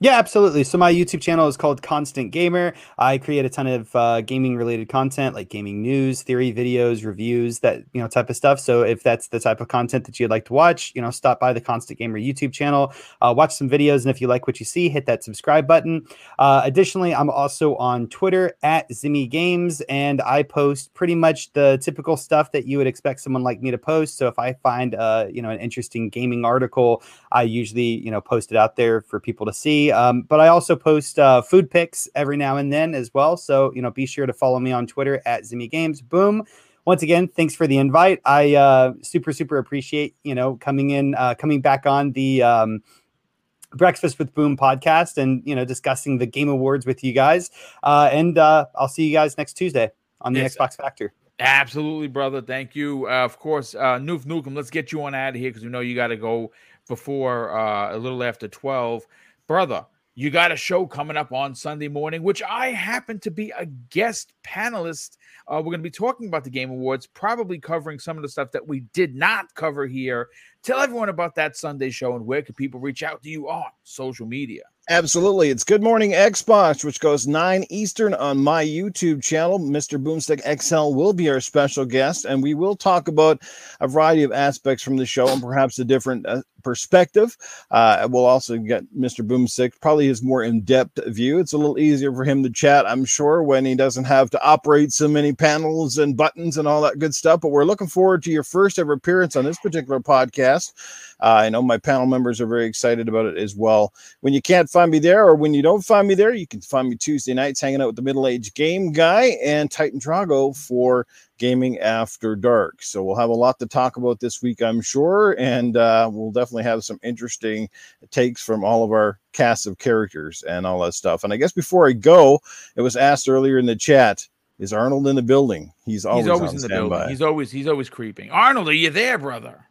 Yeah, absolutely. So my YouTube channel is called Constant Gamer. I create a ton of uh, gaming related content like gaming news, theory videos, reviews, that you know type of stuff. So if that's the type of content that you'd like to watch, you know, stop by the Constant Gamer YouTube channel, uh, watch some videos, and if you like what you see, hit that subscribe button. Uh, additionally, I'm also on Twitter at Zemi Games, and I post pretty much the typical stuff that you would expect someone like me to post. So if I find uh, you know an interesting gaming article, I usually you know post it out there for people to see. Um, but I also post uh, food pics every now and then as well. So, you know, be sure to follow me on Twitter at Zemi Games. Boom. Once again, thanks for the invite. I uh, super, super appreciate, you know, coming in, uh, coming back on the um, Breakfast with Boom podcast and, you know, discussing the game awards with you guys. Uh, and uh, I'll see you guys next Tuesday on the yes. Xbox Factor. Absolutely, brother. Thank you. Uh, of course, uh, Noof Nukem, let's get you on out of here because we know you got to go before uh, a little after 12 brother, you got a show coming up on Sunday morning, which I happen to be a guest panelist. Uh, we're going to be talking about the Game Awards, probably covering some of the stuff that we did not cover here. Tell everyone about that Sunday show and where can people reach out to you on social media. Absolutely. It's Good Morning Xbox, which goes 9 Eastern on my YouTube channel. Mr. Boomstick XL will be our special guest, and we will talk about a variety of aspects from the show and perhaps a different uh, perspective. Uh, we'll also get Mr. Boomstick, probably his more in depth view. It's a little easier for him to chat, I'm sure, when he doesn't have to operate so many panels and buttons and all that good stuff. But we're looking forward to your first ever appearance on this particular podcast. Uh, I know my panel members are very excited about it as well. When you can't find me there, or when you don't find me there, you can find me Tuesday nights hanging out with the middle aged game guy and Titan Drago for Gaming After Dark. So we'll have a lot to talk about this week, I'm sure, and uh, we'll definitely have some interesting takes from all of our casts of characters and all that stuff. And I guess before I go, it was asked earlier in the chat. Is Arnold in the building? He's always, he's always in the building. He's always he's always creeping. Arnold, are you there, brother?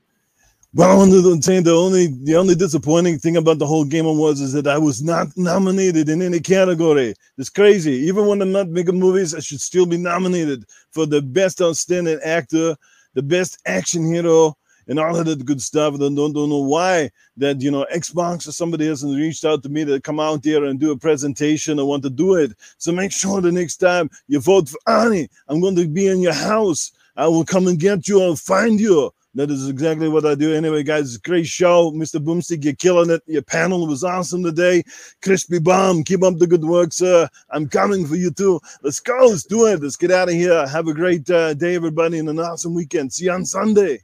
Well, I wanted to say the only the only disappointing thing about the whole game was is that I was not nominated in any category. It's crazy. Even when I'm not making movies, I should still be nominated for the best outstanding actor, the best action hero, and all of that good stuff. I don't, don't know why that you know Xbox or somebody hasn't reached out to me to come out there and do a presentation. I want to do it. So make sure the next time you vote for Ani, I'm going to be in your house. I will come and get you. I'll find you. That is exactly what I do. Anyway, guys, great show. Mr. Boomstick, you're killing it. Your panel was awesome today. Crispy Bomb, keep up the good work, sir. I'm coming for you too. Let's go. Let's do it. Let's get out of here. Have a great uh, day, everybody, and an awesome weekend. See you on Sunday.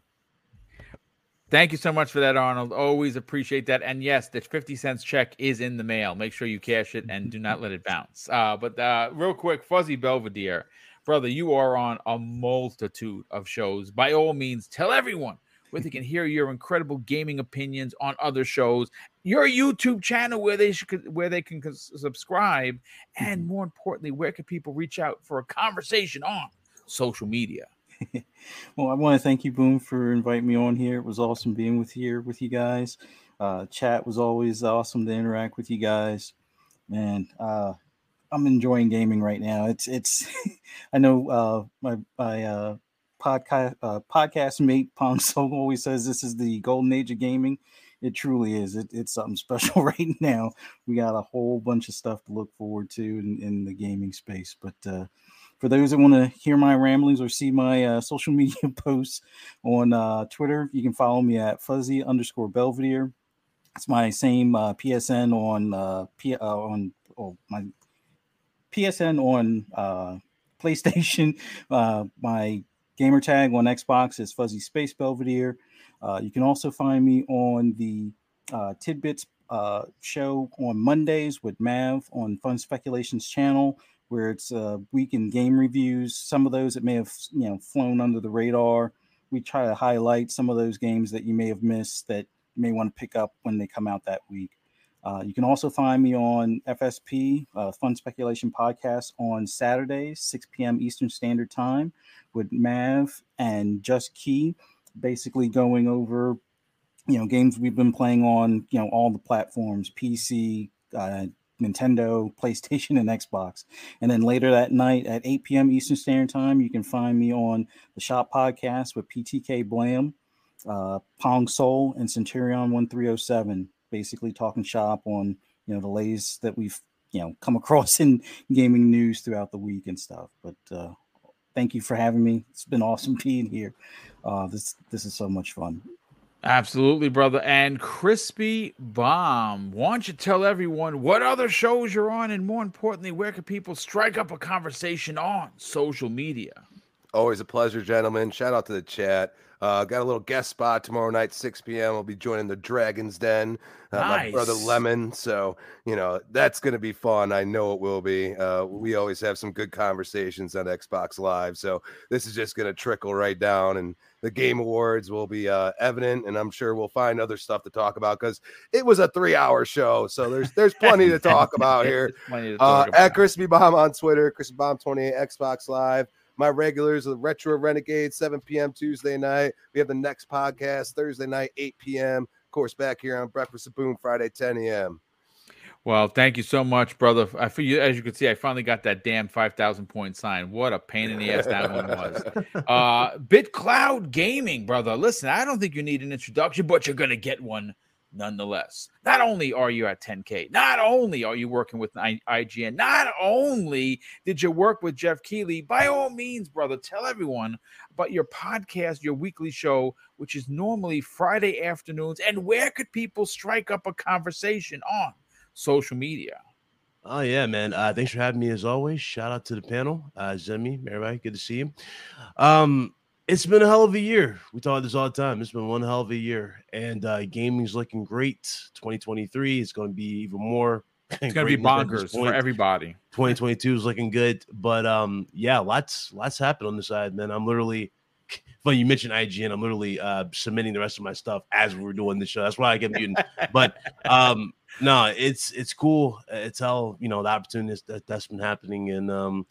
Thank you so much for that, Arnold. Always appreciate that. And yes, the 50 cents check is in the mail. Make sure you cash it and do not let it bounce. Uh, but uh, real quick, Fuzzy Belvedere brother, you are on a multitude of shows. By all means, tell everyone where they can [laughs] hear your incredible gaming opinions on other shows, your YouTube channel where they should where they can subscribe, and mm-hmm. more importantly, where can people reach out for a conversation on social media? [laughs] well, I want to thank you, Boom, for inviting me on here. It was awesome being with here with you guys. Uh, chat was always awesome to interact with you guys, and uh, I'm enjoying gaming right now. It's it's [laughs] I know uh, my my uh, podcast uh, podcast mate Pong [laughs] Song always says this is the golden age of gaming. It truly is. It, it's something [laughs] special right now. We got a whole bunch of stuff to look forward to in, in the gaming space. But uh, for those that want to hear my ramblings or see my uh, social media posts on uh, Twitter, you can follow me at fuzzy underscore Belvedere. It's my same uh, PSN on uh, P- uh, on oh, my PSN on uh, PlayStation. [laughs] Uh, my gamer tag on Xbox is Fuzzy Space Belvedere. Uh, you can also find me on the uh, Tidbits uh, show on Mondays with Mav on Fun Speculations channel, where it's uh, week in game reviews. Some of those that may have you know flown under the radar. We try to highlight some of those games that you may have missed that you may want to pick up when they come out that week. Uh, you can also find me on FSP, uh, Fun Speculation Podcast, on Saturdays, 6 p.m. Eastern Standard Time, with Mav and Just Key, basically going over, you know, games we've been playing on, you know, all the platforms, PC, uh, Nintendo, PlayStation, [laughs] and Xbox. And then later that night at 8 p.m. Eastern Standard Time, you can find me on the Shop Podcast with PTK Blam, uh, Pong Soul, and Centurion 1307 basically talking shop on you know the lays that we've you know come across [laughs] in gaming news throughout the week and stuff. But uh, thank you for having me. It's been awesome [laughs] being here. Uh, this this is so much fun. Absolutely, brother. And Crispy Bomb, why don't you tell everyone what other shows you're on, and more importantly, where can people strike up a conversation on social media? Always a pleasure, gentlemen. Shout out to the chat. Uh, got a little guest spot tomorrow night, 6 p.m. I'll be joining the Dragon's Den, uh, nice. my brother Lemon. So, you know, that's going to be fun. I know it will be. Uh, we always have some good conversations on Xbox Live. So, this is just going to trickle right down, and the Game Awards will be uh, evident. And I'm sure we'll find other stuff to talk about because it was a three hour show. So, there's there's plenty to talk about here. [laughs] Uh, talk about. At Crispy Bomb on Twitter, Crispy Bomb 28, Xbox Live my regulars, the Retro Renegade, 7 p.m. Tuesday night. We have the next podcast Thursday night, 8 p.m. Of course, back here on Breakfast of Boom Friday, 10 a.m. Well, thank you so much, brother. I feel you, as you can see, I finally got that damn five thousand point sign. What a pain in the ass that one was. [laughs] Uh, BitCloud Gaming, brother. Listen, I don't think you need an introduction, but you're gonna get one nonetheless. Not only are you at 10K, not only are you working with IGN, not only did you work with Geoff Keighley, by all means, brother, tell everyone about your podcast, your weekly show, which is normally Friday afternoons. And where could people strike up a conversation on social media? Oh yeah, man. Uh, thanks for having me as always. Shout out to the panel. Uh Zemi, everybody, good to see you. Um, it's been a hell of a year. We talk this all the time. It's been one hell of a year, and uh, gaming's looking great. 2023 is going to be even more. [laughs] It's going to be bonkers for everybody. 2022 is looking good, but um, yeah, lots lots happened on the side, man. I'm literally. [laughs] Funny you mentioned IGN. I'm literally uh, submitting the rest of my stuff as we're doing the show. That's why I get muted. but [laughs] um, no, it's it's cool. It's how you know the opportunities that that's been happening, and um,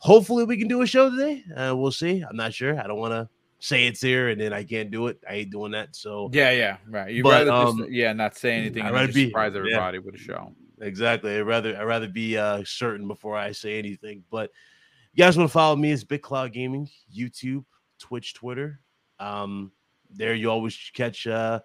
Hopefully, we can do a show today. Uh, we'll see. I'm not sure. I don't want to say it's here and then I can't do it. I ain't doing that. So yeah, yeah, right. You rather um, just, yeah, not say anything. I'd rather be surprise everybody yeah, with a show. Exactly. I'd rather I'd rather be uh, certain before I say anything. But you guys want to follow me? It's BitCloud Gaming, YouTube, Twitch, Twitter. Um, there you always catch uh,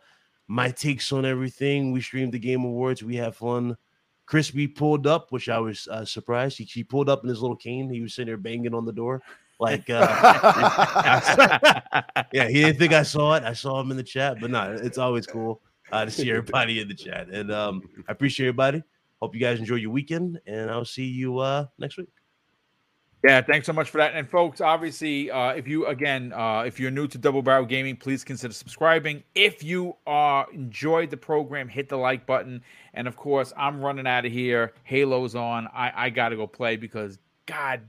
my takes on everything. We stream the Game Awards. We have fun. Crispy pulled up, which I was uh, surprised. He, he pulled up in his little cane. He was sitting there banging on the door. Like, uh, [laughs] yeah, he didn't think I saw it. I saw him in the chat, but no, it's always cool uh, to see everybody in the chat. And um, I appreciate everybody. Hope you guys enjoy your weekend, and I'll see you uh, next week. Yeah, thanks so much for that. And folks, obviously, uh, if you again, uh, if you're new to Double Barrel Gaming, please consider subscribing. If you uh, enjoyed the program, hit the like button. And of course, I'm running out of here. Halo's on. I, I got to go play because God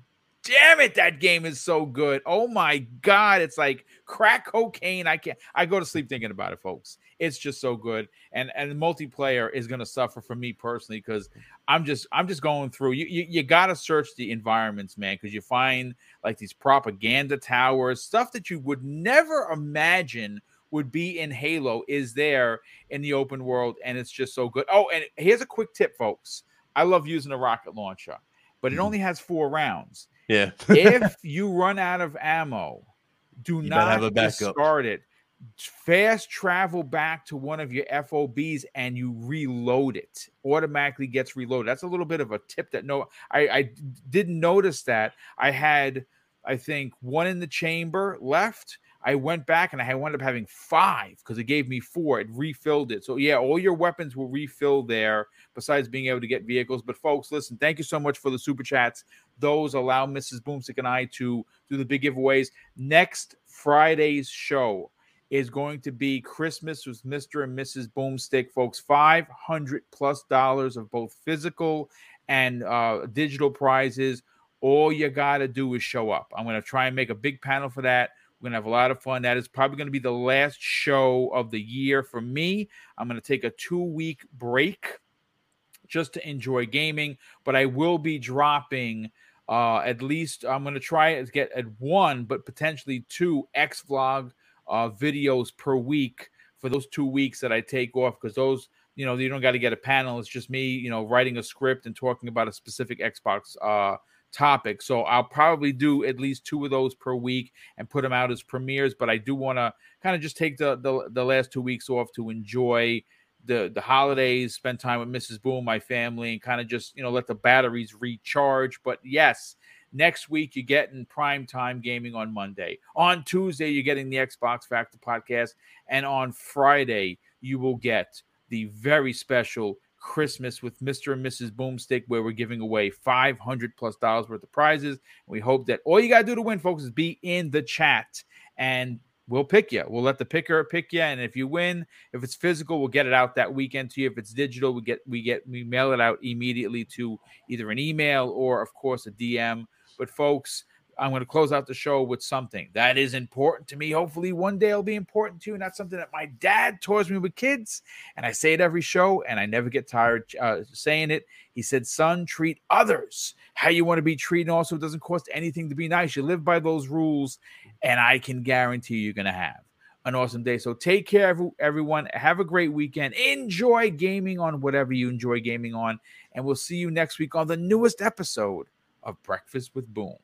damn it, that game is so good. Oh my god, it's like crack cocaine. I can't. I go to sleep thinking about it, folks. It's just so good, and and the multiplayer is going to suffer for me personally because I'm just I'm just going through. You you, you got to search the environments, man, because you find like these propaganda towers, stuff that you would never imagine would be in Halo is there in the open world, and it's just so good. Oh, and here's a quick tip, folks. I love using a rocket launcher, but it mm-hmm. only has four rounds. Yeah. if [laughs] you run out of ammo, do you not have a discard it. Fast travel back to one of your FOBs and you reload it. Automatically gets reloaded. That's a little bit of a tip that no, I, I didn't notice that. I had, I think, one in the chamber left I went back and I wound up having five because it gave me four. It refilled it. So yeah, all your weapons will refill there. Besides being able to get vehicles, but folks, listen, thank you so much for the super chats. Those allow Mrs. Boomstick and I to do the big giveaways. Next Friday's show is going to be Christmas with Mr. and Mrs. Boomstick, folks. Five hundred plus dollars of both physical and uh, digital prizes. All you got to do is show up. I'm going to try and make a big panel for that. We're gonna have a lot of fun. That is probably gonna be the last show of the year for me. I'm gonna take a two week break just to enjoy gaming, but I will be dropping uh, at least I'm going to try to get at one, but potentially two X vlog uh, videos per week for those two weeks that I take off because those, you know, you don't got to get a panel. It's just me, you know, writing a script and talking about a specific Xbox uh, topic. So I'll probably do at least two of those per week and put them out as premieres. But I do want to kind of just take the, the, the last two weeks off to enjoy the the holidays, spend time with Mrs. Boom, my family, and kind of just you know let the batteries recharge. But yes, next week you're getting prime time gaming on Monday. On Tuesday you're getting the Xbox Factor podcast, and on Friday you will get the very special Christmas with Mr. and Mrs. Boomstick, where we're giving away 500 plus dollars worth of prizes. We hope that all you got to do to win, folks, is be in the chat and we'll pick you. We'll let the picker pick you. And if you win, if it's physical, we'll get it out that weekend to you. If it's digital, we get, we get, we mail it out immediately to either an email or, of course, a DM. But, folks, I'm going to close out the show with something that is important to me. Hopefully, one day it'll be important to you. That's something that my dad told me with kids. And I say it every show, and I never get tired uh, saying it. He said, Son, treat others how you want to be treated. Also, it doesn't cost anything to be nice. You live by those rules, and I can guarantee you're going to have an awesome day. So take care, everyone. Have a great weekend. Enjoy gaming on whatever you enjoy gaming on. And we'll see you next week on the newest episode of Breakfast with Boom.